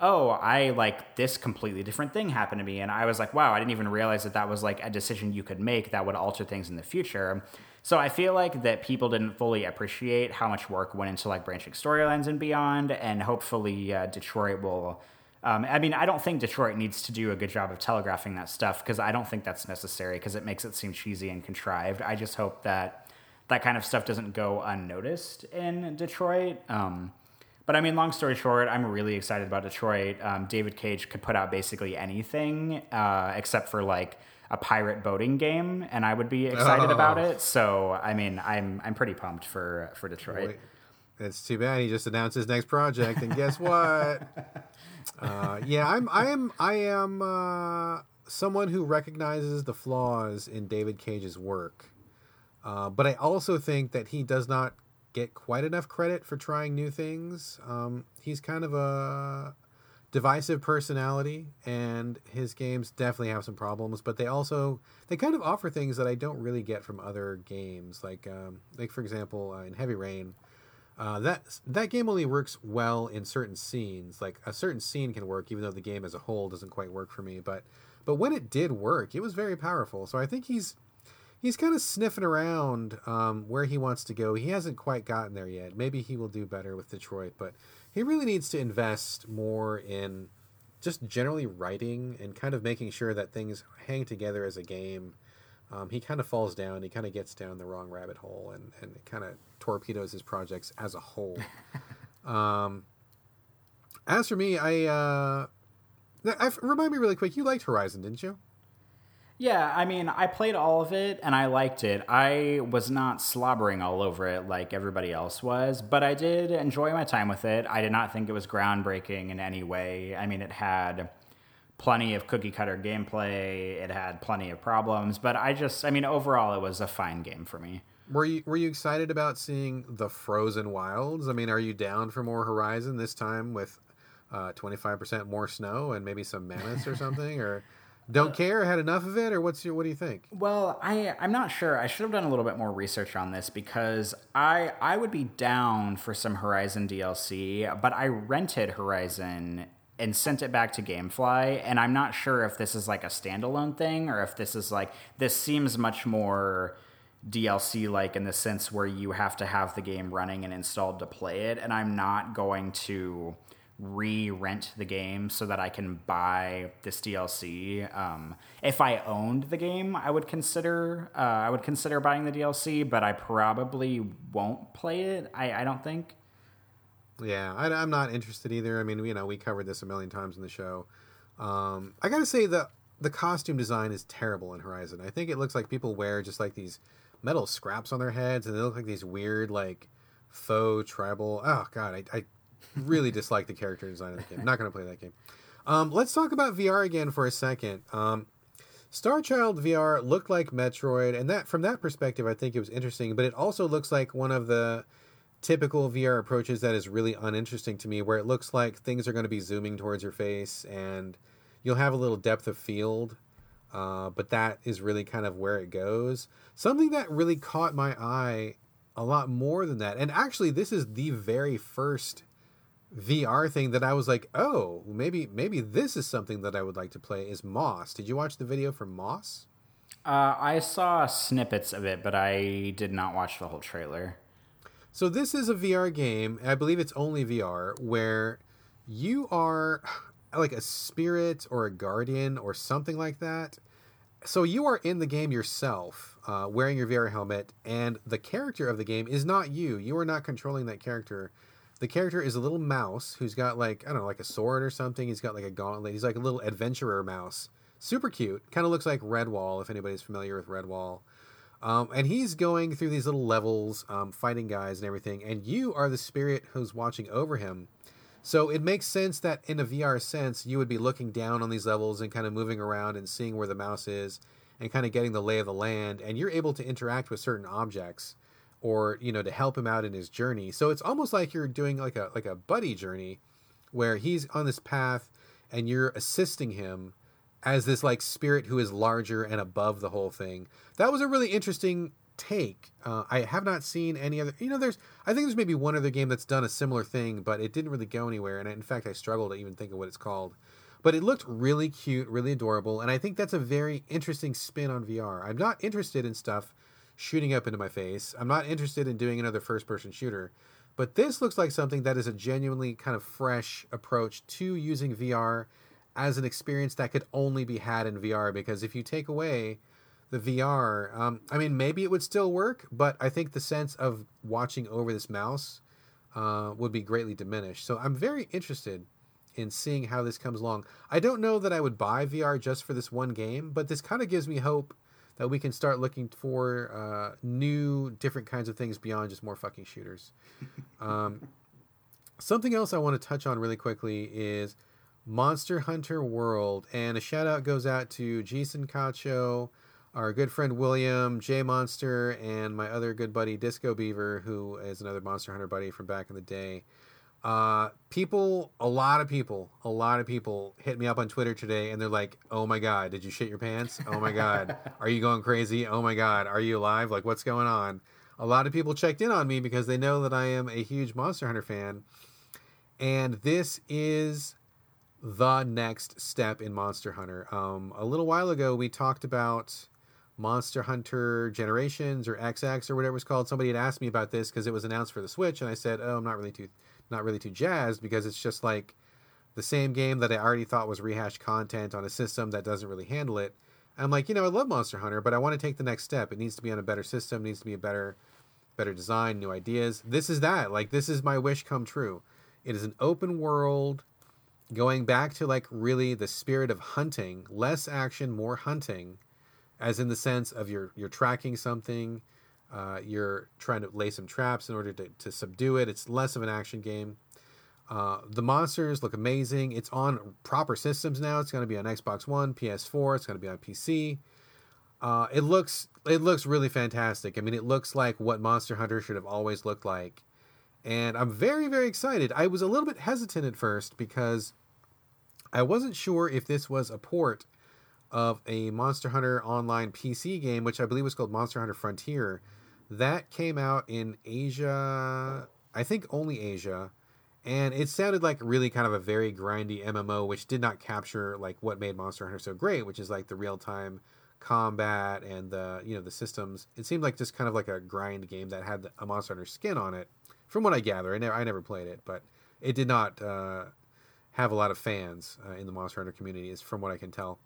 oh, I like this completely different thing happened to me. And I was like, wow, I didn't even realize that that was like a decision you could make that would alter things in the future. So I feel like that people didn't fully appreciate how much work went into like branching storylines and beyond, and hopefully uh, Detroit will. Um, I mean, I don't think Detroit needs to do a good job of telegraphing that stuff because I don't think that's necessary because it makes it seem cheesy and contrived. I just hope that that kind of stuff doesn't go unnoticed in Detroit. Um, but I mean, long story short, I'm really excited about Detroit. Um, David Cage could put out basically anything uh, except for like a pirate boating game, and I would be excited oh. about it. So, I mean, I'm I'm pretty pumped for for Detroit. Boy, it's too bad he just announced his next project, and guess what? uh, yeah, I'm I am I am uh, someone who recognizes the flaws in David Cage's work, uh, but I also think that he does not get quite enough credit for trying new things. Um, he's kind of a divisive personality and his games definitely have some problems but they also they kind of offer things that i don't really get from other games. Like um, like for example uh, in heavy rain uh, that that game only works well in certain scenes. Like a certain scene can work even though the game as a whole doesn't quite work for me but but when it did work it was very powerful. So i think he's he's kind of sniffing around um, where he wants to go. He hasn't quite gotten there yet. Maybe he will do better with detroit but he really needs to invest more in just generally writing and kind of making sure that things hang together as a game. Um, he kind of falls down. He kind of gets down the wrong rabbit hole and, and kind of torpedoes his projects as a whole. um, as for me, I, uh, I remind me really quick. You liked Horizon, didn't you? Yeah, I mean, I played all of it and I liked it. I was not slobbering all over it like everybody else was, but I did enjoy my time with it. I did not think it was groundbreaking in any way. I mean, it had plenty of cookie cutter gameplay, it had plenty of problems, but I just, I mean, overall, it was a fine game for me. Were you were you excited about seeing the frozen wilds? I mean, are you down for more Horizon this time with uh, twenty five percent more snow and maybe some mammoths or something? Or don't care, had enough of it, or what's your what do you think? Well, I I'm not sure. I should have done a little bit more research on this because I I would be down for some Horizon DLC, but I rented Horizon and sent it back to GameFly, and I'm not sure if this is like a standalone thing or if this is like this seems much more DLC like in the sense where you have to have the game running and installed to play it, and I'm not going to re-rent the game so that I can buy this DLC. Um, if I owned the game, I would consider uh, I would consider buying the DLC, but I probably won't play it. I, I don't think. Yeah, I, am not interested either. I mean, you know, we covered this a million times in the show. Um, I got to say the the costume design is terrible in Horizon. I think it looks like people wear just like these metal scraps on their heads, and they look like these weird like faux tribal. Oh god, I, I really dislike the character design of the game. Not going to play that game. Um, let's talk about VR again for a second. Um, Star Child VR looked like Metroid, and that from that perspective, I think it was interesting. But it also looks like one of the typical VR approaches that is really uninteresting to me, where it looks like things are going to be zooming towards your face, and you'll have a little depth of field, uh, but that is really kind of where it goes. Something that really caught my eye a lot more than that, and actually, this is the very first VR thing that I was like, oh, maybe maybe this is something that I would like to play. Is Moss? Did you watch the video for Moss? Uh, I saw snippets of it, but I did not watch the whole trailer. So this is a VR game. I believe it's only VR where you are like a spirit or a guardian or something like that. So you are in the game yourself, uh, wearing your VR helmet, and the character of the game is not you. You are not controlling that character the character is a little mouse who's got like I don't know, like a sword or something. He's got like a gauntlet. He's like a little adventurer mouse. Super cute. Kind of looks like Redwall if anybody's familiar with Redwall. Um, and he's going through these little levels, um, fighting guys and everything. And you are the spirit who's watching over him. So it makes sense that in a VR sense, you would be looking down on these levels and kind of moving around and seeing where the mouse is and kind of getting the lay of the land. And you're able to interact with certain objects or you know to help him out in his journey. So it's almost like you're doing like a like a buddy journey where he's on this path and you're assisting him as this like spirit who is larger and above the whole thing. That was a really interesting take. Uh, i have not seen any other you know there's i think there's maybe one other game that's done a similar thing but it didn't really go anywhere. And in fact i struggle to even think of what it's called. But it looked really cute really adorable. And i think that's a very interesting spin on vr i'm not interested in stuff shooting up into my face. I'm not interested in doing another first person shooter. But this looks like something that is a genuinely kind of fresh approach to using VR as an experience that could only be had in VR. Because if you take away the VR, um, I mean, maybe it would still work, but I think the sense of watching over this mouse uh, would be greatly diminished. So I'm very interested in seeing how this comes along. I don't know that I would buy VR just for this one game, but this kind of gives me hope that we can start looking for uh, new, different kinds of things beyond just more fucking shooters. Um, something else I want to touch on really quickly is Monster Hunter World, and a shout out goes out to Jason Cacho, our good friend William, J Monster, and my other good buddy Disco Beaver, who is another Monster Hunter buddy from back in the day. Uh, people, a lot of people, a lot of people hit me up on Twitter today and they're like, oh my God, did you shit your pants? Oh my God, are you going crazy? Oh my God, are you alive? Like, what's going on? A lot of people checked in on me because they know that I am a huge Monster Hunter fan. And this is the next step in Monster Hunter. Um, a little while ago, we talked about Monster Hunter Generations or XX or whatever it's called. Somebody had asked me about this because it was announced for the Switch, and I said, "Oh, I'm not really too not really too jazzed because it's just like the same game that I already thought was rehashed content on a system that doesn't really handle it. I'm like, you know, I love Monster Hunter, but I want to take the next step. It needs to be on a better system, needs to be a better better design, new ideas. This is that. Like this is my wish come true. It is an open world going back to like really the spirit of hunting, less action, more hunting, as in the sense of you're you're tracking something, uh, you're trying to lay some traps in order to, to subdue it. It's less of an action game. Uh, the monsters look amazing. It's on proper systems now. It's going to be on Xbox One, PS4. It's going to be on PC. Uh, it looks it looks really fantastic. I mean, it looks like what Monster Hunter should have always looked like, and I'm very very excited. I was a little bit hesitant at first because I wasn't sure if this was a port of a Monster Hunter Online PC game, which I believe was called Monster Hunter Frontier that came out in Asia, I think only Asia, and it sounded like really kind of a very grindy MMO, which did not capture like what made Monster Hunter so great, which is like the real time combat and the you know the systems. It seemed like just kind of like a grind game that had a Monster Hunter skin on it. From what I gather, I never I never played it, but it did not uh, have a lot of fans uh, in the Monster Hunter community, is from what I can tell.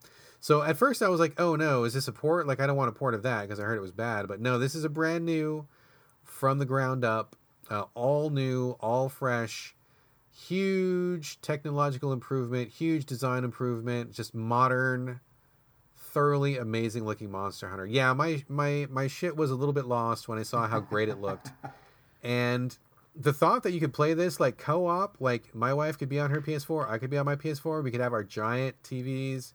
So at first I was like, oh no, is this a port? Like I don't want a port of that because I heard it was bad. But no, this is a brand new, from the ground up, uh, all new, all fresh, huge technological improvement, huge design improvement, just modern, thoroughly amazing looking Monster Hunter. Yeah, my my my shit was a little bit lost when I saw how great it looked, and the thought that you could play this like co-op, like my wife could be on her PS4, I could be on my PS4, we could have our giant TVs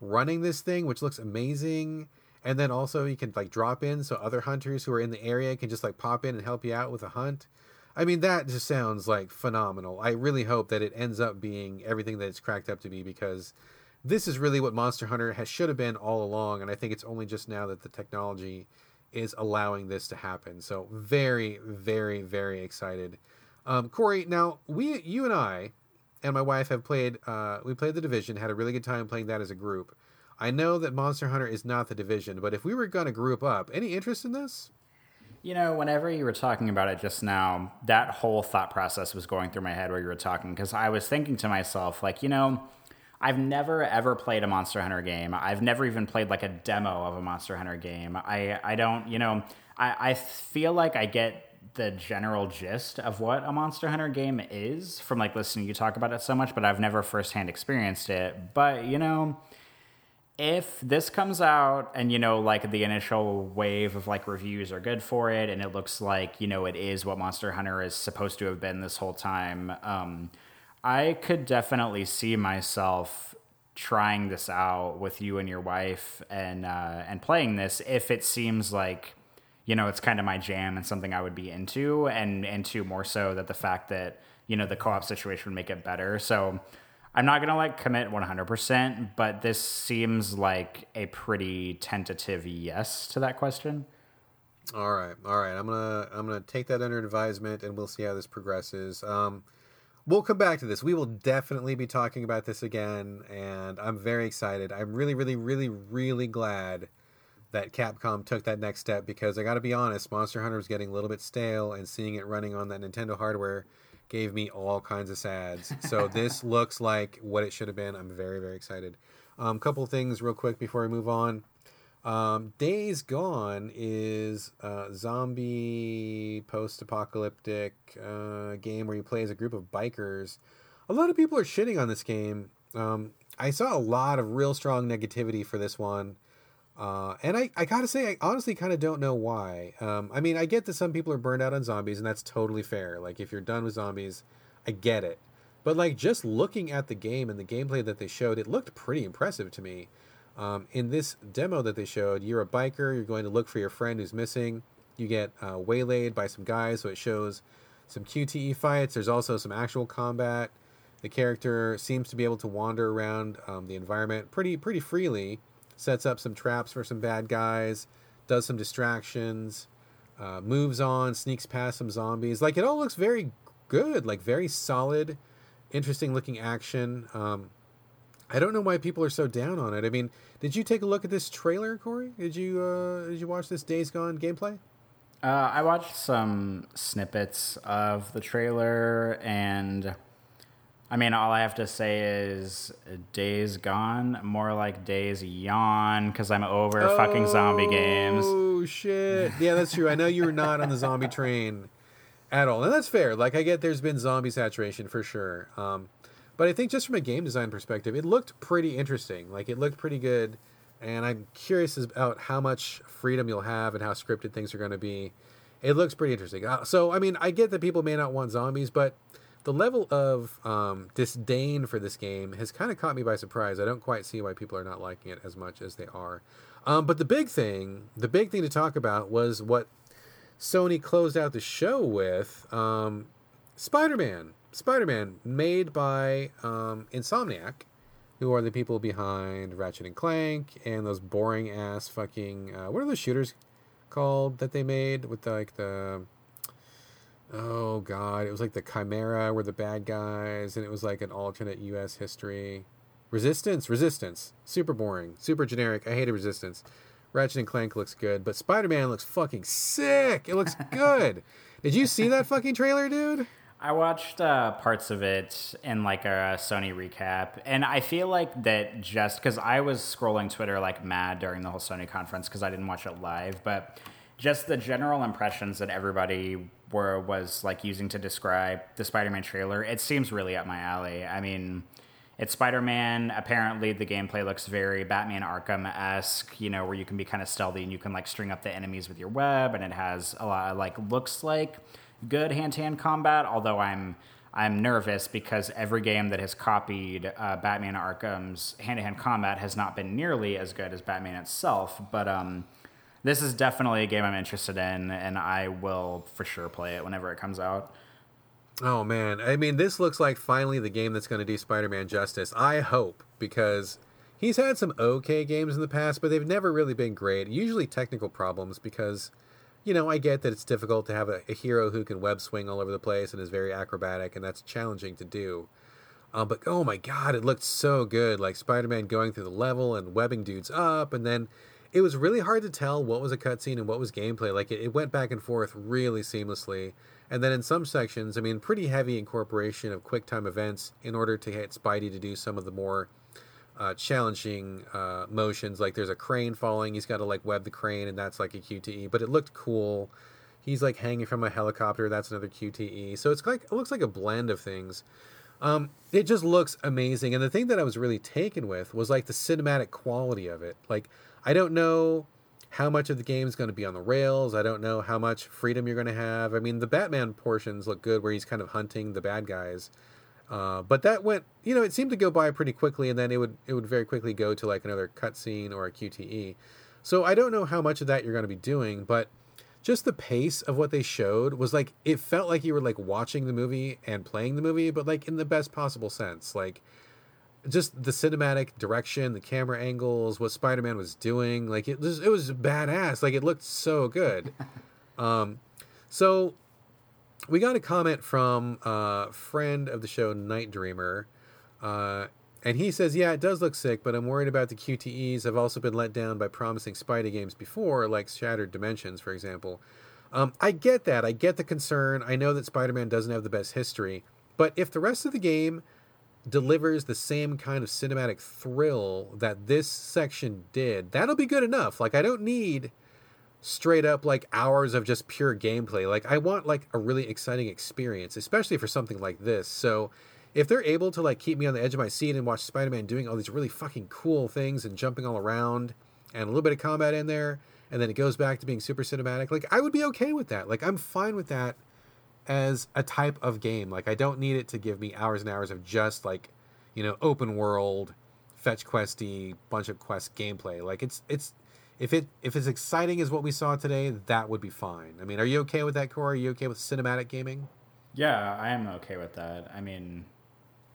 running this thing, which looks amazing. And then also you can like drop in so other hunters who are in the area can just like pop in and help you out with a hunt. I mean, that just sounds like phenomenal. I really hope that it ends up being everything that it's cracked up to be because this is really what Monster Hunter has should have been all along, and I think it's only just now that the technology is allowing this to happen. So very, very, very excited. Um, Corey, now we, you and I, and my wife have played. Uh, we played the division, had a really good time playing that as a group. I know that Monster Hunter is not the division, but if we were going to group up, any interest in this? You know, whenever you were talking about it just now, that whole thought process was going through my head where you were talking because I was thinking to myself, like, you know, I've never ever played a Monster Hunter game. I've never even played like a demo of a Monster Hunter game. I I don't, you know, I, I feel like I get the general gist of what a Monster Hunter game is from like listening you talk about it so much, but I've never firsthand experienced it. But you know, if this comes out and you know like the initial wave of like reviews are good for it and it looks like you know it is what monster hunter is supposed to have been this whole time um, i could definitely see myself trying this out with you and your wife and uh, and playing this if it seems like you know it's kind of my jam and something i would be into and into more so that the fact that you know the co-op situation would make it better so I'm not gonna like commit 100%, but this seems like a pretty tentative yes to that question. All right, all right. I'm gonna I'm gonna take that under advisement, and we'll see how this progresses. Um, we'll come back to this. We will definitely be talking about this again, and I'm very excited. I'm really, really, really, really glad that Capcom took that next step because I got to be honest, Monster Hunter was getting a little bit stale, and seeing it running on that Nintendo hardware gave me all kinds of sads. So this looks like what it should have been. I'm very very excited. A um, couple things real quick before we move on. Um, Days Gone is a zombie post-apocalyptic uh, game where you play as a group of bikers. A lot of people are shitting on this game. Um, I saw a lot of real strong negativity for this one. Uh, and I, I gotta say, I honestly kind of don't know why. Um, I mean, I get that some people are burned out on zombies, and that's totally fair. Like, if you're done with zombies, I get it. But, like, just looking at the game and the gameplay that they showed, it looked pretty impressive to me. Um, in this demo that they showed, you're a biker, you're going to look for your friend who's missing. You get uh, waylaid by some guys, so it shows some QTE fights. There's also some actual combat. The character seems to be able to wander around um, the environment pretty pretty freely sets up some traps for some bad guys, does some distractions, uh, moves on, sneaks past some zombies. Like it all looks very good, like very solid, interesting looking action. Um, I don't know why people are so down on it. I mean, did you take a look at this trailer, Corey? Did you uh, did you watch this Days Gone gameplay? Uh, I watched some snippets of the trailer and I mean, all I have to say is days gone, more like days yawn, because I'm over oh, fucking zombie games. Oh, shit. Yeah, that's true. I know you were not on the zombie train at all. And that's fair. Like, I get there's been zombie saturation for sure. Um, but I think just from a game design perspective, it looked pretty interesting. Like, it looked pretty good. And I'm curious about how much freedom you'll have and how scripted things are going to be. It looks pretty interesting. Uh, so, I mean, I get that people may not want zombies, but the level of um, disdain for this game has kind of caught me by surprise. I don't quite see why people are not liking it as much as they are. Um, but the big thing, the big thing to talk about was what Sony closed out the show with um, Spider Man. Spider Man, made by um, Insomniac, who are the people behind Ratchet and Clank and those boring ass fucking. Uh, what are those shooters called that they made with like the Oh god, it was like the Chimera were the bad guys, and it was like an alternate U.S. history. Resistance, Resistance, super boring, super generic. I hated Resistance. Ratchet and Clank looks good, but Spider Man looks fucking sick. It looks good. Did you see that fucking trailer, dude? I watched uh, parts of it in like a Sony recap, and I feel like that just because I was scrolling Twitter like mad during the whole Sony conference because I didn't watch it live, but just the general impressions that everybody were was like using to describe the Spider-Man trailer, it seems really up my alley. I mean, it's Spider-Man. Apparently, the gameplay looks very Batman Arkham-esque. You know, where you can be kind of stealthy and you can like string up the enemies with your web, and it has a lot of, like looks like good hand-to-hand combat. Although I'm I'm nervous because every game that has copied uh, Batman Arkham's hand to hand combat has not been nearly as good as Batman itself. But um, this is definitely a game I'm interested in, and I will for sure play it whenever it comes out. Oh man, I mean, this looks like finally the game that's going to do Spider-Man justice. I hope because he's had some okay games in the past, but they've never really been great. Usually technical problems because, you know, I get that it's difficult to have a, a hero who can web swing all over the place and is very acrobatic, and that's challenging to do. Um, but oh my god, it looked so good! Like Spider-Man going through the level and webbing dudes up, and then it was really hard to tell what was a cutscene and what was gameplay. Like it, it went back and forth really seamlessly. And then in some sections, I mean, pretty heavy incorporation of QuickTime events in order to get Spidey to do some of the more uh, challenging uh, motions. Like there's a crane falling, he's got to like web the crane, and that's like a QTE. But it looked cool. He's like hanging from a helicopter. That's another QTE. So it's like it looks like a blend of things. Um, it just looks amazing. And the thing that I was really taken with was like the cinematic quality of it. Like I don't know how much of the game is going to be on the rails. I don't know how much freedom you're going to have. I mean, the Batman portions look good where he's kind of hunting the bad guys. Uh, but that went, you know, it seemed to go by pretty quickly, and then it would it would very quickly go to like another cutscene or a QTE. So I don't know how much of that you're going to be doing, but just the pace of what they showed was like it felt like you were like watching the movie and playing the movie, but like in the best possible sense. Like just the cinematic direction, the camera angles, what Spider Man was doing, like it was it was badass. Like it looked so good. um, so we got a comment from a uh, friend of the show, Night Dreamer, uh, and he says, "Yeah, it does look sick, but I'm worried about the QTEs. I've also been let down by promising Spidey games before, like Shattered Dimensions, for example." Um, I get that. I get the concern. I know that Spider Man doesn't have the best history, but if the rest of the game delivers the same kind of cinematic thrill that this section did, that'll be good enough. Like I don't need straight up like hours of just pure gameplay. Like I want like a really exciting experience, especially for something like this. So if they're able to like keep me on the edge of my seat and watch Spider-Man doing all these really fucking cool things and jumping all around and a little bit of combat in there and then it goes back to being super cinematic, like I would be okay with that. Like I'm fine with that as a type of game. Like I don't need it to give me hours and hours of just like, you know, open world, fetch questy, bunch of quest gameplay. Like it's it's if it if it's exciting as what we saw today, that would be fine. I mean, are you okay with that, Corey? Are you okay with cinematic gaming? Yeah, I am okay with that. I mean,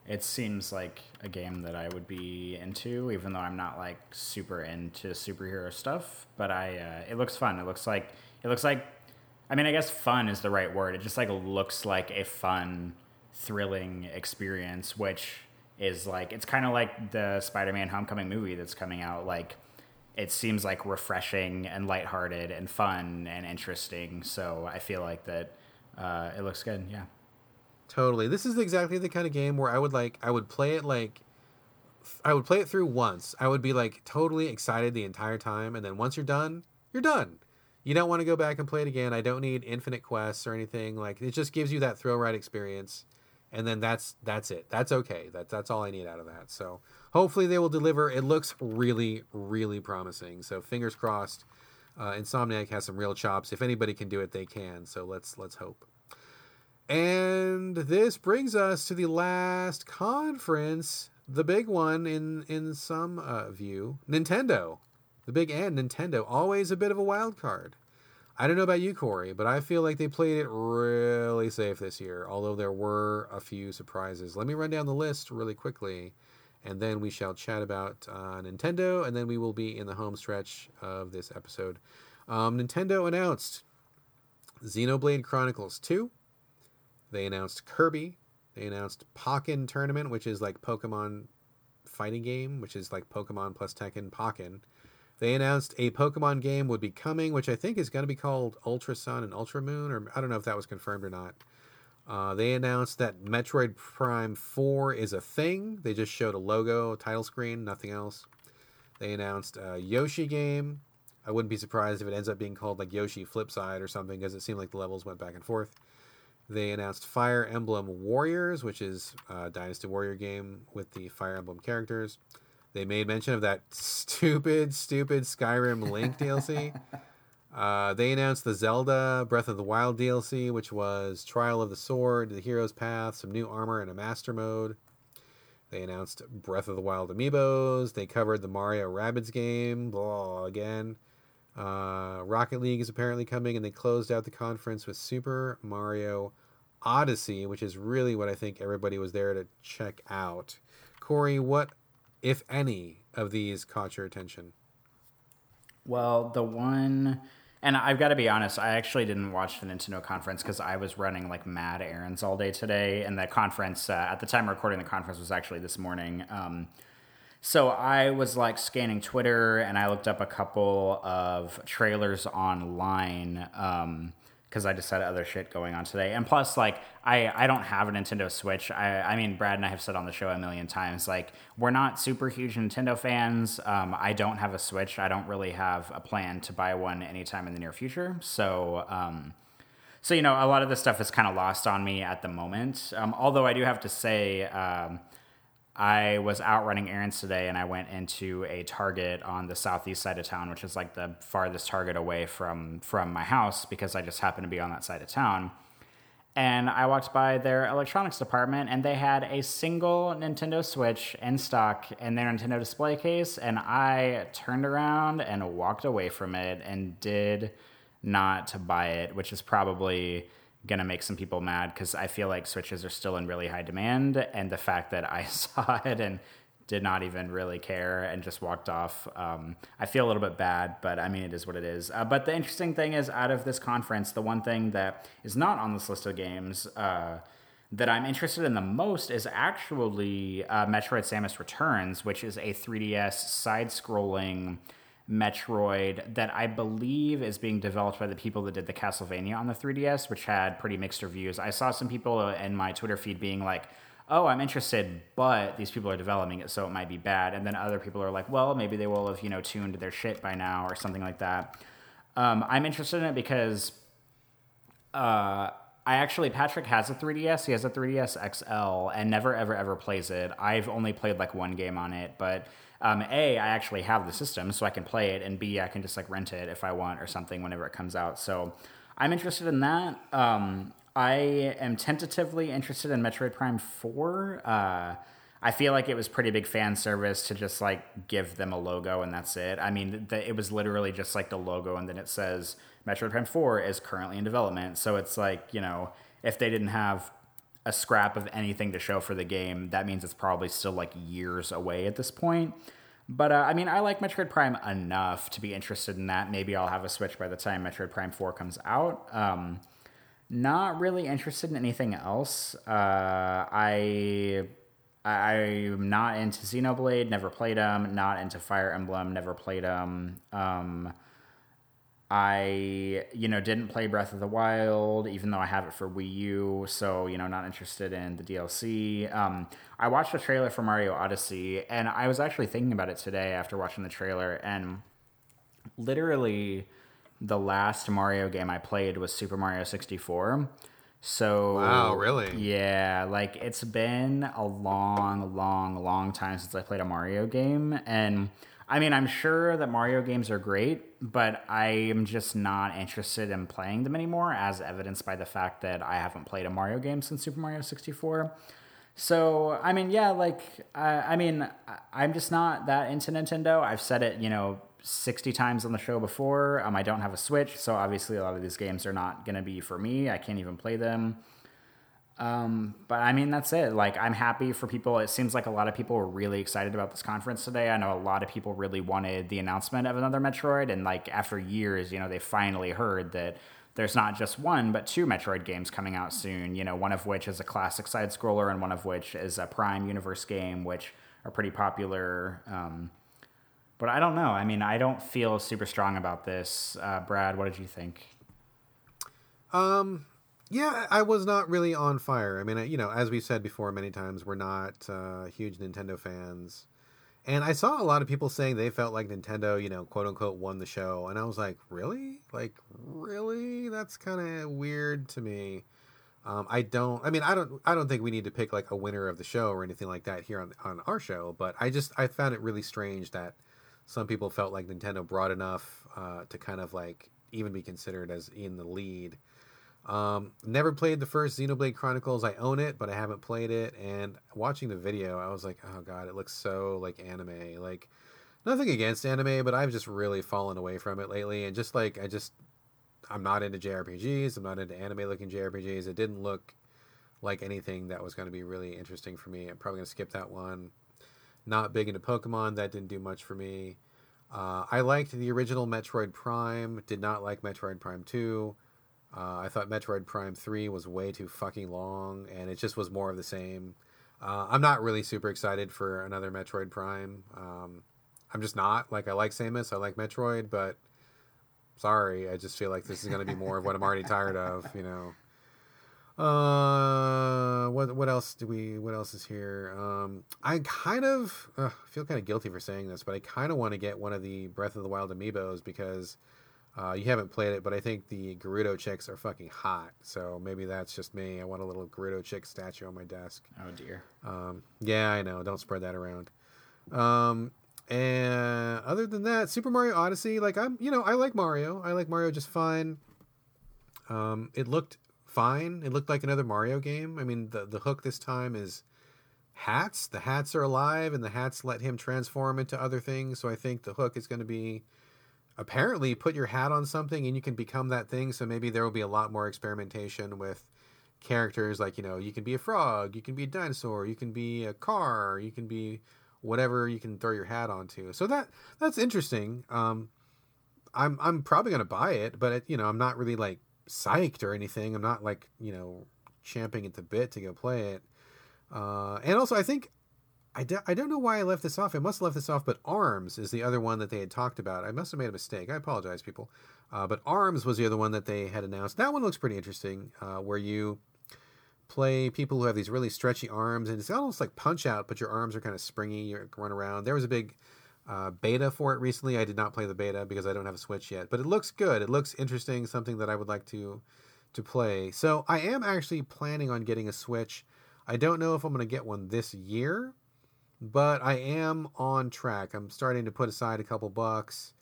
it seems like a game that I would be into, even though I'm not like super into superhero stuff. But I, uh, it looks fun. It looks like it looks like I mean, I guess fun is the right word. It just like looks like a fun, thrilling experience, which is like it's kind of like the Spider-Man Homecoming movie that's coming out. Like, it seems like refreshing and lighthearted and fun and interesting. So I feel like that uh, it looks good. Yeah, totally. This is exactly the kind of game where I would like I would play it like I would play it through once. I would be like totally excited the entire time, and then once you're done, you're done you don't want to go back and play it again. I don't need infinite quests or anything. Like it just gives you that thrill ride experience, and then that's that's it. That's okay. That's that's all I need out of that. So hopefully they will deliver. It looks really really promising. So fingers crossed. Uh, Insomniac has some real chops. If anybody can do it, they can. So let's let's hope. And this brings us to the last conference, the big one in in some uh, view, Nintendo. The big N, Nintendo, always a bit of a wild card. I don't know about you, Corey, but I feel like they played it really safe this year, although there were a few surprises. Let me run down the list really quickly, and then we shall chat about uh, Nintendo, and then we will be in the home stretch of this episode. Um, Nintendo announced Xenoblade Chronicles 2. They announced Kirby. They announced Pokken Tournament, which is like Pokemon fighting game, which is like Pokemon plus Tekken Pokken. They announced a Pokemon game would be coming, which I think is going to be called Ultra Sun and Ultra Moon, or I don't know if that was confirmed or not. Uh, they announced that Metroid Prime 4 is a thing. They just showed a logo, a title screen, nothing else. They announced a Yoshi game. I wouldn't be surprised if it ends up being called like Yoshi Flipside or something because it seemed like the levels went back and forth. They announced Fire Emblem Warriors, which is a Dynasty Warrior game with the Fire Emblem characters. They made mention of that stupid, stupid Skyrim Link DLC. Uh, they announced the Zelda Breath of the Wild DLC, which was Trial of the Sword, the Hero's Path, some new armor, and a Master Mode. They announced Breath of the Wild amiibos. They covered the Mario Rabbids game. Blah, again. Uh, Rocket League is apparently coming, and they closed out the conference with Super Mario Odyssey, which is really what I think everybody was there to check out. Corey, what, if any, of these caught your attention? Well, the one, and I've got to be honest, I actually didn't watch the Nintendo conference because I was running like mad errands all day today, and the conference uh, at the time recording the conference was actually this morning. Um, so I was like scanning Twitter, and I looked up a couple of trailers online. Um, because I just had other shit going on today. And plus, like, I, I don't have a Nintendo Switch. I, I mean, Brad and I have said on the show a million times, like, we're not super huge Nintendo fans. Um, I don't have a Switch. I don't really have a plan to buy one anytime in the near future. So, um, so you know, a lot of this stuff is kind of lost on me at the moment. Um, although I do have to say, um, I was out running errands today and I went into a Target on the southeast side of town, which is like the farthest Target away from from my house because I just happened to be on that side of town. And I walked by their electronics department and they had a single Nintendo Switch in stock in their Nintendo display case and I turned around and walked away from it and did not buy it, which is probably going to make some people mad because I feel like Switches are still in really high demand. And the fact that I saw it and did not even really care and just walked off, um, I feel a little bit bad, but I mean, it is what it is. Uh, but the interesting thing is, out of this conference, the one thing that is not on this list of games. Uh, that I'm interested in the most is actually uh, Metroid Samus Returns, which is a 3DS side scrolling Metroid that I believe is being developed by the people that did the Castlevania on the 3DS, which had pretty mixed reviews. I saw some people in my Twitter feed being like, oh, I'm interested, but these people are developing it, so it might be bad. And then other people are like, well, maybe they will have, you know, tuned their shit by now or something like that. Um, I'm interested in it because uh, I actually, Patrick has a 3DS. He has a 3DS XL and never, ever, ever plays it. I've only played like one game on it, but um, a I actually have the system, so I can play it, and B I can just like rent it if I want or something whenever it comes out. So I'm interested in that. Um, I am tentatively interested in Metroid Prime Four. Uh, I feel like it was pretty big fan service to just like give them a logo and that's it. I mean, it was literally just like the logo and then it says Metroid Prime 4 is currently in development. So it's like, you know, if they didn't have a scrap of anything to show for the game, that means it's probably still like years away at this point. But uh, I mean, I like Metroid Prime enough to be interested in that. Maybe I'll have a Switch by the time Metroid Prime 4 comes out. Um, not really interested in anything else. Uh, I I'm not into Xenoblade, never played them. Not into Fire Emblem, never played them. Um, I, you know, didn't play Breath of the Wild, even though I have it for Wii U. So, you know, not interested in the DLC. Um, I watched a trailer for Mario Odyssey, and I was actually thinking about it today after watching the trailer. And literally, the last Mario game I played was Super Mario 64. So wow, really? Yeah, like it's been a long, long, long time since I played a Mario game, and I mean, I'm sure that Mario games are great, but I am just not interested in playing them anymore, as evidenced by the fact that I haven't played a Mario game since Super Mario 64. So, I mean, yeah, like, I, I mean, I'm just not that into Nintendo. I've said it, you know, 60 times on the show before. Um, I don't have a Switch, so obviously a lot of these games are not going to be for me. I can't even play them. Um, but I mean, that's it. Like, I'm happy for people. It seems like a lot of people were really excited about this conference today. I know a lot of people really wanted the announcement of another Metroid. And, like, after years, you know, they finally heard that there's not just one, but two Metroid games coming out soon. You know, one of which is a classic side scroller, and one of which is a Prime Universe game, which are pretty popular. Um, but I don't know. I mean, I don't feel super strong about this. Uh, Brad, what did you think? Um, yeah, I was not really on fire. I mean, you know, as we've said before many times, we're not uh, huge Nintendo fans. And I saw a lot of people saying they felt like Nintendo, you know, quote unquote, won the show. And I was like, really? Like, really? That's kind of weird to me. Um, I don't. I mean, I don't. I don't think we need to pick like a winner of the show or anything like that here on on our show. But I just I found it really strange that some people felt like Nintendo brought enough uh, to kind of like even be considered as in the lead. Um, never played the first Xenoblade Chronicles. I own it, but I haven't played it. And watching the video, I was like, oh god, it looks so like anime. Like nothing against anime, but I've just really fallen away from it lately. And just like I just, I'm not into JRPGs. I'm not into anime looking JRPGs. It didn't look like anything that was going to be really interesting for me. I'm probably going to skip that one. Not big into Pokemon. That didn't do much for me. Uh, I liked the original Metroid Prime. Did not like Metroid Prime Two. Uh, I thought Metroid Prime 3 was way too fucking long, and it just was more of the same. Uh, I'm not really super excited for another Metroid Prime. Um, I'm just not. Like, I like Samus, I like Metroid, but sorry, I just feel like this is going to be more of what I'm already tired of, you know. Uh, what what else do we? What else is here? Um, I kind of uh, feel kind of guilty for saying this, but I kind of want to get one of the Breath of the Wild amiibos because uh, you haven't played it, but I think the Gerudo chicks are fucking hot. So maybe that's just me. I want a little Gerudo chick statue on my desk. Oh dear. Um, yeah, I know. Don't spread that around. Um, and other than that, Super Mario Odyssey, like I'm, you know, I like Mario. I like Mario just fine. Um, it looked fine. It looked like another Mario game. I mean, the the hook this time is hats. The hats are alive, and the hats let him transform into other things. So I think the hook is going to be apparently put your hat on something and you can become that thing. So maybe there will be a lot more experimentation with characters like, you know, you can be a frog, you can be a dinosaur, you can be a car, you can be whatever you can throw your hat onto. So that that's interesting. Um, I'm I'm probably gonna buy it, but it, you know I'm not really like psyched or anything. I'm not like you know champing at the bit to go play it. Uh, and also, I think I, do, I don't know why I left this off. I must have left this off, but Arms is the other one that they had talked about. I must have made a mistake. I apologize, people. Uh, but Arms was the other one that they had announced. That one looks pretty interesting, uh, where you play people who have these really stretchy arms, and it's almost like Punch Out, but your arms are kind of springy. You run around. There was a big uh, beta for it recently. I did not play the beta because I don't have a Switch yet, but it looks good. It looks interesting. Something that I would like to to play. So I am actually planning on getting a Switch. I don't know if I'm going to get one this year but I am on track. I'm starting to put aside a couple bucks.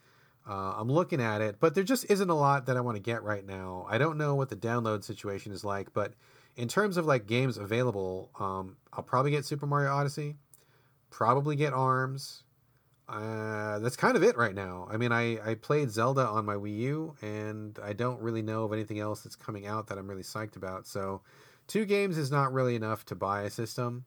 Uh, I'm looking at it, but there just isn't a lot that I want to get right now. I don't know what the download situation is like, but in terms of like games available, um, I'll probably get Super Mario Odyssey, probably get Arms. Uh, that's kind of it right now. I mean, I, I played Zelda on my Wii U, and I don't really know of anything else that's coming out that I'm really psyched about. So, two games is not really enough to buy a system.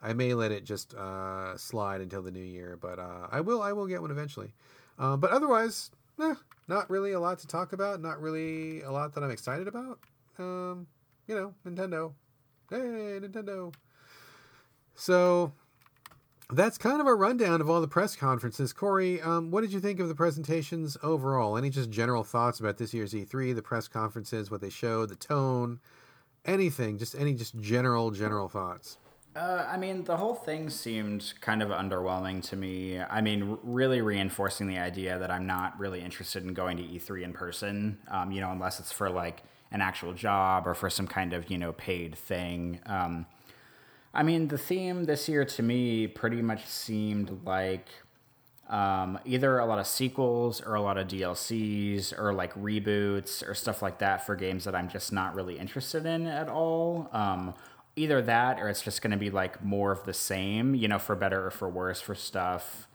I may let it just uh, slide until the new year, but uh, I will I will get one eventually. Uh, but otherwise, eh, not really a lot to talk about. Not really a lot that I'm excited about. Um, you know, Nintendo. Hey, Nintendo. So that's kind of a rundown of all the press conferences. Corey, um, what did you think of the presentations overall? Any just general thoughts about this year's E3, the press conferences, what they showed, the tone, anything? Just any just general general thoughts. Uh, I mean, the whole thing seemed kind of underwhelming to me. I mean, really reinforcing the idea that I'm not really interested in going to E3 in person, um, you know, unless it's for like an actual job or for some kind of, you know, paid thing. Um, I mean, the theme this year to me pretty much seemed like um, either a lot of sequels or a lot of DLCs or like reboots or stuff like that for games that I'm just not really interested in at all um, either that or it's just going to be like more of the same, you know, for better or for worse for stuff,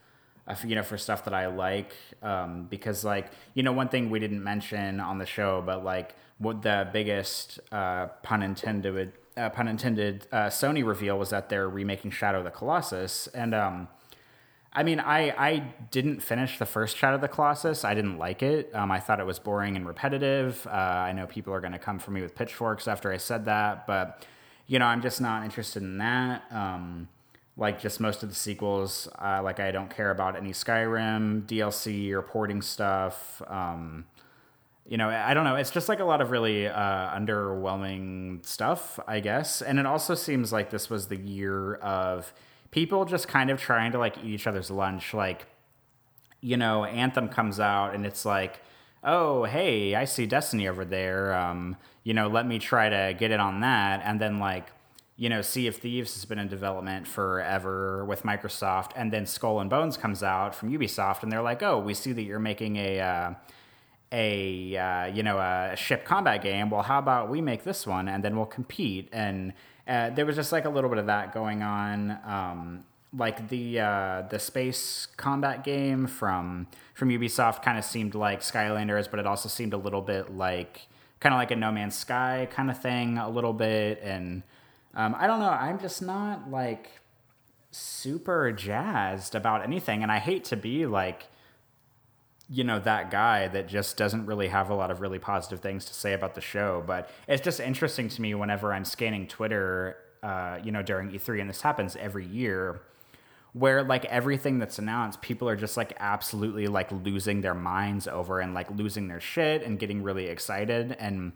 uh, you know, for stuff that I like. Um, because like, you know, one thing we didn't mention on the show, but like what the biggest uh, pun intended, uh, pun intended, uh, Sony reveal was that they're remaking Shadow of the Colossus, and um, I mean, I I didn't finish the first Shadow of the Colossus. I didn't like it. Um, I thought it was boring and repetitive. Uh, I know people are going to come for me with pitchforks after I said that, but you know, I'm just not interested in that. Um, like just most of the sequels, uh, like I don't care about any Skyrim DLC or porting stuff. Um, you know, I don't know. It's just like a lot of really uh, underwhelming stuff, I guess. And it also seems like this was the year of people just kind of trying to like eat each other's lunch. Like, you know, Anthem comes out and it's like, oh, hey, I see Destiny over there. Um, you know, let me try to get it on that. And then, like, you know, Sea of Thieves has been in development forever with Microsoft. And then Skull and Bones comes out from Ubisoft, and they're like, oh, we see that you're making a. Uh, a uh, you know a ship combat game. Well, how about we make this one and then we'll compete? And uh, there was just like a little bit of that going on. Um, like the uh, the space combat game from from Ubisoft kind of seemed like Skylanders, but it also seemed a little bit like kind of like a No Man's Sky kind of thing, a little bit. And um, I don't know, I'm just not like super jazzed about anything, and I hate to be like you know that guy that just doesn't really have a lot of really positive things to say about the show but it's just interesting to me whenever i'm scanning twitter uh, you know during e3 and this happens every year where like everything that's announced people are just like absolutely like losing their minds over and like losing their shit and getting really excited. And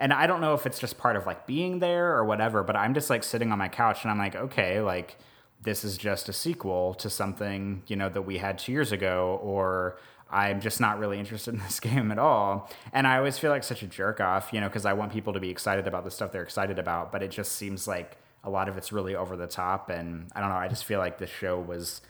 and i don't know if it's just part of like being there or whatever but i'm just like sitting on my couch and i'm like okay like this is just a sequel to something you know that we had two years ago or i'm just not really interested in this game at all. And i always feel like such a jerk off you know because i want people to be excited about the stuff they're excited about but it just seems like a lot of it's really over the top and i don't know i just feel like this show was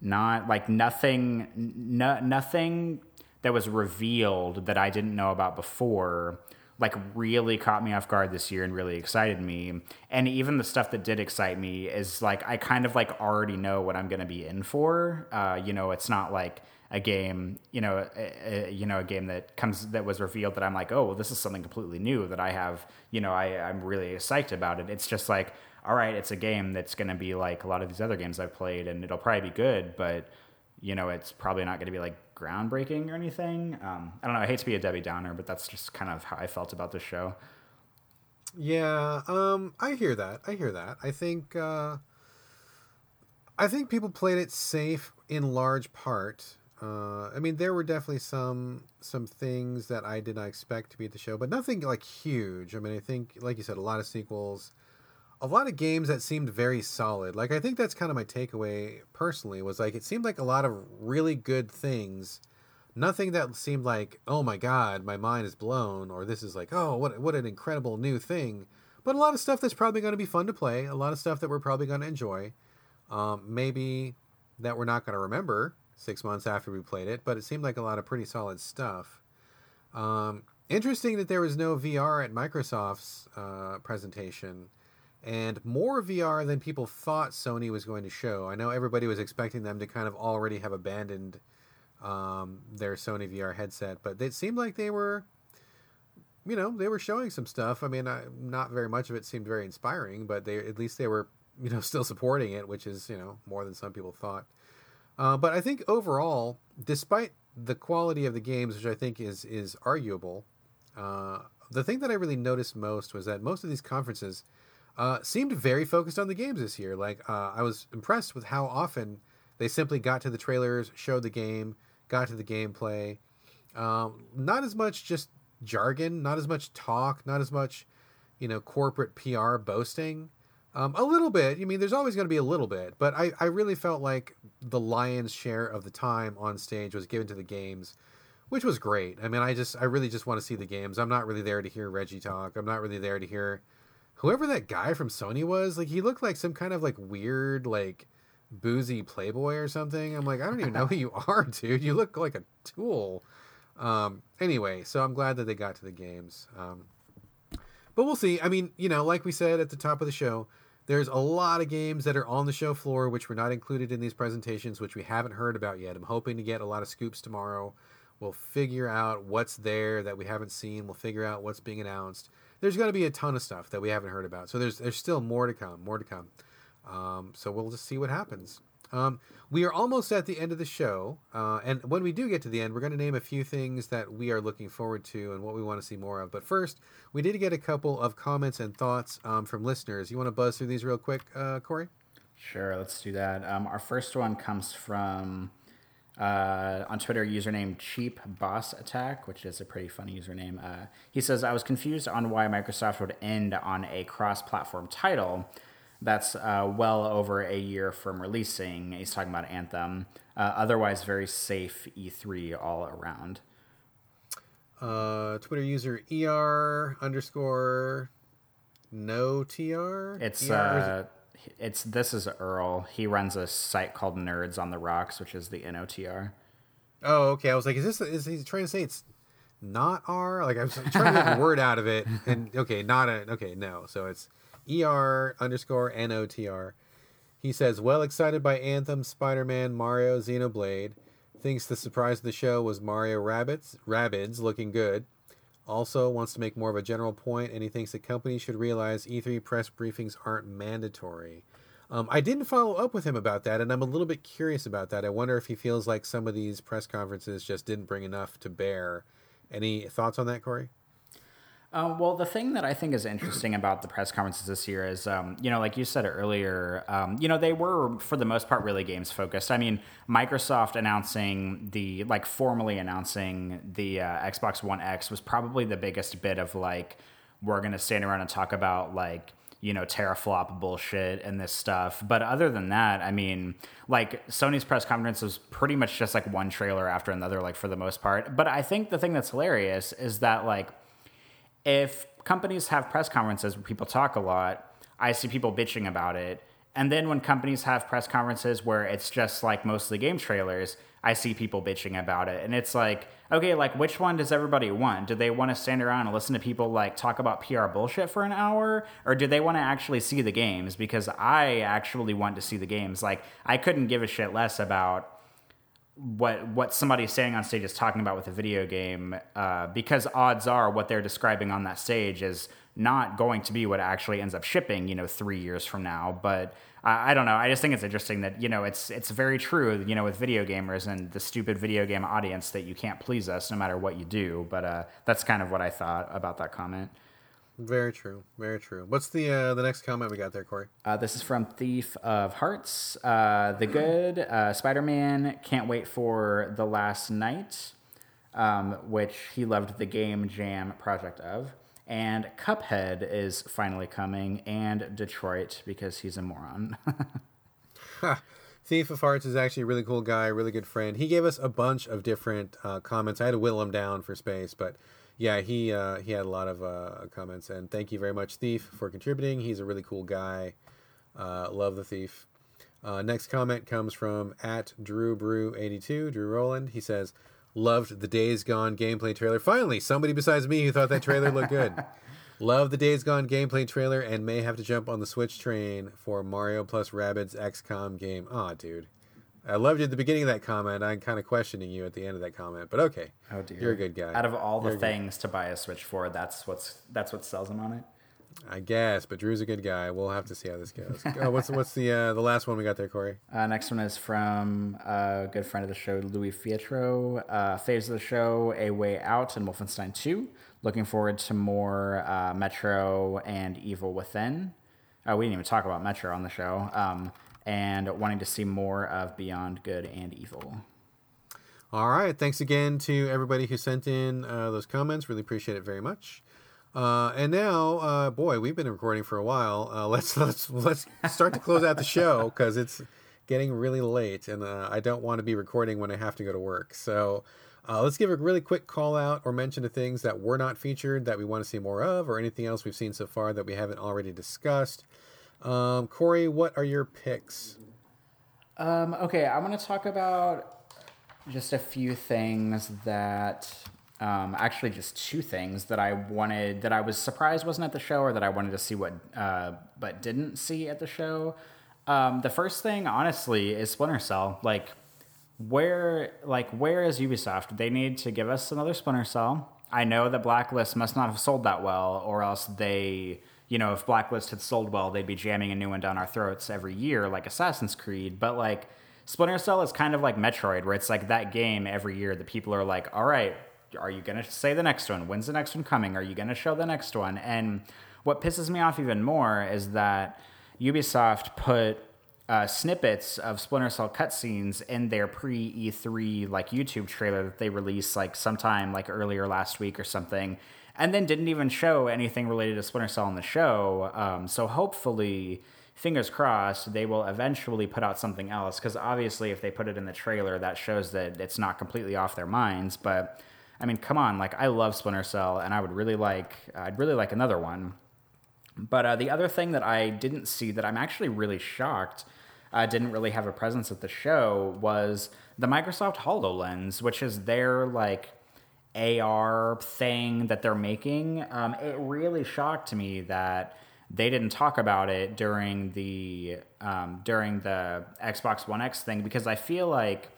not like nothing no, nothing that was revealed that i didn't know about before like really caught me off guard this year and really excited me. And even the stuff that did excite me is like i kind of like already know what i'm going to be in for. Uh, you know it's not like a game, you know, a, a, you know, a game that comes that was revealed that I'm like, oh, well, this is something completely new that I have, you know, I I'm really psyched about it. It's just like, all right, it's a game that's going to be like a lot of these other games I've played, and it'll probably be good, but you know, it's probably not going to be like groundbreaking or anything. Um, I don't know. I hate to be a Debbie Downer, but that's just kind of how I felt about this show. Yeah, um, I hear that. I hear that. I think uh, I think people played it safe in large part. Uh, I mean, there were definitely some some things that I did not expect to be at the show, but nothing like huge. I mean, I think, like you said, a lot of sequels, a lot of games that seemed very solid. Like I think that's kind of my takeaway personally was like it seemed like a lot of really good things. Nothing that seemed like, oh my god, my mind is blown, or this is like, oh, what what an incredible new thing. But a lot of stuff that's probably going to be fun to play. A lot of stuff that we're probably going to enjoy. Um, maybe that we're not going to remember six months after we played it, but it seemed like a lot of pretty solid stuff. Um, interesting that there was no VR at Microsoft's uh, presentation, and more VR than people thought Sony was going to show. I know everybody was expecting them to kind of already have abandoned um, their Sony VR headset, but it seemed like they were, you know, they were showing some stuff. I mean, I, not very much of it seemed very inspiring, but they at least they were, you know, still supporting it, which is you know more than some people thought. Uh, but I think overall, despite the quality of the games, which I think is is arguable, uh, the thing that I really noticed most was that most of these conferences uh, seemed very focused on the games this year. Like uh, I was impressed with how often they simply got to the trailers, showed the game, got to the gameplay. Um, not as much just jargon, not as much talk, not as much you know corporate PR boasting. Um, a little bit. I mean, there's always going to be a little bit, but I, I really felt like the lion's share of the time on stage was given to the games, which was great. I mean, I just, I really just want to see the games. I'm not really there to hear Reggie talk. I'm not really there to hear whoever that guy from Sony was. Like, he looked like some kind of like weird, like boozy playboy or something. I'm like, I don't even know who you are, dude. You look like a tool. Um, anyway, so I'm glad that they got to the games. Um, but we'll see. I mean, you know, like we said at the top of the show, there's a lot of games that are on the show floor which were not included in these presentations, which we haven't heard about yet. I'm hoping to get a lot of scoops tomorrow. We'll figure out what's there that we haven't seen. We'll figure out what's being announced. There's going to be a ton of stuff that we haven't heard about. So there's there's still more to come, more to come. Um, so we'll just see what happens. Um, we are almost at the end of the show, uh, and when we do get to the end, we're going to name a few things that we are looking forward to and what we want to see more of. But first, we did get a couple of comments and thoughts um, from listeners. You want to buzz through these real quick, uh, Corey? Sure, let's do that. Um, our first one comes from uh, on Twitter, username Cheap Boss Attack, which is a pretty funny username. Uh, he says, "I was confused on why Microsoft would end on a cross-platform title." That's uh, well over a year from releasing. He's talking about Anthem. Uh, otherwise, very safe E3 all around. Uh, Twitter user er underscore no tr. It's uh, it? it's this is Earl. He runs a site called Nerds on the Rocks, which is the NOTR. Oh, okay. I was like, is this is he trying to say it's not R. Like I was trying to get a word out of it, and okay, not a okay, no. So it's E R underscore N O T R. He says, "Well excited by Anthem, Spider Man, Mario, Xenoblade. Thinks the surprise of the show was Mario Rabbits, Rabbids looking good. Also wants to make more of a general point, and he thinks that companies should realize E3 press briefings aren't mandatory." Um, I didn't follow up with him about that, and I'm a little bit curious about that. I wonder if he feels like some of these press conferences just didn't bring enough to bear. Any thoughts on that, Corey? Uh, well, the thing that I think is interesting about the press conferences this year is, um, you know, like you said earlier, um, you know, they were for the most part really games focused. I mean, Microsoft announcing the, like, formally announcing the uh, Xbox One X was probably the biggest bit of, like, we're going to stand around and talk about, like, you know, teraflop bullshit and this stuff. But other than that, I mean, like Sony's press conference was pretty much just like one trailer after another, like for the most part. But I think the thing that's hilarious is that like if companies have press conferences where people talk a lot, I see people bitching about it. And then when companies have press conferences where it's just like mostly game trailers, I see people bitching about it. And it's like, okay, like which one does everybody want? Do they want to stand around and listen to people like talk about PR bullshit for an hour? Or do they want to actually see the games? Because I actually want to see the games. Like I couldn't give a shit less about what what somebody saying on stage is talking about with a video game uh, because odds are what they're describing on that stage is not going to be what actually ends up shipping you know three years from now but I don't know. I just think it's interesting that you know it's it's very true. You know, with video gamers and the stupid video game audience that you can't please us no matter what you do. But uh, that's kind of what I thought about that comment. Very true. Very true. What's the uh, the next comment we got there, Corey? Uh, this is from Thief of Hearts. Uh, the good uh, Spider Man can't wait for the last night, um, which he loved the game jam project of and Cuphead is finally coming, and Detroit because he's a moron. Thief of Hearts is actually a really cool guy, really good friend. He gave us a bunch of different uh, comments. I had to whittle him down for space, but yeah, he uh, he had a lot of uh, comments. And thank you very much, Thief, for contributing. He's a really cool guy. Uh, love the Thief. Uh, next comment comes from at Drew Brew 82, Drew Roland. He says, Loved the Days Gone gameplay trailer. Finally, somebody besides me who thought that trailer looked good. Love the Days Gone gameplay trailer and may have to jump on the Switch train for Mario plus Rabbids XCOM game. Aw, oh, dude. I loved you at the beginning of that comment. I'm kind of questioning you at the end of that comment, but okay. Oh dear, you're a good guy. Out of all the you're things to buy a Switch for, that's what's that's what sells them on it. I guess, but Drew's a good guy. We'll have to see how this goes. uh, what's what's the uh, the last one we got there, Corey? Uh, next one is from a good friend of the show, Louis Fietro. Uh, faves of the show, A Way Out, and Wolfenstein Two. Looking forward to more uh, Metro and Evil Within. Uh, we didn't even talk about Metro on the show. Um, and wanting to see more of Beyond Good and Evil. All right. Thanks again to everybody who sent in uh, those comments. Really appreciate it very much. Uh, and now, uh, boy, we've been recording for a while. Uh, let's let's let's start to close out the show because it's getting really late, and uh, I don't want to be recording when I have to go to work. So uh, let's give a really quick call out or mention of things that were not featured that we want to see more of, or anything else we've seen so far that we haven't already discussed. Um, Corey, what are your picks? Um, okay, I'm going to talk about just a few things that um, actually, just two things that I wanted that I was surprised wasn't at the show, or that I wanted to see what uh, but didn't see at the show. Um, the first thing, honestly, is Splinter Cell. Like, where like where is Ubisoft? They need to give us another Splinter Cell. I know that Blacklist must not have sold that well, or else they, you know, if Blacklist had sold well, they'd be jamming a new one down our throats every year, like Assassin's Creed. But like Splinter Cell is kind of like Metroid, where it's like that game every year that people are like, all right, are you going to say the next one? When's the next one coming? Are you going to show the next one? And what pisses me off even more is that Ubisoft put uh, snippets of Splinter Cell cutscenes in their pre E3 like YouTube trailer that they released like sometime like earlier last week or something, and then didn't even show anything related to Splinter Cell in the show. Um, so hopefully, fingers crossed, they will eventually put out something else because obviously, if they put it in the trailer, that shows that it's not completely off their minds. But I mean, come on, like I love Splinter Cell, and I would really like, I'd really like another one. But uh, the other thing that I didn't see that I'm actually really shocked uh, didn't really have a presence at the show was the Microsoft HoloLens, which is their like AR thing that they're making. Um, it really shocked me that they didn't talk about it during the um, during the Xbox One X thing because I feel like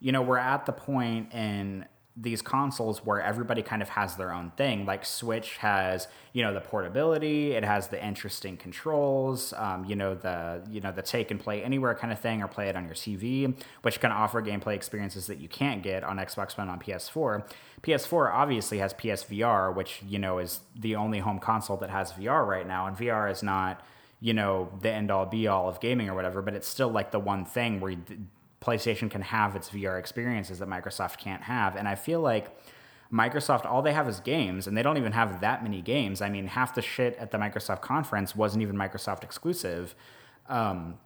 you know we're at the point in these consoles where everybody kind of has their own thing. Like Switch has, you know, the portability, it has the interesting controls, um, you know, the you know the take and play anywhere kind of thing, or play it on your TV, which can offer gameplay experiences that you can't get on Xbox One on PS4. PS4 obviously has PSVR, which you know is the only home console that has VR right now, and VR is not you know the end all be all of gaming or whatever, but it's still like the one thing where. PlayStation can have its VR experiences that Microsoft can't have. And I feel like Microsoft, all they have is games, and they don't even have that many games. I mean, half the shit at the Microsoft conference wasn't even Microsoft exclusive. Um,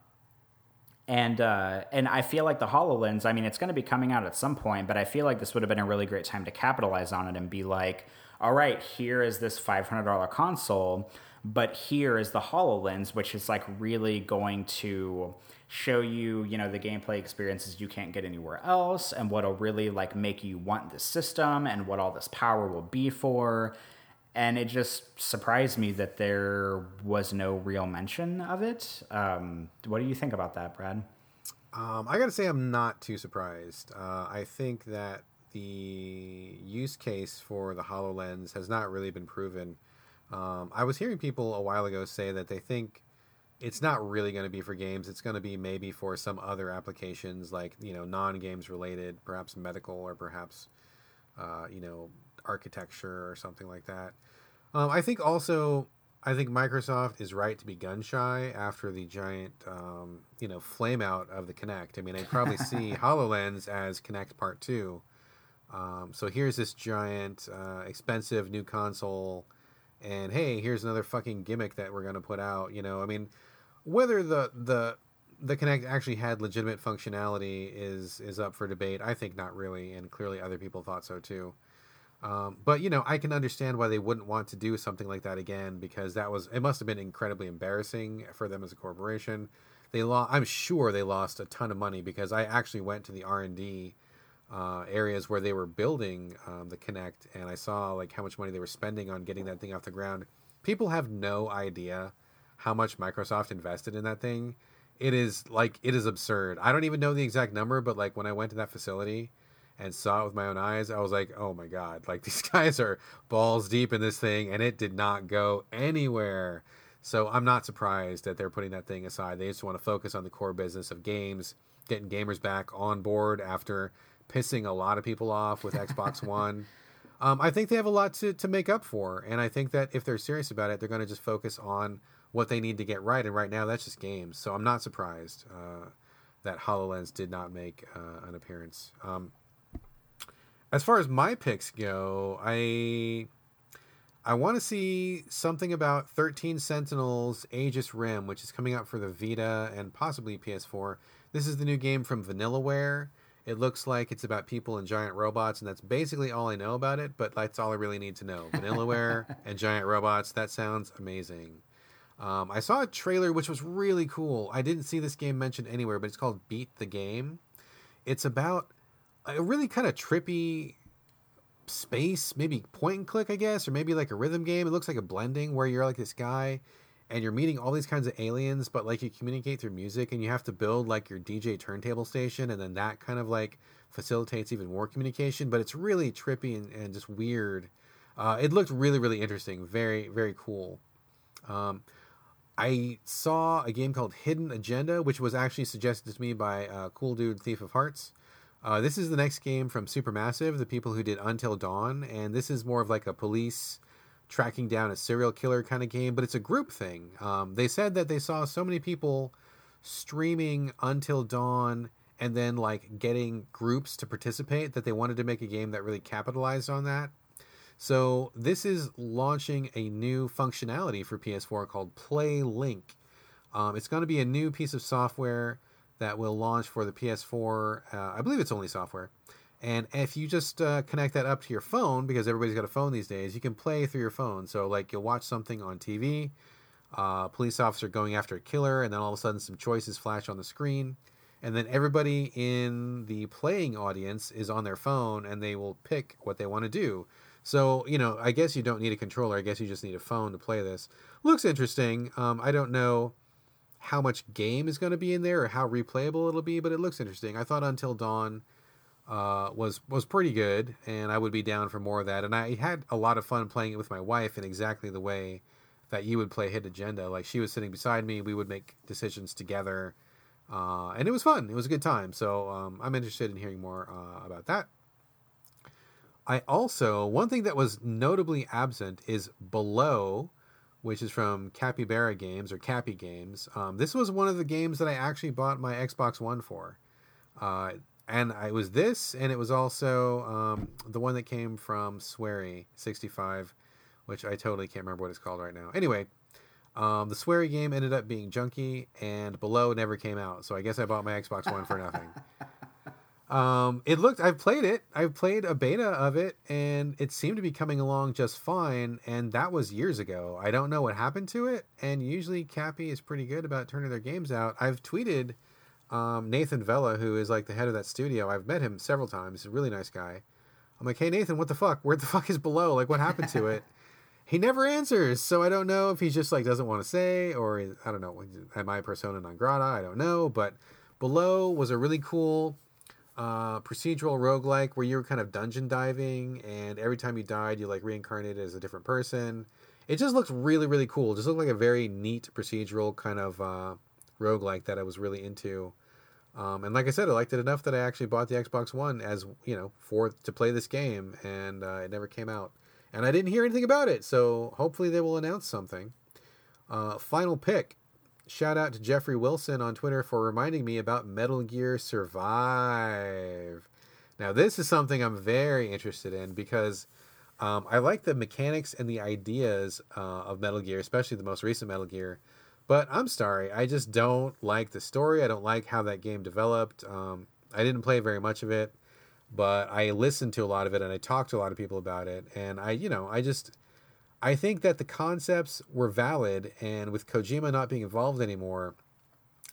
and uh, and I feel like the Hololens. I mean, it's going to be coming out at some point, but I feel like this would have been a really great time to capitalize on it and be like, all right, here is this five hundred dollar console, but here is the Hololens, which is like really going to show you, you know, the gameplay experiences you can't get anywhere else and what'll really like make you want the system and what all this power will be for. And it just surprised me that there was no real mention of it. Um, what do you think about that, Brad? Um, I got to say, I'm not too surprised. Uh, I think that the use case for the HoloLens has not really been proven. Um, I was hearing people a while ago say that they think it's not really going to be for games. It's going to be maybe for some other applications, like you know, non-games related, perhaps medical or perhaps uh, you know, architecture or something like that. Um, I think also, I think Microsoft is right to be gun shy after the giant, um, you know, flame out of the Kinect. I mean, I'd probably see Hololens as Kinect Part Two. Um, so here's this giant, uh, expensive new console, and hey, here's another fucking gimmick that we're gonna put out. You know, I mean, whether the the the Kinect actually had legitimate functionality is is up for debate. I think not really, and clearly other people thought so too. Um, but you know, I can understand why they wouldn't want to do something like that again because that was it must have been incredibly embarrassing for them as a corporation. They lost. I'm sure they lost a ton of money because I actually went to the R and D uh, areas where they were building um, the Kinect, and I saw like how much money they were spending on getting that thing off the ground. People have no idea how much Microsoft invested in that thing. It is like it is absurd. I don't even know the exact number, but like when I went to that facility and saw it with my own eyes, I was like, "Oh my god, like these guys are balls deep in this thing and it did not go anywhere." So I'm not surprised that they're putting that thing aside. They just want to focus on the core business of games, getting gamers back on board after pissing a lot of people off with Xbox One. Um, I think they have a lot to, to make up for, and I think that if they're serious about it, they're going to just focus on what they need to get right. And right now, that's just games. So I'm not surprised uh, that HoloLens did not make uh, an appearance. Um, as far as my picks go, I I want to see something about 13 Sentinels Aegis Rim, which is coming out for the Vita and possibly PS4. This is the new game from Vanillaware. It looks like it's about people and giant robots, and that's basically all I know about it, but that's all I really need to know. Vanillaware and giant robots, that sounds amazing. Um, I saw a trailer which was really cool. I didn't see this game mentioned anywhere, but it's called Beat the Game. It's about a really kind of trippy space, maybe point and click, I guess, or maybe like a rhythm game. It looks like a blending where you're like this guy and you're meeting all these kinds of aliens, but like you communicate through music and you have to build like your DJ turntable station, and then that kind of like facilitates even more communication. But it's really trippy and, and just weird. Uh, it looked really, really interesting. Very, very cool. Um, I saw a game called Hidden Agenda, which was actually suggested to me by uh, Cool Dude Thief of Hearts. Uh, this is the next game from Supermassive, the people who did Until Dawn, and this is more of like a police tracking down a serial killer kind of game, but it's a group thing. Um, they said that they saw so many people streaming Until Dawn and then like getting groups to participate that they wanted to make a game that really capitalized on that. So this is launching a new functionality for PS4 called Play Link. Um, it's going to be a new piece of software that will launch for the PS4. Uh, I believe it's only software. And if you just uh, connect that up to your phone, because everybody's got a phone these days, you can play through your phone. So, like, you'll watch something on TV, uh, police officer going after a killer, and then all of a sudden some choices flash on the screen. and then everybody in the playing audience is on their phone and they will pick what they want to do. So, you know, I guess you don't need a controller. I guess you just need a phone to play this. Looks interesting. Um, I don't know how much game is going to be in there or how replayable it'll be, but it looks interesting. I thought Until Dawn uh, was was pretty good, and I would be down for more of that. And I had a lot of fun playing it with my wife in exactly the way that you would play Hidden Agenda. Like she was sitting beside me, we would make decisions together, uh, and it was fun. It was a good time. So um, I'm interested in hearing more uh, about that. I also one thing that was notably absent is Below, which is from Capybara Games or Cappy Games. Um, this was one of the games that I actually bought my Xbox One for. Uh, and it was this, and it was also um, the one that came from Swery 65, which I totally can't remember what it's called right now. Anyway, um, the Swery game ended up being junky, and Below never came out, so I guess I bought my Xbox One for nothing. um, it looked, I've played it, I've played a beta of it, and it seemed to be coming along just fine, and that was years ago. I don't know what happened to it, and usually Cappy is pretty good about turning their games out. I've tweeted um, Nathan Vella, who is like the head of that studio. I've met him several times. He's a really nice guy. I'm like, hey Nathan, what the fuck? Where the fuck is below? Like, what happened to it? he never answers, so I don't know if he just like doesn't want to say, or I don't know. Am I persona non grata? I don't know. But below was a really cool uh, procedural roguelike where you were kind of dungeon diving, and every time you died, you like reincarnated as a different person. It just looks really, really cool. It just looked like a very neat procedural kind of uh, roguelike that I was really into. Um, and like I said, I liked it enough that I actually bought the Xbox One as you know for to play this game, and uh, it never came out, and I didn't hear anything about it. So hopefully they will announce something. Uh, final pick. Shout out to Jeffrey Wilson on Twitter for reminding me about Metal Gear Survive. Now this is something I'm very interested in because um, I like the mechanics and the ideas uh, of Metal Gear, especially the most recent Metal Gear. But I'm sorry, I just don't like the story. I don't like how that game developed. Um, I didn't play very much of it, but I listened to a lot of it and I talked to a lot of people about it. And I, you know, I just, I think that the concepts were valid. And with Kojima not being involved anymore,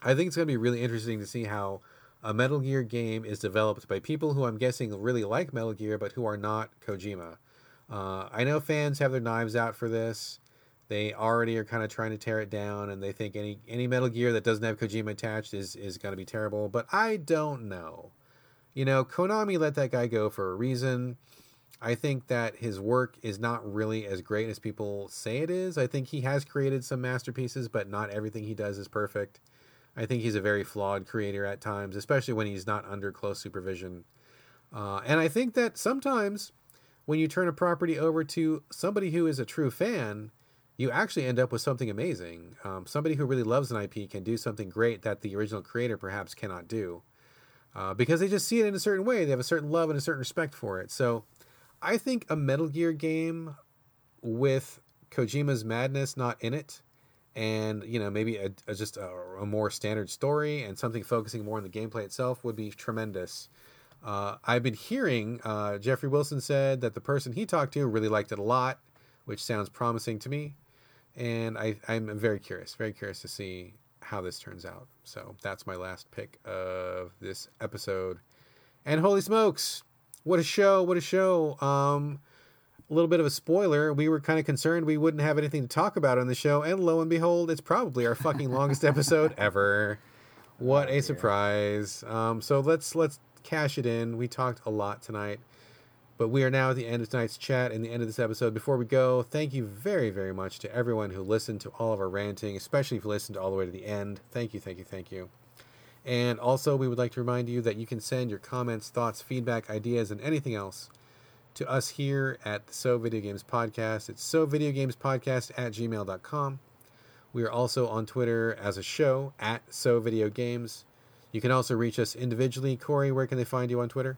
I think it's going to be really interesting to see how a Metal Gear game is developed by people who I'm guessing really like Metal Gear, but who are not Kojima. Uh, I know fans have their knives out for this. They already are kind of trying to tear it down, and they think any any Metal Gear that doesn't have Kojima attached is is going to be terrible. But I don't know. You know, Konami let that guy go for a reason. I think that his work is not really as great as people say it is. I think he has created some masterpieces, but not everything he does is perfect. I think he's a very flawed creator at times, especially when he's not under close supervision. Uh, and I think that sometimes when you turn a property over to somebody who is a true fan, you actually end up with something amazing. Um, somebody who really loves an IP can do something great that the original creator perhaps cannot do uh, because they just see it in a certain way. They have a certain love and a certain respect for it. So I think a Metal Gear game with Kojima's madness not in it and you know maybe a, a just a, a, more standard story and something focusing more on the gameplay itself would be tremendous uh, i've been hearing uh, jeffrey wilson said that the person he talked to really liked it a lot which sounds promising to me and I, I'm very curious, very curious to see how this turns out. So that's my last pick of this episode. And holy smokes, what a show! What a show! Um, a little bit of a spoiler. We were kind of concerned we wouldn't have anything to talk about on the show, and lo and behold, it's probably our fucking longest episode ever. What a surprise! Um, so let's let's cash it in. We talked a lot tonight. But we are now at the end of tonight's chat and the end of this episode. Before we go, thank you very, very much to everyone who listened to all of our ranting, especially if you listened all the way to the end. Thank you, thank you, thank you. And also, we would like to remind you that you can send your comments, thoughts, feedback, ideas, and anything else to us here at the So Video Games Podcast. It's So Video Games Podcast at gmail.com. We are also on Twitter as a show at So Video Games. You can also reach us individually. Corey, where can they find you on Twitter?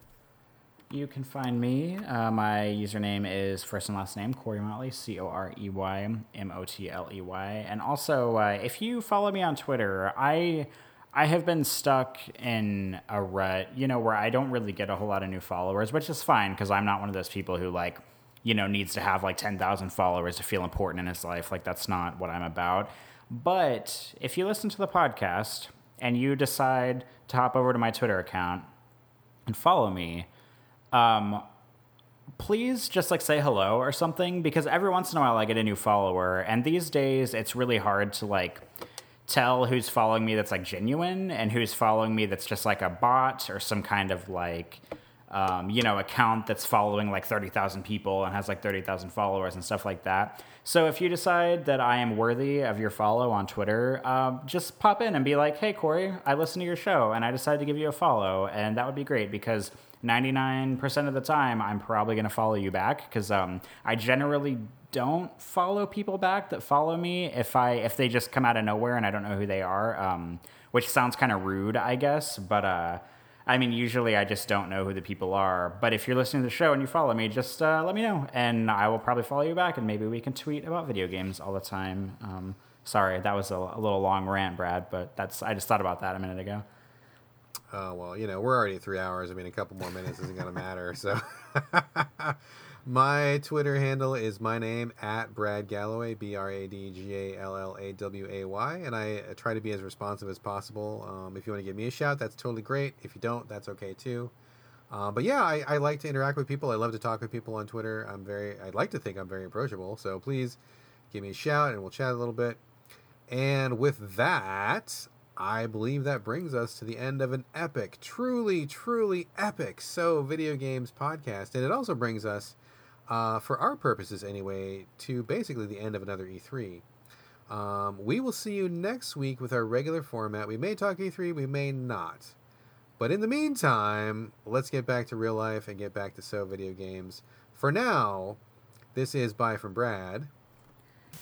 You can find me. Uh, my username is first and last name Corey Motley, C O R E Y M O T L E Y. And also, uh, if you follow me on Twitter, I I have been stuck in a rut, you know, where I don't really get a whole lot of new followers, which is fine because I'm not one of those people who like, you know, needs to have like ten thousand followers to feel important in his life. Like that's not what I'm about. But if you listen to the podcast, and you decide to hop over to my Twitter account and follow me, um, please just like say hello or something because every once in a while I get a new follower, and these days it's really hard to like tell who's following me that's like genuine and who's following me that's just like a bot or some kind of like um, you know account that's following like 30,000 people and has like 30,000 followers and stuff like that. So if you decide that I am worthy of your follow on Twitter, um, just pop in and be like, "Hey Corey, I listen to your show and I decided to give you a follow," and that would be great because 99% of the time I'm probably going to follow you back because um, I generally don't follow people back that follow me if I if they just come out of nowhere and I don't know who they are, um, which sounds kind of rude, I guess. But uh, I mean, usually I just don't know who the people are. But if you're listening to the show and you follow me, just uh, let me know, and I will probably follow you back, and maybe we can tweet about video games all the time. Um, sorry, that was a, a little long rant, Brad, but that's I just thought about that a minute ago. Oh well, you know we're already three hours. I mean, a couple more minutes isn't going to matter. So, my Twitter handle is my name at Brad Gallaway, B R A D G A L L A W A Y, and I try to be as responsive as possible. Um, if you want to give me a shout, that's totally great. If you don't, that's okay too. Uh, but yeah, I, I like to interact with people. I love to talk with people on Twitter. I'm very, I'd like to think I'm very approachable. So please give me a shout, and we'll chat a little bit. And with that, I believe that brings us to the end of an epic, truly, truly epic So Video Games podcast. And it also brings us, uh, for our purposes anyway, to basically the end of another E3. Um, we will see you next week with our regular format. We may talk E3, we may not. But in the meantime, let's get back to real life and get back to So Video Games. For now, this is Bye from Brad.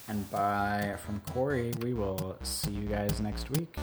And bye from Corey. We will see you guys next week.